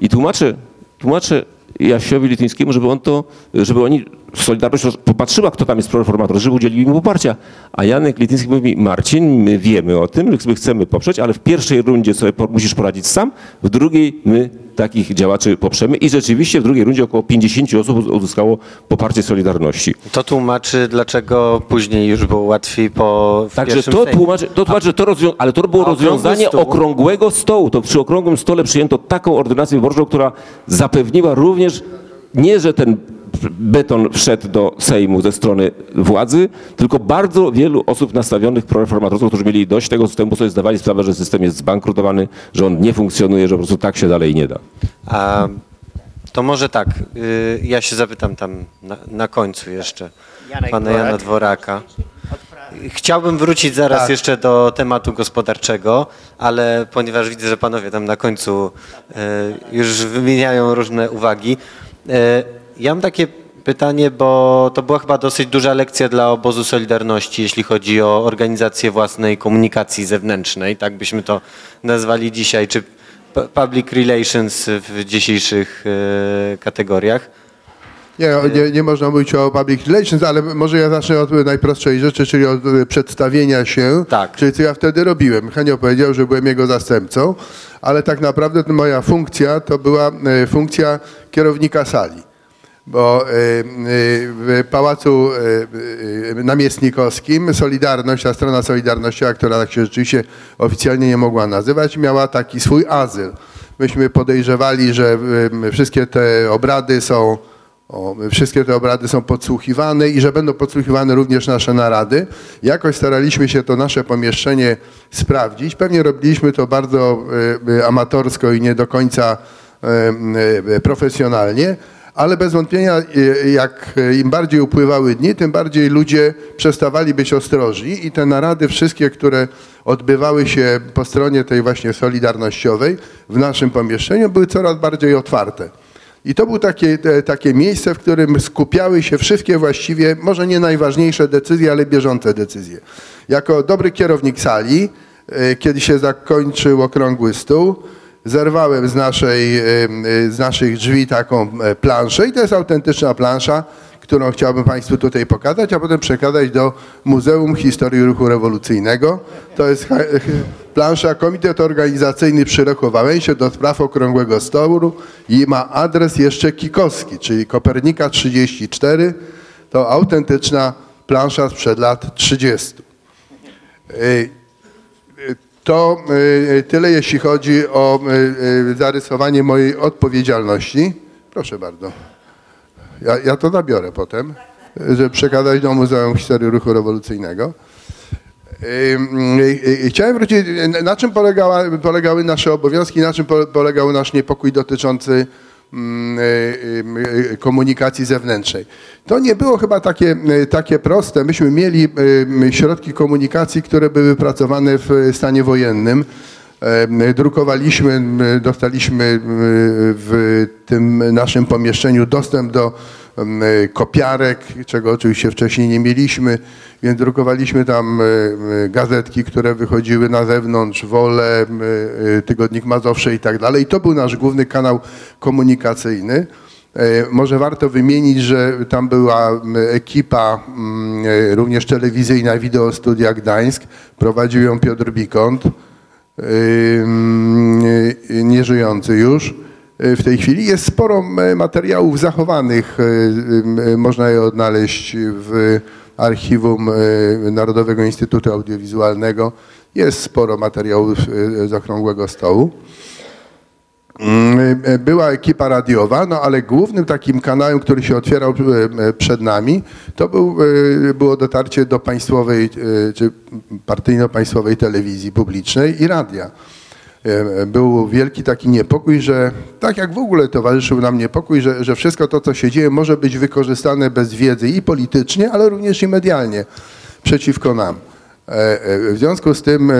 I tłumaczę, tłumaczę Jasiowi Lityńskiemu, żeby on to, żeby oni, Solidarność popatrzyła, kto tam jest proreformator, żeby udzielili mu poparcia. A Janek Lityński mówi, Marcin, my wiemy o tym, my chcemy poprzeć, ale w pierwszej rundzie sobie musisz poradzić sam, w drugiej my takich działaczy poprzemy i rzeczywiście w drugiej rundzie około 50 osób uzyskało poparcie Solidarności. To tłumaczy, dlaczego później już było łatwiej po Także to tłumaczy, to tłumaczy, że to rozwią- ale to było rozwiązanie stół? okrągłego stołu. To przy okrągłym stole przyjęto taką ordynację wyborczą, która zapewniła również nie, że ten beton wszedł do Sejmu ze strony władzy, tylko bardzo wielu osób nastawionych proreformatorów, którzy mieli dość tego systemu, sobie zdawali sprawę, że system jest zbankrutowany, że on nie funkcjonuje, że po prostu tak się dalej nie da. A to może tak, y, ja się zapytam tam na, na końcu jeszcze Janek pana Dworak. Jana Dworaka. Chciałbym wrócić zaraz Tak. jeszcze do tematu gospodarczego, ale ponieważ widzę, że panowie tam na końcu e, już wymieniają różne uwagi, e, ja mam takie pytanie, bo to była chyba dosyć duża lekcja dla obozu Solidarności, jeśli chodzi o organizację własnej komunikacji zewnętrznej, tak byśmy to nazwali dzisiaj, czy pu- public relations w dzisiejszych e, kategoriach. Nie, nie, nie można mówić o public relations, ale może ja zacznę od najprostszej rzeczy, czyli od e, przedstawienia się, Tak. czyli co ja wtedy robiłem. Henio powiedział, że byłem jego zastępcą, ale tak naprawdę moja funkcja to była e, funkcja kierownika sali. Bo e, e, w Pałacu e, Namiestnikowskim Solidarność, ta strona Solidarnościowa, która tak się rzeczywiście oficjalnie nie mogła nazywać, miała taki swój azyl. Myśmy podejrzewali, że wszystkie te obrady są o, wszystkie te obrady są podsłuchiwane i że będą podsłuchiwane również nasze narady. Jakoś staraliśmy się to nasze pomieszczenie sprawdzić. Pewnie robiliśmy to bardzo amatorsko i nie do końca profesjonalnie, ale bez wątpienia e, jak im bardziej upływały dni, tym bardziej ludzie przestawali być ostrożni i te narady wszystkie, które odbywały się po stronie tej właśnie solidarnościowej w naszym pomieszczeniu były coraz bardziej otwarte. I to było takie, takie miejsce, w którym skupiały się wszystkie właściwie, może nie najważniejsze decyzje, ale bieżące decyzje. Jako dobry kierownik sali, e, kiedy się zakończył okrągły stół, zerwałem z, naszej, z naszych drzwi taką e, planszę i to jest autentyczna plansza, którą chciałbym Państwu tutaj pokazać, a potem przekazać do Muzeum Historii Ruchu Rewolucyjnego. To jest plansza Komitet Organizacyjny przy Lechu Wałęsie do spraw Okrągłego Stołu i ma adres jeszcze kikowski, czyli Kopernika 34. To autentyczna plansza sprzed lat 30. Y, y, To y, tyle, jeśli chodzi o y, zarysowanie mojej odpowiedzialności. Proszę bardzo. Ja, ja to zabiorę potem, żeby przekazać do Muzeum Historii Ruchu Rewolucyjnego. Chciałem wrócić, na czym polegały nasze obowiązki, na czym po- polegał nasz niepokój dotyczący komunikacji zewnętrznej. To nie było chyba takie, takie proste. Myśmy mieli środki komunikacji, które były wypracowane w stanie wojennym. E, Drukowaliśmy, dostaliśmy w tym naszym pomieszczeniu dostęp do kopiarek, czego oczywiście wcześniej nie mieliśmy, więc drukowaliśmy tam e, gazetki, które wychodziły na zewnątrz, Wolę, e, Tygodnik Mazowsze i tak dalej. I to był nasz główny kanał komunikacyjny. E, Może warto wymienić, że tam była ekipa m, e, również telewizyjna Wideo Studia Gdańsk. Prowadził ją Piotr Bikont nieżyjący już w tej chwili. Jest sporo m, materiałów zachowanych, y, y, można je odnaleźć w archiwum y, Narodowego Instytutu Audiowizualnego. Jest sporo materiałów y, z Okrągłego Stołu. Mm, Była ekipa radiowa, no ale głównym takim kanałem, który się otwierał przed nami, to był, było dotarcie do państwowej czy partyjno-państwowej telewizji publicznej i radia. E, Był wielki taki niepokój, że tak jak w ogóle towarzyszył nam niepokój, że, że wszystko to, co się dzieje, może być wykorzystane bez wiedzy i politycznie, ale również i medialnie przeciwko nam. E, e, W związku z tym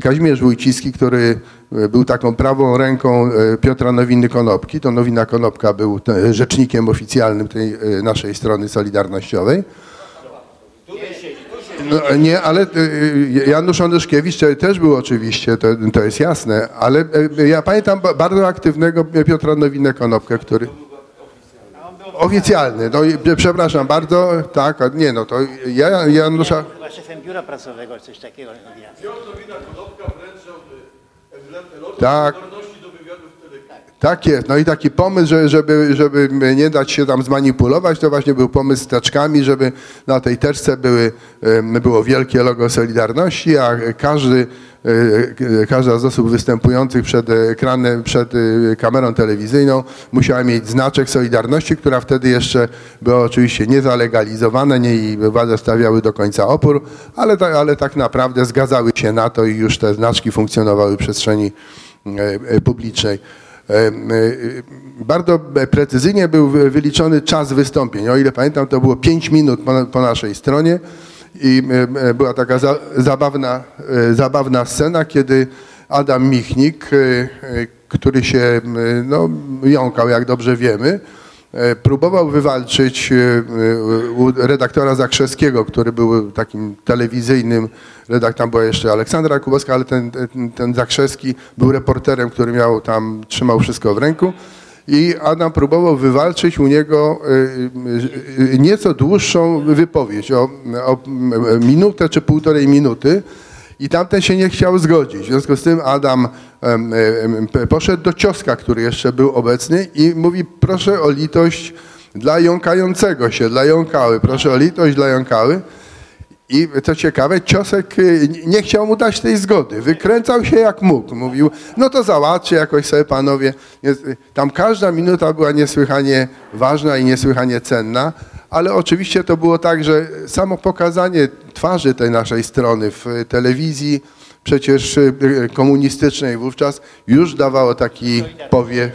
Kazimierz Wójcicki, który był taką prawą ręką Piotra Nowiny Konopki, to Nowina Konopka był rzecznikiem oficjalnym tej naszej strony solidarnościowej. No, nie, ale e, Janusz Onyszkiewicz te- też był oczywiście, to, to jest jasne, ale e, ja pamiętam ba- bardzo aktywnego Piotra Nowinę Konopkę, który... Oficjalny, no i przepraszam bardzo, tak, a nie no to ja Janusza... Chyba szefem biura pracowego, coś takiego. Tak, Tak jest. No i taki pomysł, że, żeby, żeby nie dać się tam zmanipulować, to właśnie był pomysł z teczkami, żeby na tej teczce były, było wielkie logo Solidarności, a każdy, e, każda z osób występujących przed ekranem, przed e, kamerą telewizyjną musiała mieć znaczek Solidarności, która wtedy jeszcze była oczywiście niezalegalizowana, nie i władze stawiały do końca opór, ale, ta, ale tak naprawdę zgadzały się na to i już te znaczki funkcjonowały w przestrzeni e, e, publicznej. E, Bardzo precyzyjnie był wy- wyliczony czas wystąpień. O ile pamiętam, to było 5 minut po, naszej stronie i e, była taka za, zabawna, e, zabawna scena, kiedy Adam Michnik, który się no, jąkał, jak dobrze wiemy, próbował wywalczyć e, e, u redaktora Zakrzewskiego, który był takim telewizyjnym redaktorem, była jeszcze Aleksandra Kubowska, ale ten, ten, Zakrzewski był reporterem, który miał tam, trzymał wszystko w ręku. I Adam próbował wywalczyć u niego e, e, nieco dłuższą wypowiedź, o, o minutę czy półtorej minuty. I tamten się nie chciał zgodzić. W związku z tym Adam poszedł do cioska, który jeszcze był obecny i mówi, proszę o litość dla jąkającego się, dla jąkały. Proszę o litość dla jąkały. I co ciekawe, ciosek y, nie chciał mu dać tej zgody. Wykręcał się jak mógł. Mówił, no to załatwcie jakoś sobie panowie. Tam każda minuta była niesłychanie ważna i niesłychanie cenna, ale oczywiście to było tak, że samo pokazanie twarzy tej naszej strony w telewizji, przecież y, y, komunistycznej wówczas, już dawało taki powiew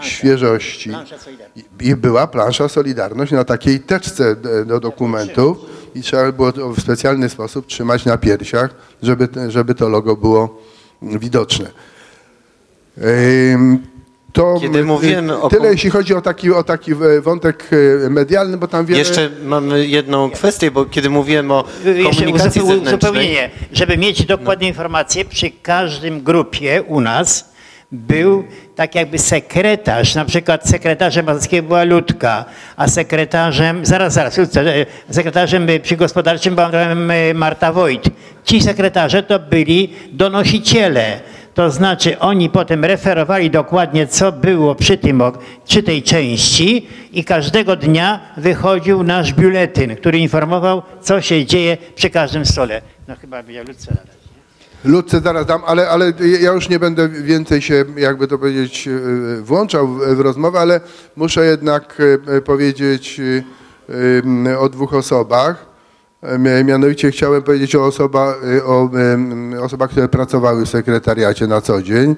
świeżości. I była plansza Solidarność na takiej teczce do, do dokumentów i trzeba było to w specjalny sposób trzymać na piersiach, żeby, żeby to logo było widoczne. To Kiedy m, mówiłem o tyle jeśli chodzi o taki, o taki e, wątek e, medialny, bo tam wiele... Jeszcze mamy jedną kwestię, bo kiedy mówiłem o Jeszcze komunikacji uzupeł- zewnętrznej... uzupełnienie. Żeby mieć dokładne informacje, przy każdym grupie u nas był tak jakby sekretarz, na przykład sekretarzem Mazowskiego była Ludka, a sekretarzem, zaraz, zaraz, e, sekretarzem przy gospodarczym była Marta Wojt. Ci sekretarze to byli donosiciele. To znaczy oni potem referowali dokładnie, co było przy, tym, przy tej części i każdego dnia wychodził nasz biuletyn, który informował, co się dzieje przy każdym stole. No chyba ja Ludce nadać. Ludce zaraz dam, ale, ale ja już nie będę więcej się, jakby to powiedzieć, e, włączał w, rozmowę, ale muszę jednak e, powiedzieć e, o dwóch osobach. E, mia- Mianowicie chciałem powiedzieć o, osoba, e, o osobach, które pracowały w sekretariacie na co dzień.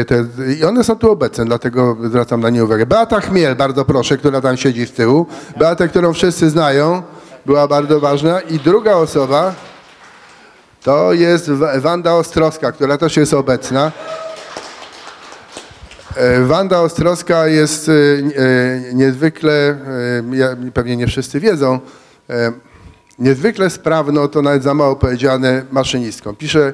E, Te, I one są tu obecne, dlatego zwracam na nie uwagę. Beata Chmiel, bardzo proszę, która tam siedzi z tyłu. Beatę, którą wszyscy znają, była bardzo ważna. I druga osoba, to jest Wa- Wanda Ostrowska, która też jest obecna. Wanda Ostrowska jest niezwykle, pewnie nie wszyscy wiedzą, niezwykle sprawną, to nawet za mało powiedziane, maszynistką. Pisze e,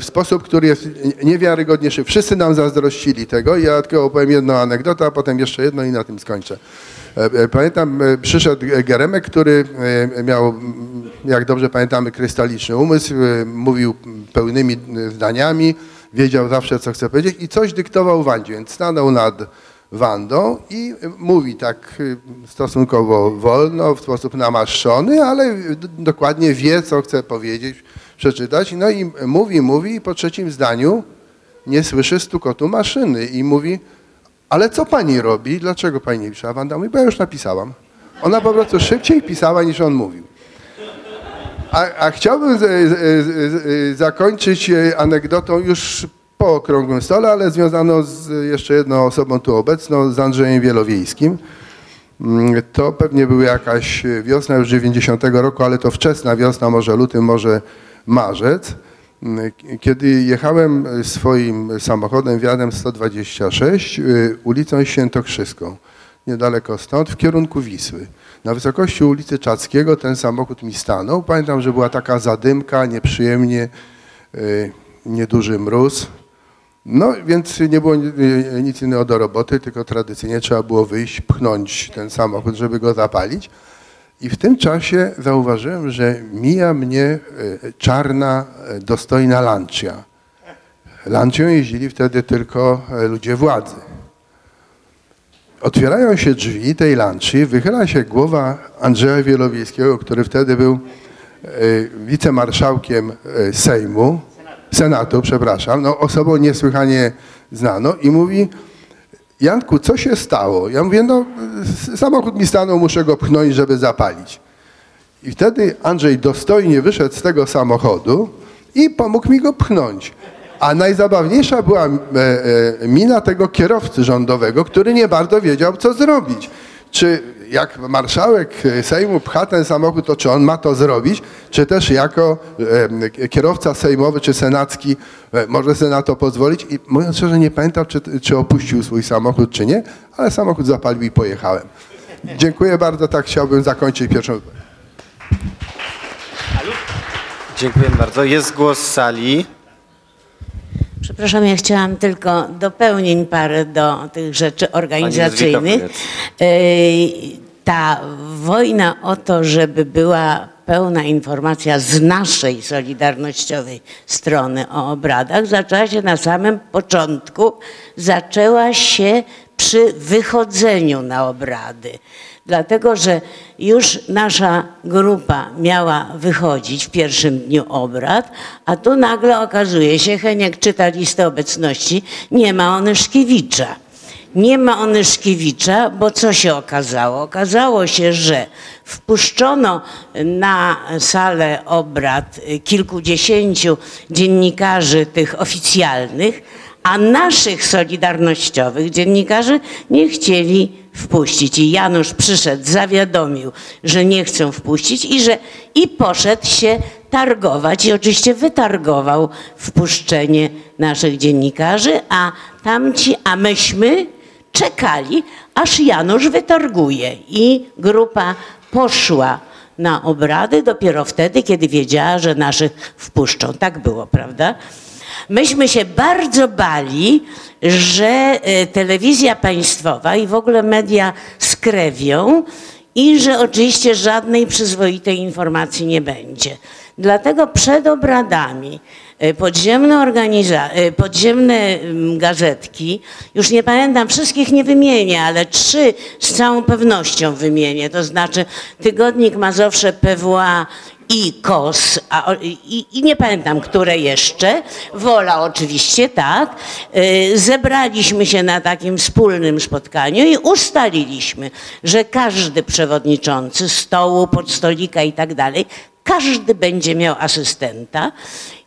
w sposób, który jest niewiarygodniejszy. Wszyscy nam zazdrościli tego. Ja tylko opowiem jedną anegdotę, a potem jeszcze jedno i na tym skończę. E, e, Pamiętam, przyszedł Geremek, który miał, jak dobrze pamiętamy, krystaliczny umysł, mówił pełnymi zdaniami, wiedział zawsze, co chce powiedzieć i coś dyktował Wandzie, więc stanął nad Wandą i mówi tak e, stosunkowo wolno, w sposób namaszczony, ale dokładnie wie, co chce powiedzieć, przeczytać. No i mówi, mówi i po trzecim zdaniu nie słyszy stukotu maszyny i mówi, ale co pani robi? Dlaczego pani nie pisze? A Wanda mówi, bo ja już napisałam. Ona po prostu szybciej pisała niż on mówił. A, a chciałbym z, z, z, zakończyć e, anegdotą już po okrągłym stole, ale związaną z jeszcze jedną osobą tu obecną, z Andrzejem Wielowiejskim. Mm, To pewnie była jakaś wiosna już 90 roku, ale to wczesna wiosna, może luty, może marzec. Mm, Kiedy jechałem swoim samochodem Wiadem 126 y, ulicą Świętokrzyską, niedaleko stąd, w kierunku Wisły. Na wysokości ulicy Czackiego ten samochód mi stanął. Pamiętam, że była taka zadymka, nieprzyjemnie, y, nieduży mróz. No więc nie było ni- nic innego do roboty, tylko tradycyjnie trzeba było wyjść, pchnąć ten samochód, żeby go zapalić. I w tym czasie zauważyłem, że mija mnie y, czarna, y, dostojna Lancia. Lancią jeździli wtedy tylko e, ludzie władzy. Otwierają się drzwi tej lanczy, wychyla się głowa Andrzeja Wielowiejskiego, który wtedy był e, wicemarszałkiem e, Sejmu, Senatu, przepraszam, no, osobą niesłychanie znaną i mówi, Janku, co się stało? Ja mówię, no samochód mi stanął, muszę go pchnąć, żeby zapalić. I wtedy Andrzej dostojnie wyszedł z tego samochodu i pomógł mi go pchnąć. A najzabawniejsza była e, e, mina tego kierowcy rządowego, który nie bardzo wiedział, co zrobić. Czy jak marszałek e, Sejmu pcha ten samochód, to czy on ma to zrobić, czy też jako e, kierowca sejmowy czy senacki e, może sobie na to pozwolić. I mówiąc szczerze, nie pamiętam, czy, czy opuścił swój samochód, czy nie, ale samochód zapalił i pojechałem. Dziękuję bardzo, tak chciałbym zakończyć pierwszą. Dziękuję bardzo. Jest głos z sali. Przepraszam, ja chciałam tylko dopełnień parę do tych rzeczy organizacyjnych. Ej, Ta wojna o to, żeby była pełna informacja z naszej solidarnościowej strony o obradach, zaczęła się na samym początku. Zaczęła się przy wychodzeniu na obrady. Dlatego, że już nasza grupa miała wychodzić w pierwszym dniu obrad, a tu nagle okazuje się, Heniek czyta listę obecności, nie ma Onyszkiewicza. Nie ma Onyszkiewicza, bo co się okazało? Okazało się, że wpuszczono na salę obrad kilkudziesięciu dziennikarzy tych oficjalnych, a naszych solidarnościowych dziennikarzy nie chcieli wpuścić. I Janusz przyszedł, zawiadomił, że nie chcą wpuścić i że i poszedł się targować i oczywiście wytargował wpuszczenie naszych dziennikarzy, a tamci, a myśmy czekali, aż Janusz wytarguje i grupa poszła na obrady dopiero wtedy, kiedy wiedziała, że naszych wpuszczą. Tak było, prawda? Myśmy się bardzo bali, że e, telewizja państwowa i w ogóle media skrewią i że oczywiście żadnej przyzwoitej informacji nie będzie. Dlatego przed obradami e, podziemne, organiza- e, podziemne gazetki, już nie pamiętam, wszystkich nie wymienię, ale trzy z całą pewnością wymienię, to znaczy Tygodnik Mazowsze PWA i KOS, a, i, i nie pamiętam, które jeszcze, Wola oczywiście, tak. Y, Zebraliśmy się na takim wspólnym spotkaniu i ustaliliśmy, że każdy przewodniczący stołu, podstolika i tak dalej, każdy będzie miał asystenta.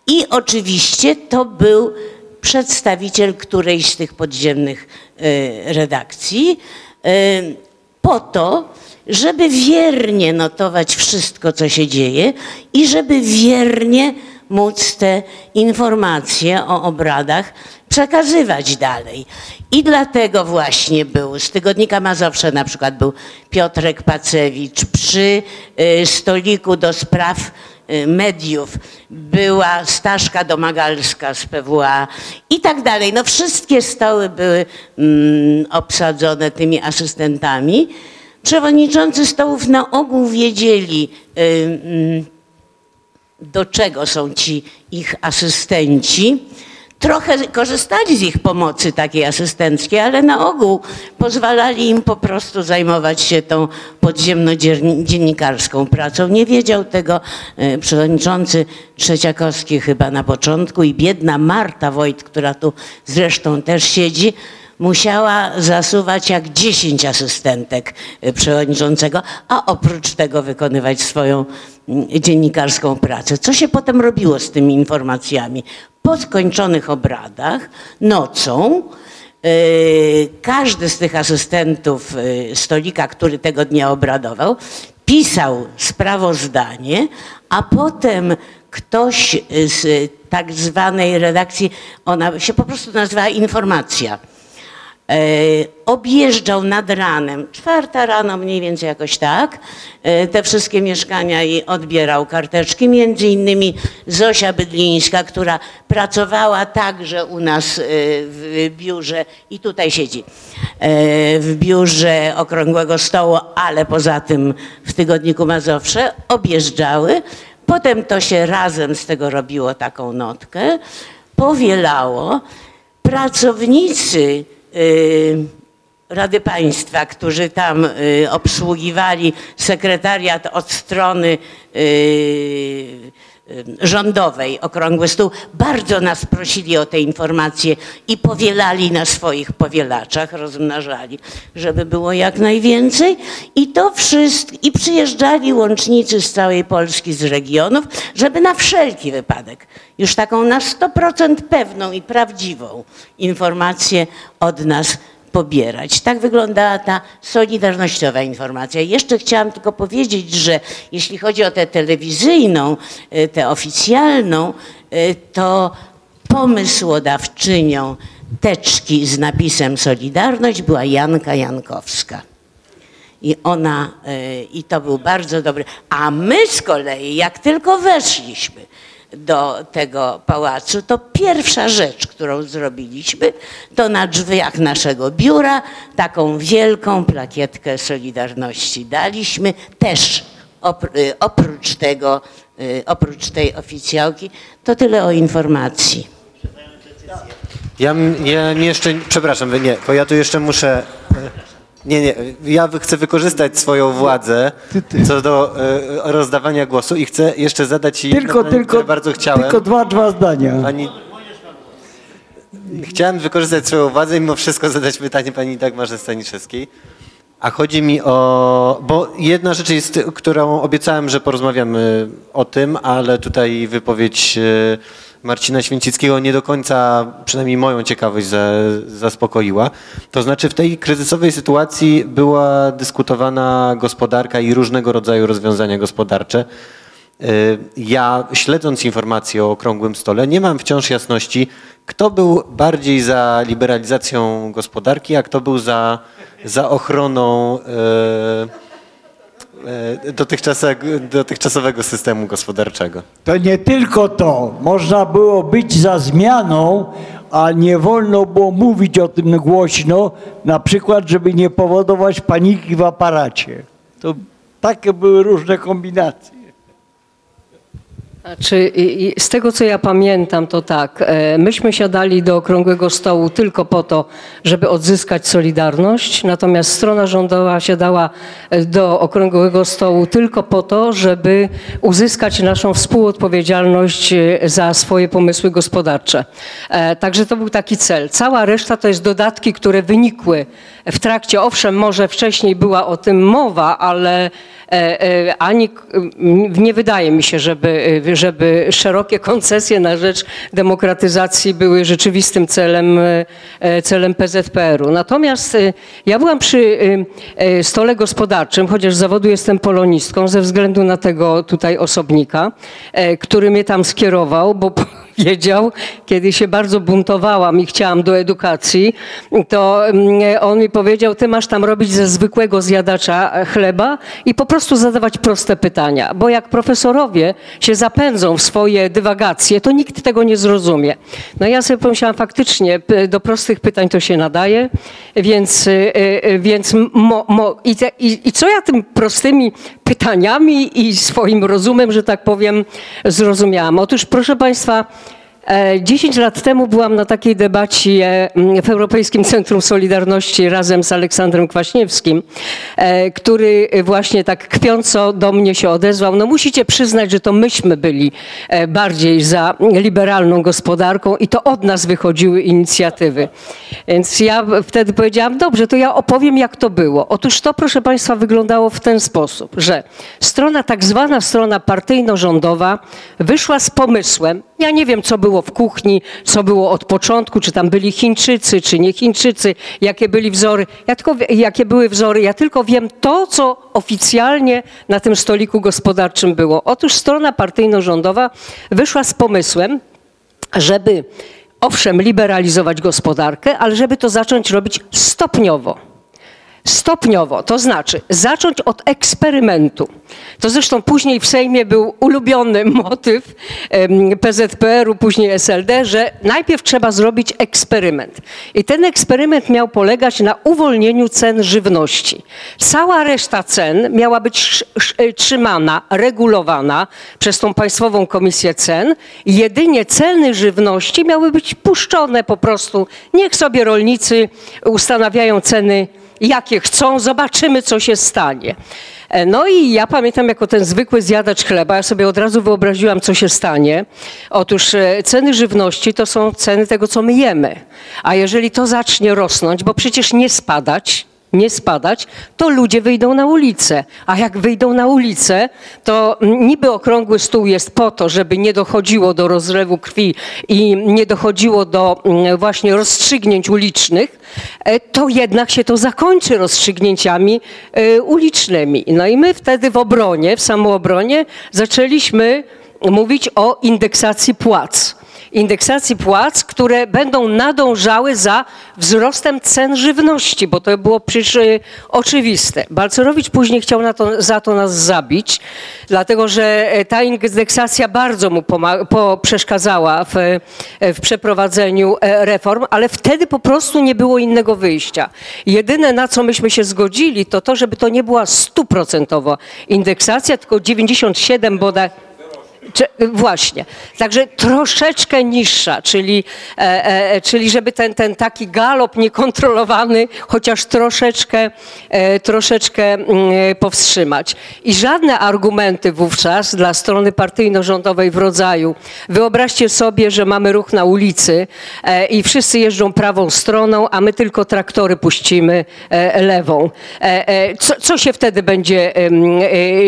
I oczywiście to był przedstawiciel którejś z tych podziemnych y, redakcji. Y, po to, żeby wiernie notować wszystko, co się dzieje i żeby wiernie móc te informacje o obradach przekazywać dalej. I dlatego właśnie był, z Tygodnika Mazowsze na przykład był Piotrek Pacewicz, przy y, stoliku do spraw y, mediów była Staszka Domagalska z PWA i tak dalej. No wszystkie stoły były mm, obsadzone tymi asystentami. Przewodniczący stołów na ogół wiedzieli, y, do czego są ci ich asystenci. Trochę korzystali z ich pomocy takiej asystenckiej, ale na ogół pozwalali im po prostu zajmować się tą podziemno-dziennikarską pracą. Nie wiedział tego e, przewodniczący Trzeciakowski chyba na początku i biedna Marta Wojt, która tu zresztą też siedzi, musiała zasuwać jak 10 asystentek e, przewodniczącego, a oprócz tego wykonywać swoją mm, dziennikarską pracę. Co się potem robiło z tymi informacjami? Po skończonych obradach nocą e, każdy z tych asystentów e, stolika, który tego dnia obradował, pisał sprawozdanie, a potem ktoś z tak zwanej redakcji, ona się po prostu nazywała informacja, objeżdżał nad ranem, czwarta rano mniej więcej jakoś tak, e, te wszystkie mieszkania i odbierał karteczki. Między innymi Zosia Bydlińska, która pracowała także u nas e, w biurze i tutaj siedzi, e, w biurze Okrągłego Stołu, ale poza tym w Tygodniku Mazowsze, objeżdżały. Potem to się razem z tego robiło taką notkę. powielało. Pracownicy Rady Państwa, którzy tam y, obsługiwali sekretariat od strony y, y, rządowej, Okrągły Stół, bardzo nas prosili o te informacje i powielali na swoich powielaczach, rozmnażali, żeby było jak najwięcej. I to wszystko, i przyjeżdżali łącznicy z całej Polski, z regionów, żeby na wszelki wypadek, już taką na 100% pewną i prawdziwą informację od nas pobierać. Tak wyglądała ta solidarnościowa informacja. Jeszcze chciałam tylko powiedzieć, że jeśli chodzi o tę telewizyjną, y, tę oficjalną, y, to pomysłodawczynią teczki z napisem Solidarność była Janka Jankowska. I ona, y, i to był bardzo dobry. A my z kolei, jak tylko weszliśmy do tego pałacu, to pierwsza rzecz, którą zrobiliśmy, to na drzwiach naszego biura taką wielką plakietkę Solidarności daliśmy. Też y, oprócz tego, y, oprócz tej oficjałki, to tyle o informacji. Ja, ja jeszcze, przepraszam, nie, bo ja tu jeszcze muszę, e, nie, nie, ja chcę wykorzystać swoją władzę co do e, rozdawania głosu i chcę jeszcze zadać Tylko, pytanie, tylko, które bardzo chciałem. tylko dwa, dwa zdania. Pani... Chciałem wykorzystać swoją władzę i mimo wszystko zadać pytanie pani Dagmarze Staniszewskiej. A chodzi mi o. Bo jedna rzecz jest, którą obiecałem, że porozmawiamy o tym, ale tutaj wypowiedź e, Marcina Święcickiego nie do końca, przynajmniej moją ciekawość, za, zaspokoiła. To znaczy, w tej kryzysowej sytuacji była dyskutowana gospodarka i różnego rodzaju rozwiązania gospodarcze. Y, Ja, śledząc informacje o okrągłym stole, nie mam wciąż jasności, kto był bardziej za liberalizacją gospodarki, a kto był za, za ochroną e, dotychczasowego, dotychczasowego systemu gospodarczego. To nie tylko to. Można było być za zmianą, a nie wolno było mówić o tym głośno, na przykład, żeby nie powodować paniki w aparacie. To takie były różne kombinacje. Znaczy, z tego co ja pamiętam, to tak, e, myśmy siadali do okrągłego stołu tylko po to, żeby odzyskać Solidarność, natomiast strona rządowa siadała e, do okrągłego stołu tylko po to, żeby uzyskać naszą współodpowiedzialność e, za swoje pomysły gospodarcze. Także to był taki cel. Cała reszta to jest dodatki, które wynikły w trakcie, owszem, może wcześniej była o tym mowa, ale e, e, ani nie wydaje mi się, żeby, e, żeby szerokie koncesje na rzecz demokratyzacji były rzeczywistym celem, celem PZPR-u. Natomiast ja byłam przy stole gospodarczym, chociaż z zawodu jestem polonistką, ze względu na tego tutaj osobnika, który mnie tam skierował, bo powiedział, kiedy się bardzo buntowałam i chciałam do edukacji, to mm, on mi powiedział, ty masz tam robić ze zwykłego zjadacza chleba i po prostu zadawać proste pytania, bo jak profesorowie się zapędzą w swoje dywagacje, to nikt tego nie zrozumie. No ja sobie pomyślałam, faktycznie do prostych pytań to się nadaje, więc, y, y, więc mo, mo, i, te, i, i co ja tym prostymi pytaniami i swoim rozumem, że tak powiem, zrozumiałam? Otóż proszę Państwa, 10 lat temu byłam na takiej debacie mm, w Europejskim Centrum Solidarności razem z Aleksandrem Kwaśniewskim, e, który właśnie tak kwiąco do mnie się odezwał. No musicie przyznać, że to myśmy byli e, bardziej za liberalną gospodarką i to od nas wychodziły inicjatywy. Więc ja wtedy powiedziałam, dobrze, to ja opowiem jak to było. Otóż to, proszę Państwa, wyglądało w ten sposób, że strona, tak zwana strona partyjno-rządowa wyszła z pomysłem, ja nie wiem, co było w kuchni, co było od początku, czy tam byli Chińczycy, czy nie Chińczycy, jakie byli wzory, ja tylko, jakie były wzory, ja tylko wiem to, co oficjalnie na tym stoliku gospodarczym było. Otóż strona partyjno-rządowa wyszła z pomysłem, żeby owszem liberalizować gospodarkę, ale żeby to zacząć robić stopniowo. Stopniowo, to znaczy zacząć od eksperymentu. To zresztą później w Sejmie był ulubiony motyw PZPR-u, później SLD, że najpierw trzeba zrobić eksperyment. I ten eksperyment miał polegać na uwolnieniu cen żywności. Cała reszta cen miała być e, trzymana, regulowana przez tą Państwową Komisję Cen. Jedynie ceny żywności miały być puszczone po prostu. Niech sobie rolnicy ustanawiają ceny, jakie chcą, zobaczymy, co się stanie. E, No i ja pamiętam, jako ten zwykły zjadacz chleba, ja sobie od razu wyobraziłam, co się stanie. Otóż e, ceny żywności to są ceny tego, co my jemy. A jeżeli to zacznie rosnąć, bo przecież nie spadać, nie spadać, to ludzie wyjdą na ulicę. A jak wyjdą na ulicę, to niby okrągły stół jest po to, żeby nie dochodziło do rozlewu krwi i nie dochodziło do mm, właśnie rozstrzygnięć ulicznych, e, to jednak się to zakończy rozstrzygnięciami e, ulicznymi. No i my wtedy w obronie, w samoobronie zaczęliśmy mówić o indeksacji płac indeksacji płac, które będą nadążały za wzrostem cen żywności, bo to było przecież y, oczywiste. Balcerowicz później chciał na to, za to nas zabić, dlatego że e, ta indeksacja bardzo mu przeszkadzała w, e, w przeprowadzeniu e, reform, ale wtedy po prostu nie było innego wyjścia. Jedyne na co myśmy się zgodzili, to to, żeby to nie była stuprocentowa indeksacja, tylko 97 bodaj. Właśnie. Także troszeczkę niższa, czyli, e, e, czyli żeby ten, ten taki galop niekontrolowany chociaż troszeczkę, e, troszeczkę mm, powstrzymać. I żadne argumenty wówczas dla strony partyjno-rządowej w rodzaju wyobraźcie sobie, że mamy ruch na ulicy e, i wszyscy jeżdżą prawą stroną, a my tylko traktory puścimy e, lewą. E, e, co, co się wtedy będzie e,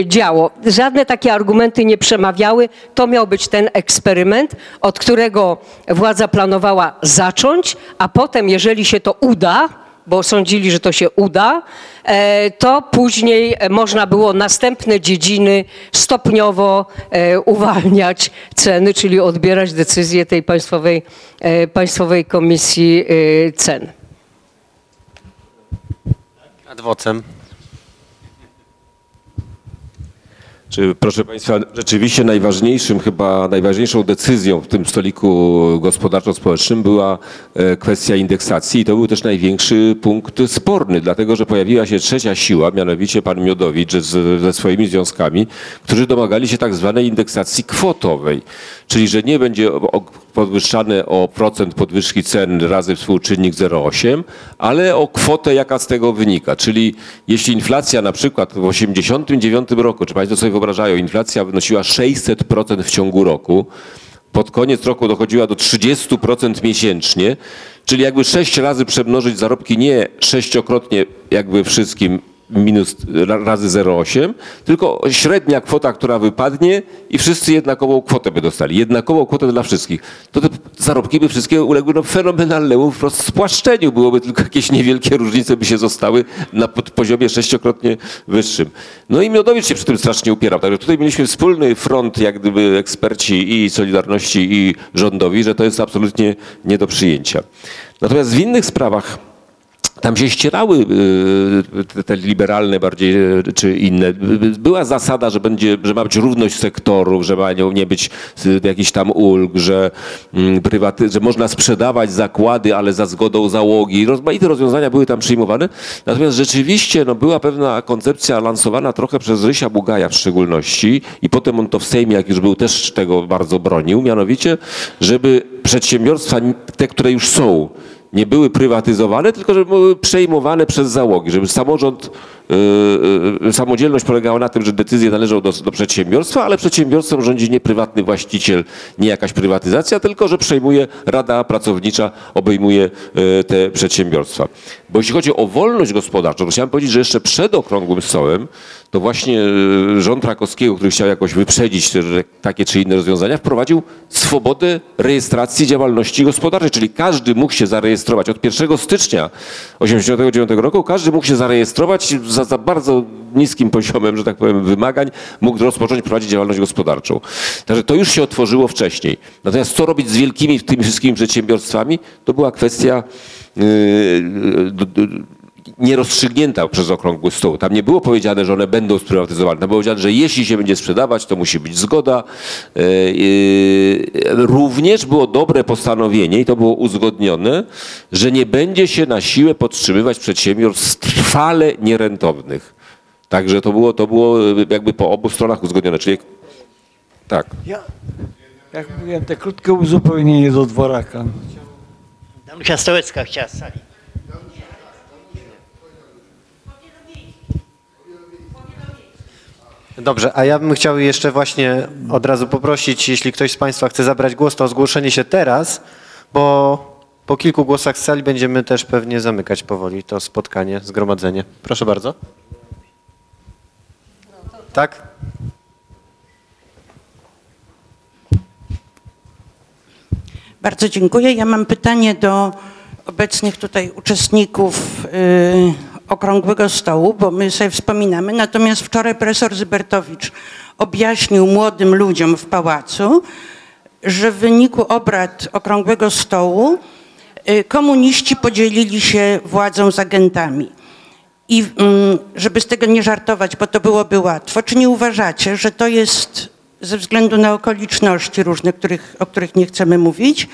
działo? Żadne takie argumenty nie przemawiały. To miał być ten eksperyment, od którego władza planowała zacząć, a potem, jeżeli się to uda, bo sądzili, że to się uda, e, to później można było następne dziedziny stopniowo e, uwalniać ceny, czyli odbierać decyzję tej Państwowej, e, Państwowej Komisji Cen. Nad Czy, proszę Państwa, rzeczywiście najważniejszym, chyba najważniejszą decyzją w tym stoliku gospodarczo-społecznym była e, kwestia indeksacji i to był też największy punkt sporny, dlatego że pojawiła się trzecia siła, mianowicie pan Miodowicz ze swoimi związkami, którzy domagali się tak zwanej indeksacji kwotowej, czyli że nie będzie podwyższane o procent podwyżki cen razy współczynnik 0,8, ale o kwotę, jaka z tego wynika. Czyli jeśli inflacja na przykład w 89 roku, czy Państwo sobie wyobrażają, inflacja wynosiła 600% w ciągu roku, pod koniec roku dochodziła do 30% miesięcznie, czyli jakby sześć razy przemnożyć zarobki nie sześciokrotnie jakby wszystkim minus ra- razy 0,8, tylko średnia kwota, która wypadnie i wszyscy jednakową kwotę by dostali. Jednakową kwotę dla wszystkich. To te zarobki by wszystkie uległy no, fenomenalnemu wprost spłaszczeniu. Byłoby tylko jakieś niewielkie różnice by się zostały na poziomie sześciokrotnie wyższym. No i Miodowicz się przy tym strasznie upierał. Także tutaj mieliśmy wspólny front, jak gdyby eksperci i Solidarności i rządowi, że to jest absolutnie nie do przyjęcia. Natomiast w innych sprawach tam się ścierały y, te- liberalne bardziej y, czy inne. Y, Była zasada, że, będzie, że ma być równość sektorów, że ma nie być jakichś tam ulg, że, mm, prywaty, że można sprzedawać zakłady, ale za zgodą załogi. Rozmaite rozwiązania były tam przyjmowane. Natomiast rzeczywiście no, była pewna koncepcja lansowana trochę przez Rysia Bugaja w szczególności i potem on to w Sejmie, jak już był, też tego bardzo bronił, mianowicie, żeby przedsiębiorstwa, te, które już są, nie były prywatyzowane, tylko żeby były przejmowane przez załogi, żeby samorząd, samodzielność polegała na tym, że decyzje należą do, do przedsiębiorstwa, ale przedsiębiorstwem rządzi nie prywatny właściciel, nie jakaś prywatyzacja, tylko że przejmuje Rada Pracownicza, obejmuje te przedsiębiorstwa. Bo jeśli chodzi o wolność gospodarczą, to chciałem powiedzieć, że jeszcze przed Okrągłym Stołem to właśnie rząd Rakowskiego, który chciał jakoś wyprzedzić te, takie czy inne rozwiązania, wprowadził swobodę rejestracji działalności gospodarczej, czyli każdy mógł się zarejestrować od 1 stycznia 1989 roku, każdy mógł się zarejestrować za, za bardzo niskim poziomem, że tak powiem, wymagań, mógł rozpocząć prowadzić działalność gospodarczą. Także to już się otworzyło wcześniej. Natomiast co robić z wielkimi tymi wszystkimi przedsiębiorstwami, to była kwestia yy, d- d- nierozstrzygnięta przez okrągły stół. Tam nie było powiedziane, że one będą sprywatyzowane. Tam było powiedziane, że jeśli się będzie sprzedawać, to musi być zgoda. E, e, Również było dobre postanowienie i to było uzgodnione, że nie będzie się na siłę podtrzymywać przedsiębiorstw trwale nierentownych. Także to było, to było e, jakby po obu stronach uzgodnione. Czyli tak. Ja, jak mówiłem, te krótkie uzupełnienie do dworaka. Danusia Stołecka chciała z sali. Dobrze, a ja bym chciał jeszcze właśnie od razu poprosić, jeśli ktoś z Państwa chce zabrać głos, to o zgłoszenie się teraz, bo po kilku głosach z sali będziemy też pewnie zamykać powoli to spotkanie, zgromadzenie. Proszę bardzo. Tak? Bardzo dziękuję. Ja mam pytanie do obecnych tutaj uczestników y, Okrągłego Stołu, bo my sobie wspominamy. Natomiast wczoraj profesor Zybertowicz objaśnił młodym ludziom w pałacu, że w wyniku obrad Okrągłego Stołu y, komuniści podzielili się władzą z agentami. I mm, żeby z tego nie żartować, bo to byłoby łatwo, czy nie uważacie, że to jest ze względu na okoliczności różne, których, o których nie chcemy mówić,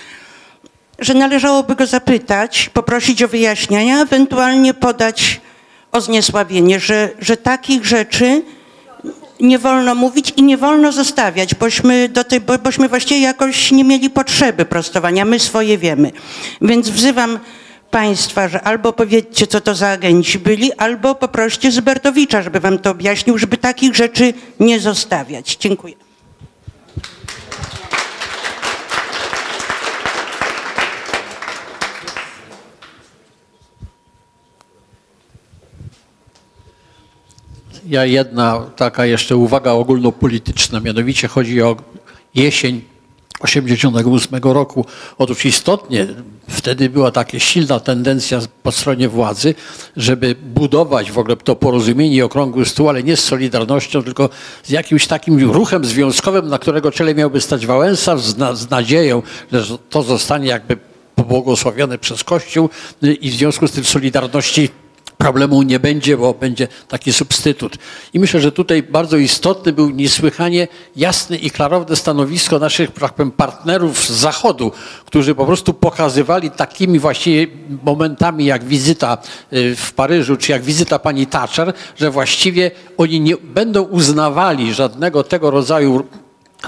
że należałoby go zapytać, poprosić o wyjaśnienia, ewentualnie podać o zniesławienie, że, że takich rzeczy nie wolno mówić i nie wolno zostawiać, bośmy, do tej, bo, bośmy właściwie jakoś nie mieli potrzeby prostowania, my swoje wiemy. Więc wzywam Państwa, że albo powiedzcie, co to za agenci byli, albo poproście Zybertowicza, żeby Wam to objaśnił, żeby takich rzeczy nie zostawiać. Dziękuję. Ja jedna taka jeszcze uwaga ogólnopolityczna, mianowicie chodzi o jesień 88 roku. Otóż istotnie wtedy była taka silna tendencja po stronie władzy, żeby budować w ogóle to porozumienie okrągły stół, ale nie z Solidarnością, tylko z jakimś takim ruchem związkowym, na którego czele miałby stać Wałęsa z nadzieją, że to zostanie jakby pobłogosławione przez Kościół y, i w związku z tym Solidarności problemu nie będzie, bo będzie taki substytut. I myślę, że tutaj bardzo istotny był niesłychanie jasne i klarowne stanowisko naszych tak powiem, partnerów z Zachodu, którzy po prostu pokazywali takimi właściwie momentami jak wizyta y, w Paryżu, czy jak wizyta pani Thatcher, że właściwie oni nie będą uznawali żadnego tego rodzaju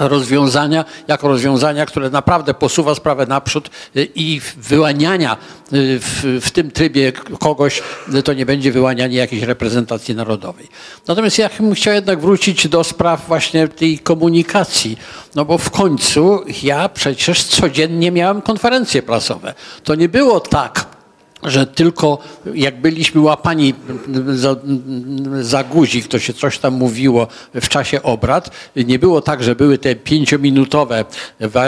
rozwiązania jako rozwiązania, które naprawdę posuwa sprawę naprzód y, i wyłaniania y, w, w tym trybie kogoś, y, to nie będzie wyłanianie jakiejś reprezentacji narodowej. Natomiast ja bym chciał jednak wrócić do spraw właśnie tej komunikacji, no bo w końcu ja przecież codziennie miałem konferencje prasowe. To nie było tak, że tylko jak byliśmy łapani za, za guzik, to się coś tam mówiło w czasie obrad. Nie było tak, że były te pięciominutowe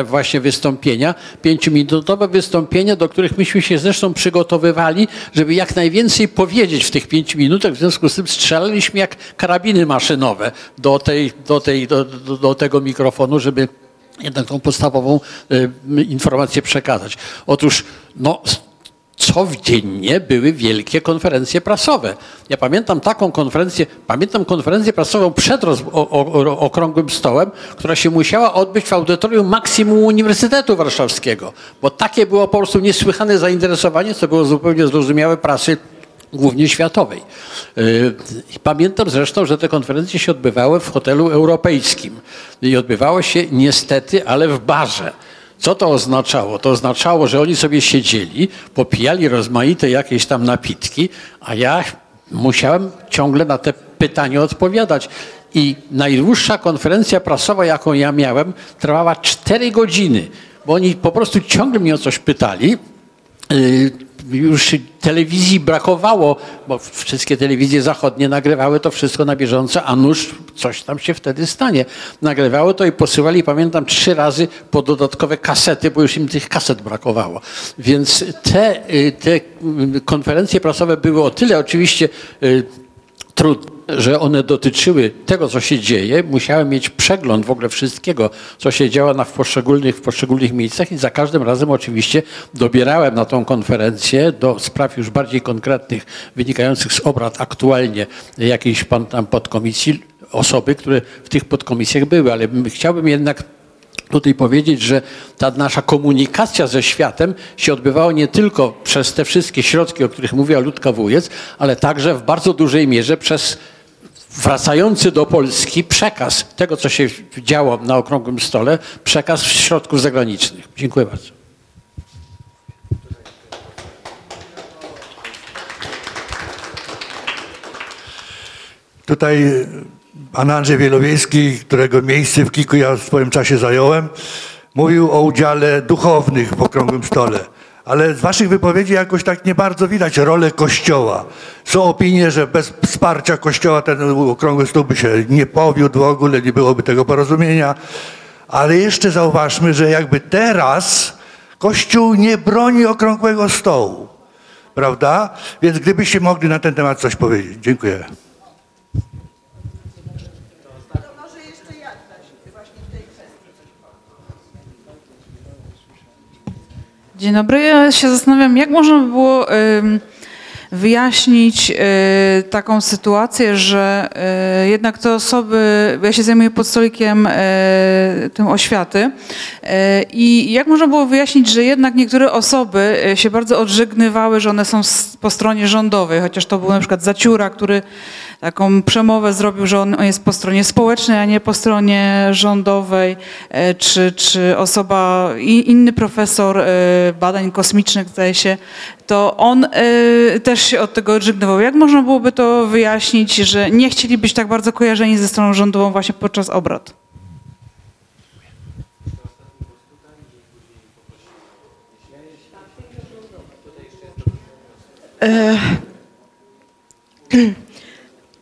właśnie wystąpienia. Pięciominutowe wystąpienia, do których myśmy się zresztą przygotowywali, żeby jak najwięcej powiedzieć w tych pięciu minutach. W związku z tym strzelaliśmy jak karabiny maszynowe do, tej, do, tej, do, do, do tego mikrofonu, żeby jednak tą podstawową y, informację przekazać. Otóż no, codziennie były wielkie konferencje prasowe. Ja pamiętam taką konferencję, pamiętam konferencję prasową przed roz, o, o, okrągłym stołem, która się musiała odbyć w audytorium maksimum Uniwersytetu Warszawskiego, bo takie było po prostu niesłychane zainteresowanie, co było zupełnie zrozumiałe prasy głównie światowej. Yy, Pamiętam zresztą, że te konferencje się odbywały w hotelu europejskim i odbywały się niestety, ale w barze. Co to oznaczało? To oznaczało, że oni sobie siedzieli, popijali rozmaite jakieś tam napitki, a ja musiałem ciągle na te pytania odpowiadać. I najdłuższa konferencja prasowa, jaką ja miałem, trwała 4 godziny, bo oni po prostu ciągle mnie o coś pytali. Już telewizji brakowało, bo wszystkie telewizje zachodnie nagrywały to wszystko na bieżąco, a nuż coś tam się wtedy stanie. Nagrywały to i posyłali, pamiętam, trzy razy po dodatkowe kasety, bo już im tych kaset brakowało. Więc te, y, te y, konferencje prasowe były o tyle oczywiście y, trudne, że one dotyczyły tego, co się dzieje, musiałem mieć przegląd w ogóle wszystkiego, co się działo na, w, poszczególnych, w poszczególnych miejscach i za każdym razem oczywiście dobierałem na tą konferencję do spraw już bardziej konkretnych, wynikających z obrad aktualnie jakiejś pan tam podkomisji, osoby, które w tych podkomisjach były, ale chciałbym jednak tutaj powiedzieć, że ta nasza komunikacja ze światem się odbywała nie tylko przez te wszystkie środki, o których mówiła Ludka Wujec, ale także w bardzo dużej mierze przez wracający do Polski przekaz tego, co się działo na okrągłym stole, przekaz środków zagranicznych. Dziękuję bardzo. Tutaj pan Andrzej Wielowiejski, którego miejsce w Kiku ja w swoim czasie zająłem, mówił o udziale duchownych w okrągłym stole. Ale z waszych wypowiedzi jakoś tak nie bardzo widać rolę Kościoła. Są opinie, że bez wsparcia Kościoła ten okrągły stół by się nie powiódł w ogóle, nie byłoby tego porozumienia. Ale jeszcze zauważmy, że jakby teraz Kościół nie broni okrągłego stołu. Prawda? Więc gdybyście mogli na ten temat coś powiedzieć. Dziękuję. Dzień dobry. Ja się zastanawiam, jak można by było wyjaśnić y, taką sytuację, że y, jednak te osoby, ja się zajmuję pod stolikiem y, tym oświaty i jak można było wyjaśnić, że jednak niektóre osoby się bardzo odżegnywały, że one są po stronie rządowej, chociaż to był na przykład Zaciura, który taką przemowę zrobił, że on jest po stronie społecznej, a nie po stronie rządowej, e, czy, czy osoba, inny profesor e, badań kosmicznych, zdaje się, to on e, też się od tego odżegnywał. Jak można byłoby to wyjaśnić, że nie chcieli być tak bardzo kojarzeni ze stroną rządową właśnie podczas obrad?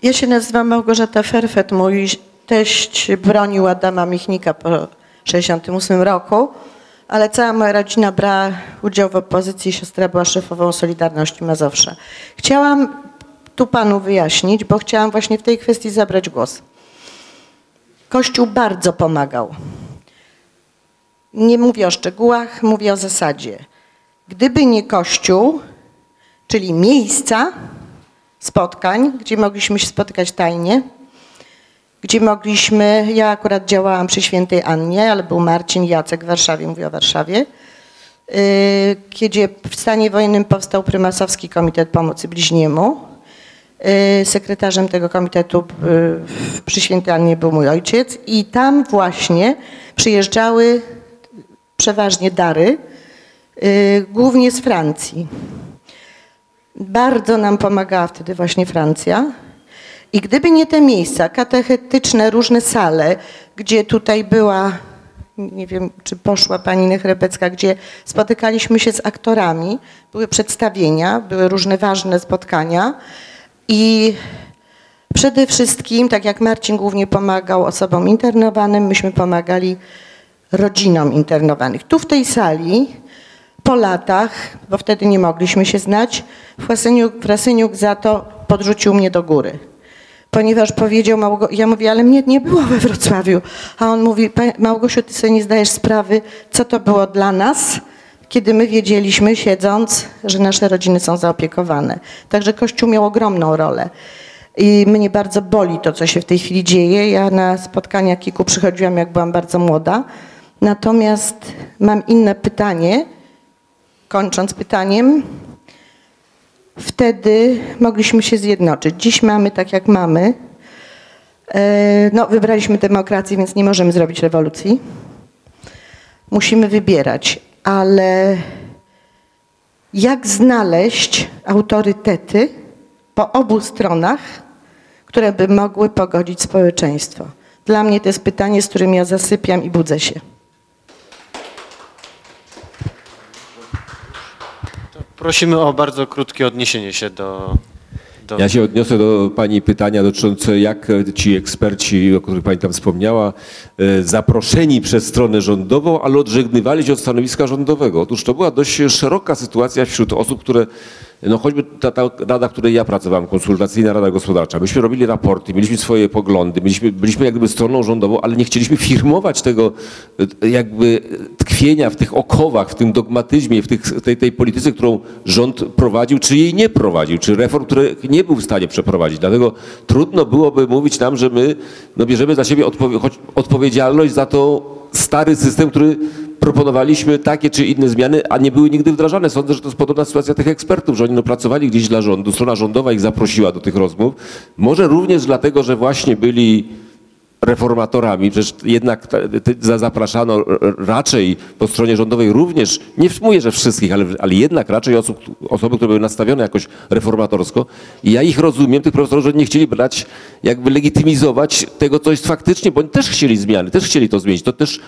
Ja się nazywam Małgorzata Ferfet. Mój teść bronił Adama Michnika po 1968 roku, ale cała moja rodzina brała udział w opozycji. Siostra była szefową Solidarności Mazowsza. Chciałam tu panu wyjaśnić, bo chciałam właśnie w tej kwestii zabrać głos. Kościół bardzo pomagał. Nie mówię o szczegółach, mówię o zasadzie. Gdyby nie Kościół, czyli miejsca, spotkań, gdzie mogliśmy się spotykać tajnie, gdzie mogliśmy, ja akurat działałam przy Świętej Annie, ale był Marcin Jacek w Warszawie, mówię o Warszawie, yy, kiedy w stanie wojennym powstał Prymasowski Komitet Pomocy Bliźniemu. Yy, Sekretarzem tego komitetu yy, przy Świętej Annie był mój ojciec i tam właśnie przyjeżdżały przeważnie dary, głównie z Francji. Bardzo nam pomagała wtedy właśnie Francja. I gdyby nie te miejsca katechetyczne, różne sale, gdzie tutaj była, nie wiem, czy poszła pani Nechrebecka, gdzie spotykaliśmy się z aktorami, były przedstawienia, były różne ważne spotkania i przede wszystkim, tak jak Marcin głównie pomagał osobom internowanym, myśmy pomagali rodzinom internowanych. Tu w tej sali po latach, bo wtedy nie mogliśmy się znać, Frasyniuk, Frasyniuk za to podrzucił mnie do góry. Ponieważ powiedział, Małgo- ja mówię, ale mnie nie było we Wrocławiu. A on mówi, "Pa- Małgosiu, ty sobie nie zdajesz sprawy, co to było dla nas, kiedy my wiedzieliśmy, siedząc, że nasze rodziny są zaopiekowane. Także Kościół miał ogromną rolę. I mnie bardzo boli to, co się w tej chwili dzieje. Ja na spotkania KIK-u przychodziłam, jak byłam bardzo młoda. Natomiast mam inne pytanie, kończąc pytaniem, wtedy mogliśmy się zjednoczyć. Dziś mamy tak, jak mamy. E, No, wybraliśmy demokrację, więc nie możemy zrobić rewolucji. Musimy wybierać, ale jak znaleźć autorytety po obu stronach, które by mogły pogodzić społeczeństwo? Dla mnie to jest pytanie, z którym ja zasypiam i budzę się. Prosimy o bardzo krótkie odniesienie się do... do... Ja się odniosę do Pani pytania dotyczące jak ci eksperci, o których Pani tam wspomniała, e, zaproszeni przez stronę rządową, ale odżegnywali się od stanowiska rządowego. Otóż to była dość szeroka sytuacja wśród osób, które no choćby ta, ta rada, w której ja pracowałem, konsultacyjna rada gospodarcza, myśmy robili raporty, mieliśmy swoje poglądy, byliśmy, byliśmy jakby stroną rządową, ale nie chcieliśmy firmować tego e, jakby tkwienia w tych okowach, w tym dogmatyzmie, w tych, tej, tej polityce, którą rząd prowadził, czy jej nie prowadził, czy reform, które nie był w stanie przeprowadzić. Dlatego trudno byłoby mówić nam, że my no, bierzemy za siebie odpowiedzialność za to stary system, który proponowaliśmy takie czy inne zmiany, a nie były nigdy wdrażane. Sądzę, że to jest podobna sytuacja tych ekspertów, że oni no, pracowali gdzieś dla rządu, strona rządowa ich zaprosiła do tych rozmów. Może również dlatego, że właśnie byli reformatorami, przecież jednak zapraszano raczej po stronie rządowej również, nie mówię, że wszystkich, ale, ale jednak raczej osób, osoby, które były nastawione jakoś reformatorsko. I ja ich rozumiem, tych profesorów, że nie chcieli brać, jakby legitymizować tego, co jest faktycznie, bo oni też chcieli zmiany, też chcieli to zmienić. To też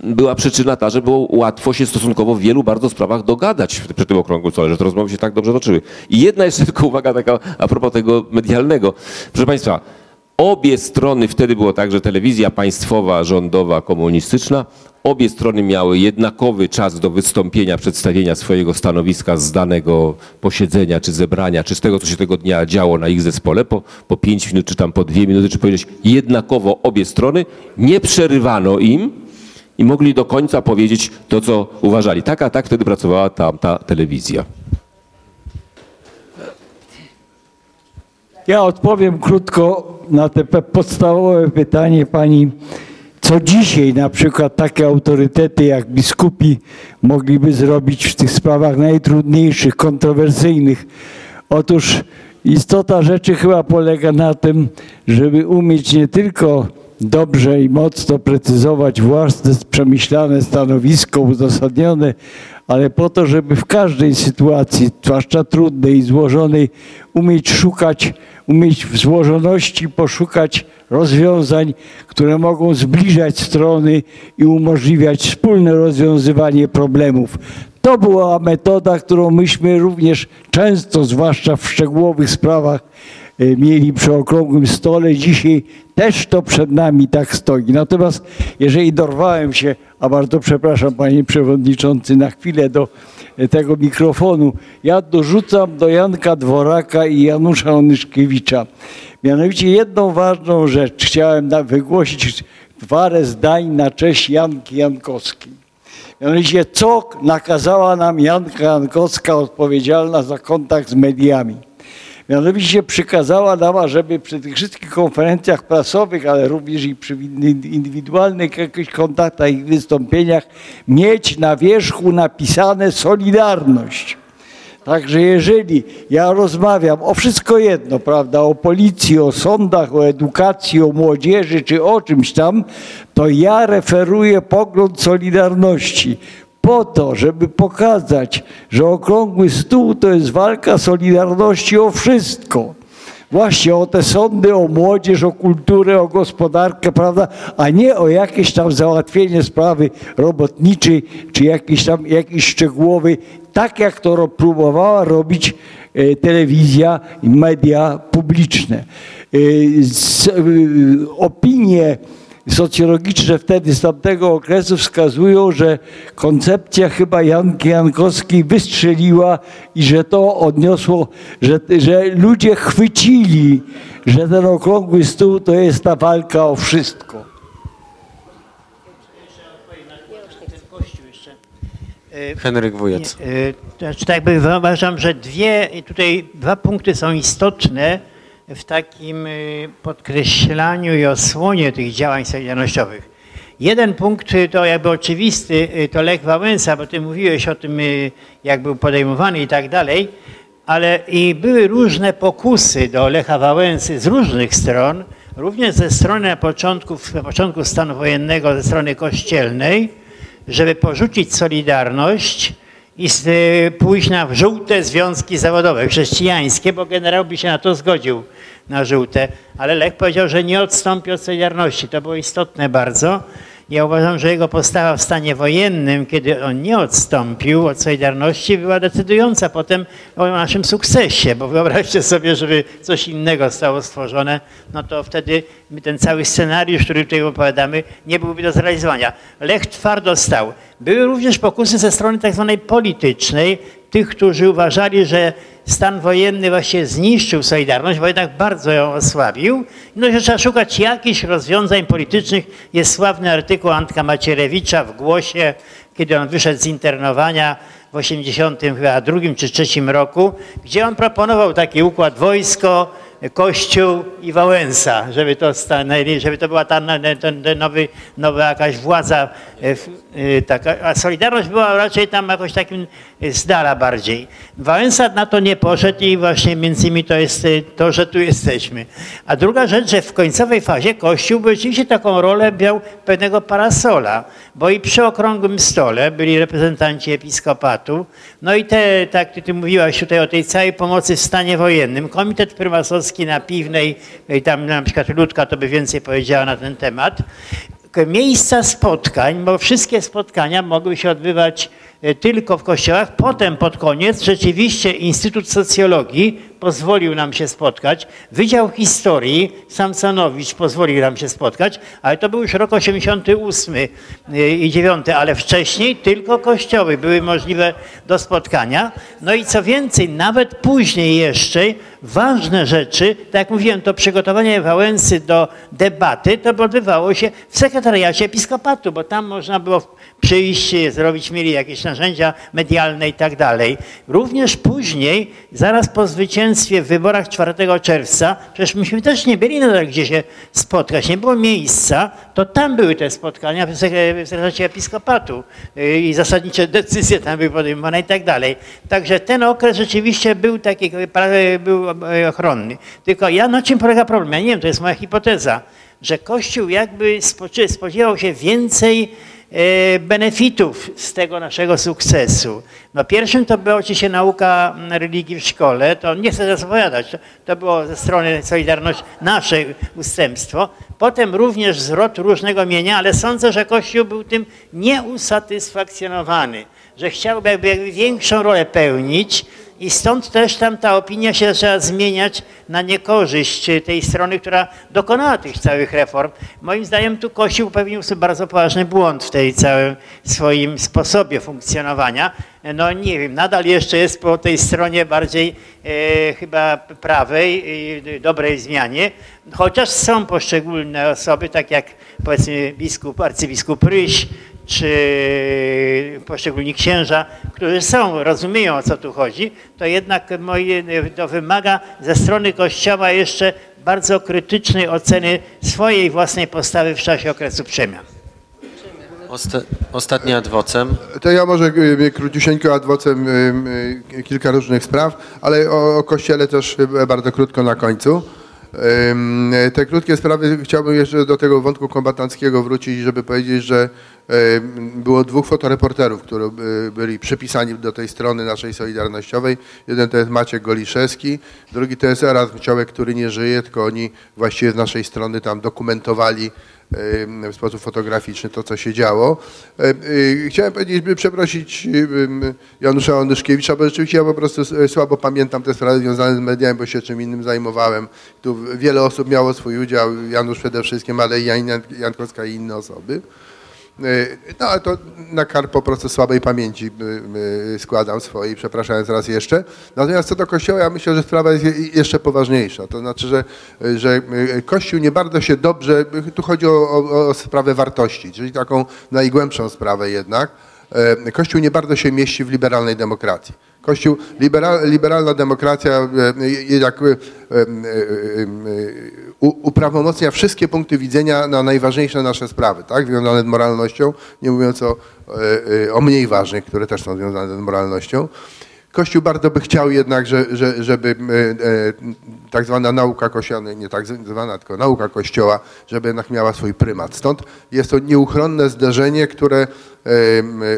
była przyczyna ta, że było łatwo się stosunkowo w wielu bardzo sprawach dogadać przy tym okrągłym stole, że te rozmowy się tak dobrze toczyły. I jedna jeszcze tylko uwaga taka a propos tego medialnego. Proszę Państwa, Obie strony, wtedy było tak, że telewizja państwowa, rządowa, komunistyczna, obie strony miały jednakowy czas do wystąpienia, przedstawienia swojego stanowiska z danego posiedzenia, czy zebrania, czy z tego, co się tego dnia działo na ich zespole, po, po pięć minut, czy tam po dwie minuty, czy powiedzieć jednakowo obie strony, nie przerywano im i mogli do końca powiedzieć to, co uważali. Tak, a tak wtedy pracowała tamta telewizja. Ja odpowiem krótko na te podstawowe pytanie pani, co dzisiaj na przykład takie autorytety jak biskupi mogliby zrobić w tych sprawach najtrudniejszych, kontrowersyjnych. Otóż istota rzeczy chyba polega na tym, żeby umieć nie tylko dobrze i mocno precyzować własne przemyślane stanowisko uzasadnione, ale po to, żeby w każdej sytuacji, zwłaszcza trudnej i złożonej, umieć szukać, umieć w złożoności poszukać rozwiązań, które mogą zbliżać strony i umożliwiać wspólne rozwiązywanie problemów. To była metoda, którą myśmy również często, zwłaszcza w szczegółowych sprawach, mieli przy okrągłym stole. Dzisiaj też to przed nami tak stoi. Natomiast jeżeli dorwałem się, a bardzo przepraszam panie przewodniczący, na chwilę do e, tego mikrofonu, ja dorzucam do Janka Dworaka i Janusza Onyszkiewicza. Mianowicie jedną ważną rzecz chciałem wygłosić parę zdań na cześć Janki Jankowskiej. Mianowicie, co nakazała nam Janka Jankowska, odpowiedzialna za kontakt z mediami. Mianowicie przykazała nam, żeby przy tych wszystkich konferencjach prasowych, ale również i przy indywidualnych jakichś kontaktach i wystąpieniach mieć na wierzchu napisane Solidarność. Także jeżeli ja rozmawiam o wszystko jedno, prawda, o policji, o sądach, o edukacji, o młodzieży czy o czymś tam, to ja referuję pogląd Solidarności po to, żeby pokazać, że okrągły stół to jest walka Solidarności o wszystko. Właśnie o te sądy, o młodzież, o kulturę, o gospodarkę, prawda, a nie o jakieś tam załatwienie sprawy robotniczej, czy jakiś tam jakiś szczegółowy, tak jak to próbowała robić e, telewizja i media publiczne. E, e, Opinie socjologiczne wtedy z tamtego okresu wskazują, że koncepcja chyba Janki Jankowskiej wystrzeliła i że to odniosło, że, że ludzie chwycili, że ten okrągły stół to jest ta walka o wszystko. Henryk y, To znaczy, tak jakby uważam, że dwie, tutaj dwa punkty są istotne w takim y, podkreślaniu i osłonie tych działań solidarnościowych. Jeden punkt y, to jakby oczywisty, y, to Lech Wałęsa, bo ty mówiłeś o tym, jak był podejmowany i tak dalej, ale i były różne pokusy do Lecha Wałęsy z różnych stron, również ze strony na początku, na początku stanu wojennego, ze strony kościelnej, żeby porzucić Solidarność i y, pójść na żółte związki zawodowe, chrześcijańskie, bo generał by się na to zgodził, na żółte. Ale Lech powiedział, że nie odstąpi od Solidarności. To było istotne bardzo. Ja uważam, że jego postawa w stanie wojennym, kiedy on nie odstąpił od Solidarności, była decydująca potem o naszym sukcesie, bo wyobraźcie sobie, żeby coś innego zostało stworzone, no to wtedy ten cały scenariusz, który tutaj opowiadamy, nie byłby do zrealizowania. Lech twardo stał. Były również pokusy ze strony tak zwanej politycznej, tych, którzy uważali, że stan wojenny właśnie zniszczył Solidarność, bo jednak bardzo ją osłabił. No, że trzeba szukać jakichś rozwiązań politycznych. Jest sławny artykuł Antka Macierewicza w Głosie, kiedy on wyszedł z internowania w 82 czy 3 roku, gdzie on proponował taki układ wojsko, Kościół i Wałęsa, żeby to, żeby to była ta ten, ten nowy, nowa jakaś władza, e, e, taka, a Solidarność była raczej tam jakoś takim e, z dala bardziej. Wałęsa na to nie poszedł i właśnie między innymi to jest to, że tu jesteśmy. A druga rzecz, że w końcowej fazie Kościół rzeczywiście taką rolę miał pewnego parasola, bo i przy okrągłym stole byli reprezentanci episkopatu, no i te, tak ty, ty mówiłaś tutaj o tej całej pomocy w stanie wojennym, Komitet Prymasowski na Piwnej, i tam na przykład Ludka to by więcej powiedziała na ten temat, miejsca spotkań, bo wszystkie spotkania mogły się odbywać tylko w kościołach. Potem pod koniec rzeczywiście Instytut Socjologii pozwolił nam się spotkać. Wydział Historii Samsonowicz pozwolił nam się spotkać, ale to był już rok 88 e, i 9, ale wcześniej tylko kościoły były możliwe do spotkania. No i co więcej, nawet później jeszcze ważne rzeczy, tak jak mówiłem, to przygotowanie Wałęsy do debaty, to odbywało się w sekretariacie episkopatu, bo tam można było przyjść, zrobić, mieli jakieś narzędzia medialne i tak dalej. Również później, zaraz po zwycięstwie w wyborach 4 czerwca, przecież myśmy też nie byli nadal gdzie się spotkać, nie było miejsca, to tam były te spotkania w sek- w sekretariacie episkopatu yy, i zasadnicze decyzje tam były podejmowane i tak dalej. Także ten okres rzeczywiście był taki, był e, ochronny. Tylko ja, na czym polega problem? Ja nie wiem, to jest moja hipoteza, że Kościół jakby spodziewał się więcej benefitów z tego naszego sukcesu. No pierwszym to była oczywiście nauka mm, religii w szkole, to nie chcę teraz to, było ze strony Solidarność nasze ustępstwo. Potem również zwrot różnego mienia, ale sądzę, że Kościół był tym nieusatysfakcjonowany, że chciałby jakby większą rolę pełnić i stąd też tam ta opinia się zaczęła zmieniać na niekorzyść tej strony, która dokonała tych całych reform. Moim zdaniem tu Kościół popełnił sobie bardzo poważny błąd w tej całym swoim sposobie funkcjonowania. No nie wiem, nadal jeszcze jest po tej stronie bardziej e, chyba prawej, dobrej zmianie, chociaż są poszczególne osoby, tak jak powiedzmy biskup, arcybiskup Ryś, czy poszczególni księża, którzy są, rozumieją o co tu chodzi, to jednak moje, to wymaga ze strony Kościoła jeszcze bardzo krytycznej oceny swojej własnej postawy w czasie okresu przemian. Osta ostatni adwocem. To ja może y, króciusieńko adwocem y, kilka różnych spraw, ale o, o Kościele też bardzo krótko na końcu. Te krótkie sprawy chciałbym jeszcze do tego wątku kombatanckiego wrócić, żeby powiedzieć, że było dwóch fotoreporterów, którzy y, byli przypisani do tej strony naszej Solidarnościowej. Jeden to jest Maciek Goliszewski, drugi to jest Erazm Ciołek, który nie żyje, tylko oni właściwie z naszej strony tam dokumentowali ym, w sposób fotograficzny to, co się działo. Chciałem powiedzieć, by przeprosić Janusza Onyszkiewicza, bo rzeczywiście ja po prostu słabo pamiętam te sprawy związane z mediami, bo się czym innym zajmowałem. Tu wiele osób miało swój udział, Janusz przede wszystkim, ale i Jan Jankowska i inne osoby. Y, No ale to na kar po prostu słabej pamięci y, y, składam swojej, przepraszając raz jeszcze. Natomiast co do Kościoła, ja myślę, że sprawa jest je- jeszcze poważniejsza. To znaczy, że, że Kościół nie bardzo się dobrze, tu chodzi o, o, o sprawę wartości, czyli taką najgłębszą sprawę jednak. Kościół nie bardzo się mieści w liberalnej demokracji. Kościół, liberal, liberalna demokracja jednak uprawomocnia wszystkie punkty widzenia na najważniejsze nasze sprawy, tak, związane z moralnością, nie mówiąc o, e, e, o mniej ważnych, które też są związane z moralnością. Kościół bardzo by chciał jednak, że, że, żeby e, tak zwana nauka kościoła, nie tak zwana, tylko nauka kościoła, żeby jednak miała swój prymat. Stąd jest to nieuchronne zderzenie, które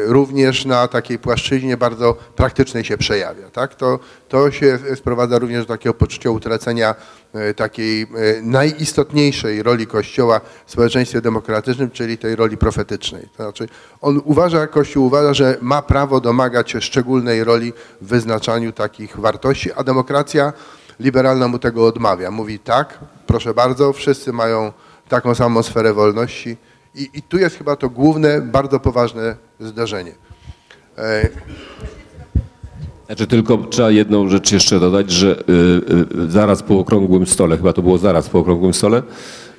również na takiej płaszczyźnie bardzo praktycznej się przejawia. Tak? To, to się sprowadza również do takiego poczucia utracenia e, takiej e, najistotniejszej roli Kościoła w społeczeństwie demokratycznym, czyli tej roli profetycznej. To znaczy on uważa, Kościół uważa, że ma prawo domagać się szczególnej roli w wyznaczaniu takich wartości, a demokracja liberalna mu tego odmawia. Mówi tak, proszę bardzo, wszyscy mają taką samą sferę wolności i, i tu jest chyba to główne, bardzo poważne zdarzenie. E, Znaczy tylko trzeba jedną rzecz jeszcze dodać, że y, y, zaraz po okrągłym stole, chyba to było zaraz po okrągłym stole,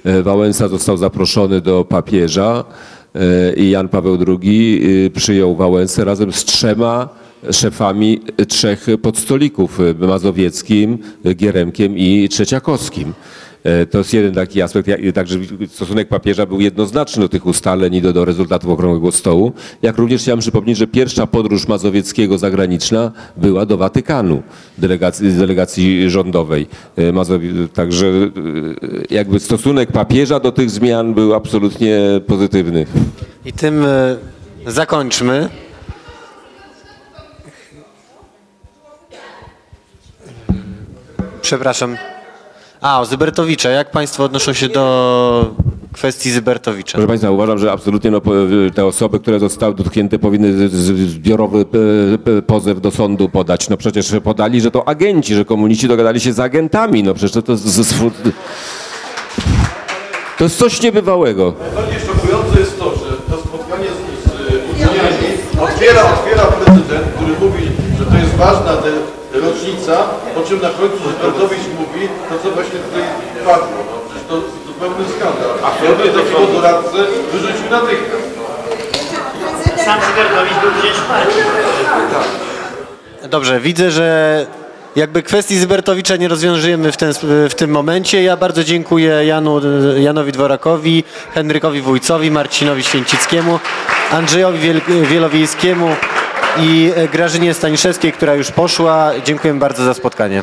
y, Wałęsa został zaproszony do papieża y, i Jan Paweł II y, przyjął Wałęsę razem z trzema szefami trzech podstolików, Mazowieckim, Gieremkiem i Trzeciakowskim. E, To jest jeden taki aspekt, także stosunek papieża był jednoznaczny do tych ustaleń i do, do rezultatów Okrągłego Stołu. Jak również chciałem przypomnieć, że pierwsza podróż Mazowieckiego zagraniczna była do Watykanu, delegacji, delegacji rządowej. E, Także e, jakby stosunek papieża do tych zmian był absolutnie pozytywny. I tym zakończmy. Przepraszam. A, o Zybertowicza. Jak Państwo odnoszą się do kwestii Zybertowicza? Proszę Państwa, uważam, że absolutnie no, te osoby, które zostały dotknięte powinny zbiorowy pozew do sądu podać. No przecież podali, że to agenci, że komuniści dogadali się z agentami. No przecież to, to, z- to jest coś niebywałego. Najbardziej szokujące jest to, że to spotkanie z, z uczniami otwiera, otwiera prezydent, który mówi, że to jest ważna rocznica, po czym na końcu Zybertowicz mówi to, co właśnie tutaj padło. No, przecież to zupełny skandal. A sobie takiego doradcę wyrzucił natychmiast. Sam Zybertowicz był przecież partii. Dobrze, widzę, że jakby kwestii Zybertowicza nie rozwiązujemy w, ten, w tym momencie. Ja bardzo dziękuję Janu, Janowi Dworakowi, Henrykowi Wójcowi, Marcinowi Święcickiemu, Andrzejowi Wiel, Wielowiejskiemu i Grażynie Staniszewskiej, która już poszła. Dziękuję bardzo za spotkanie.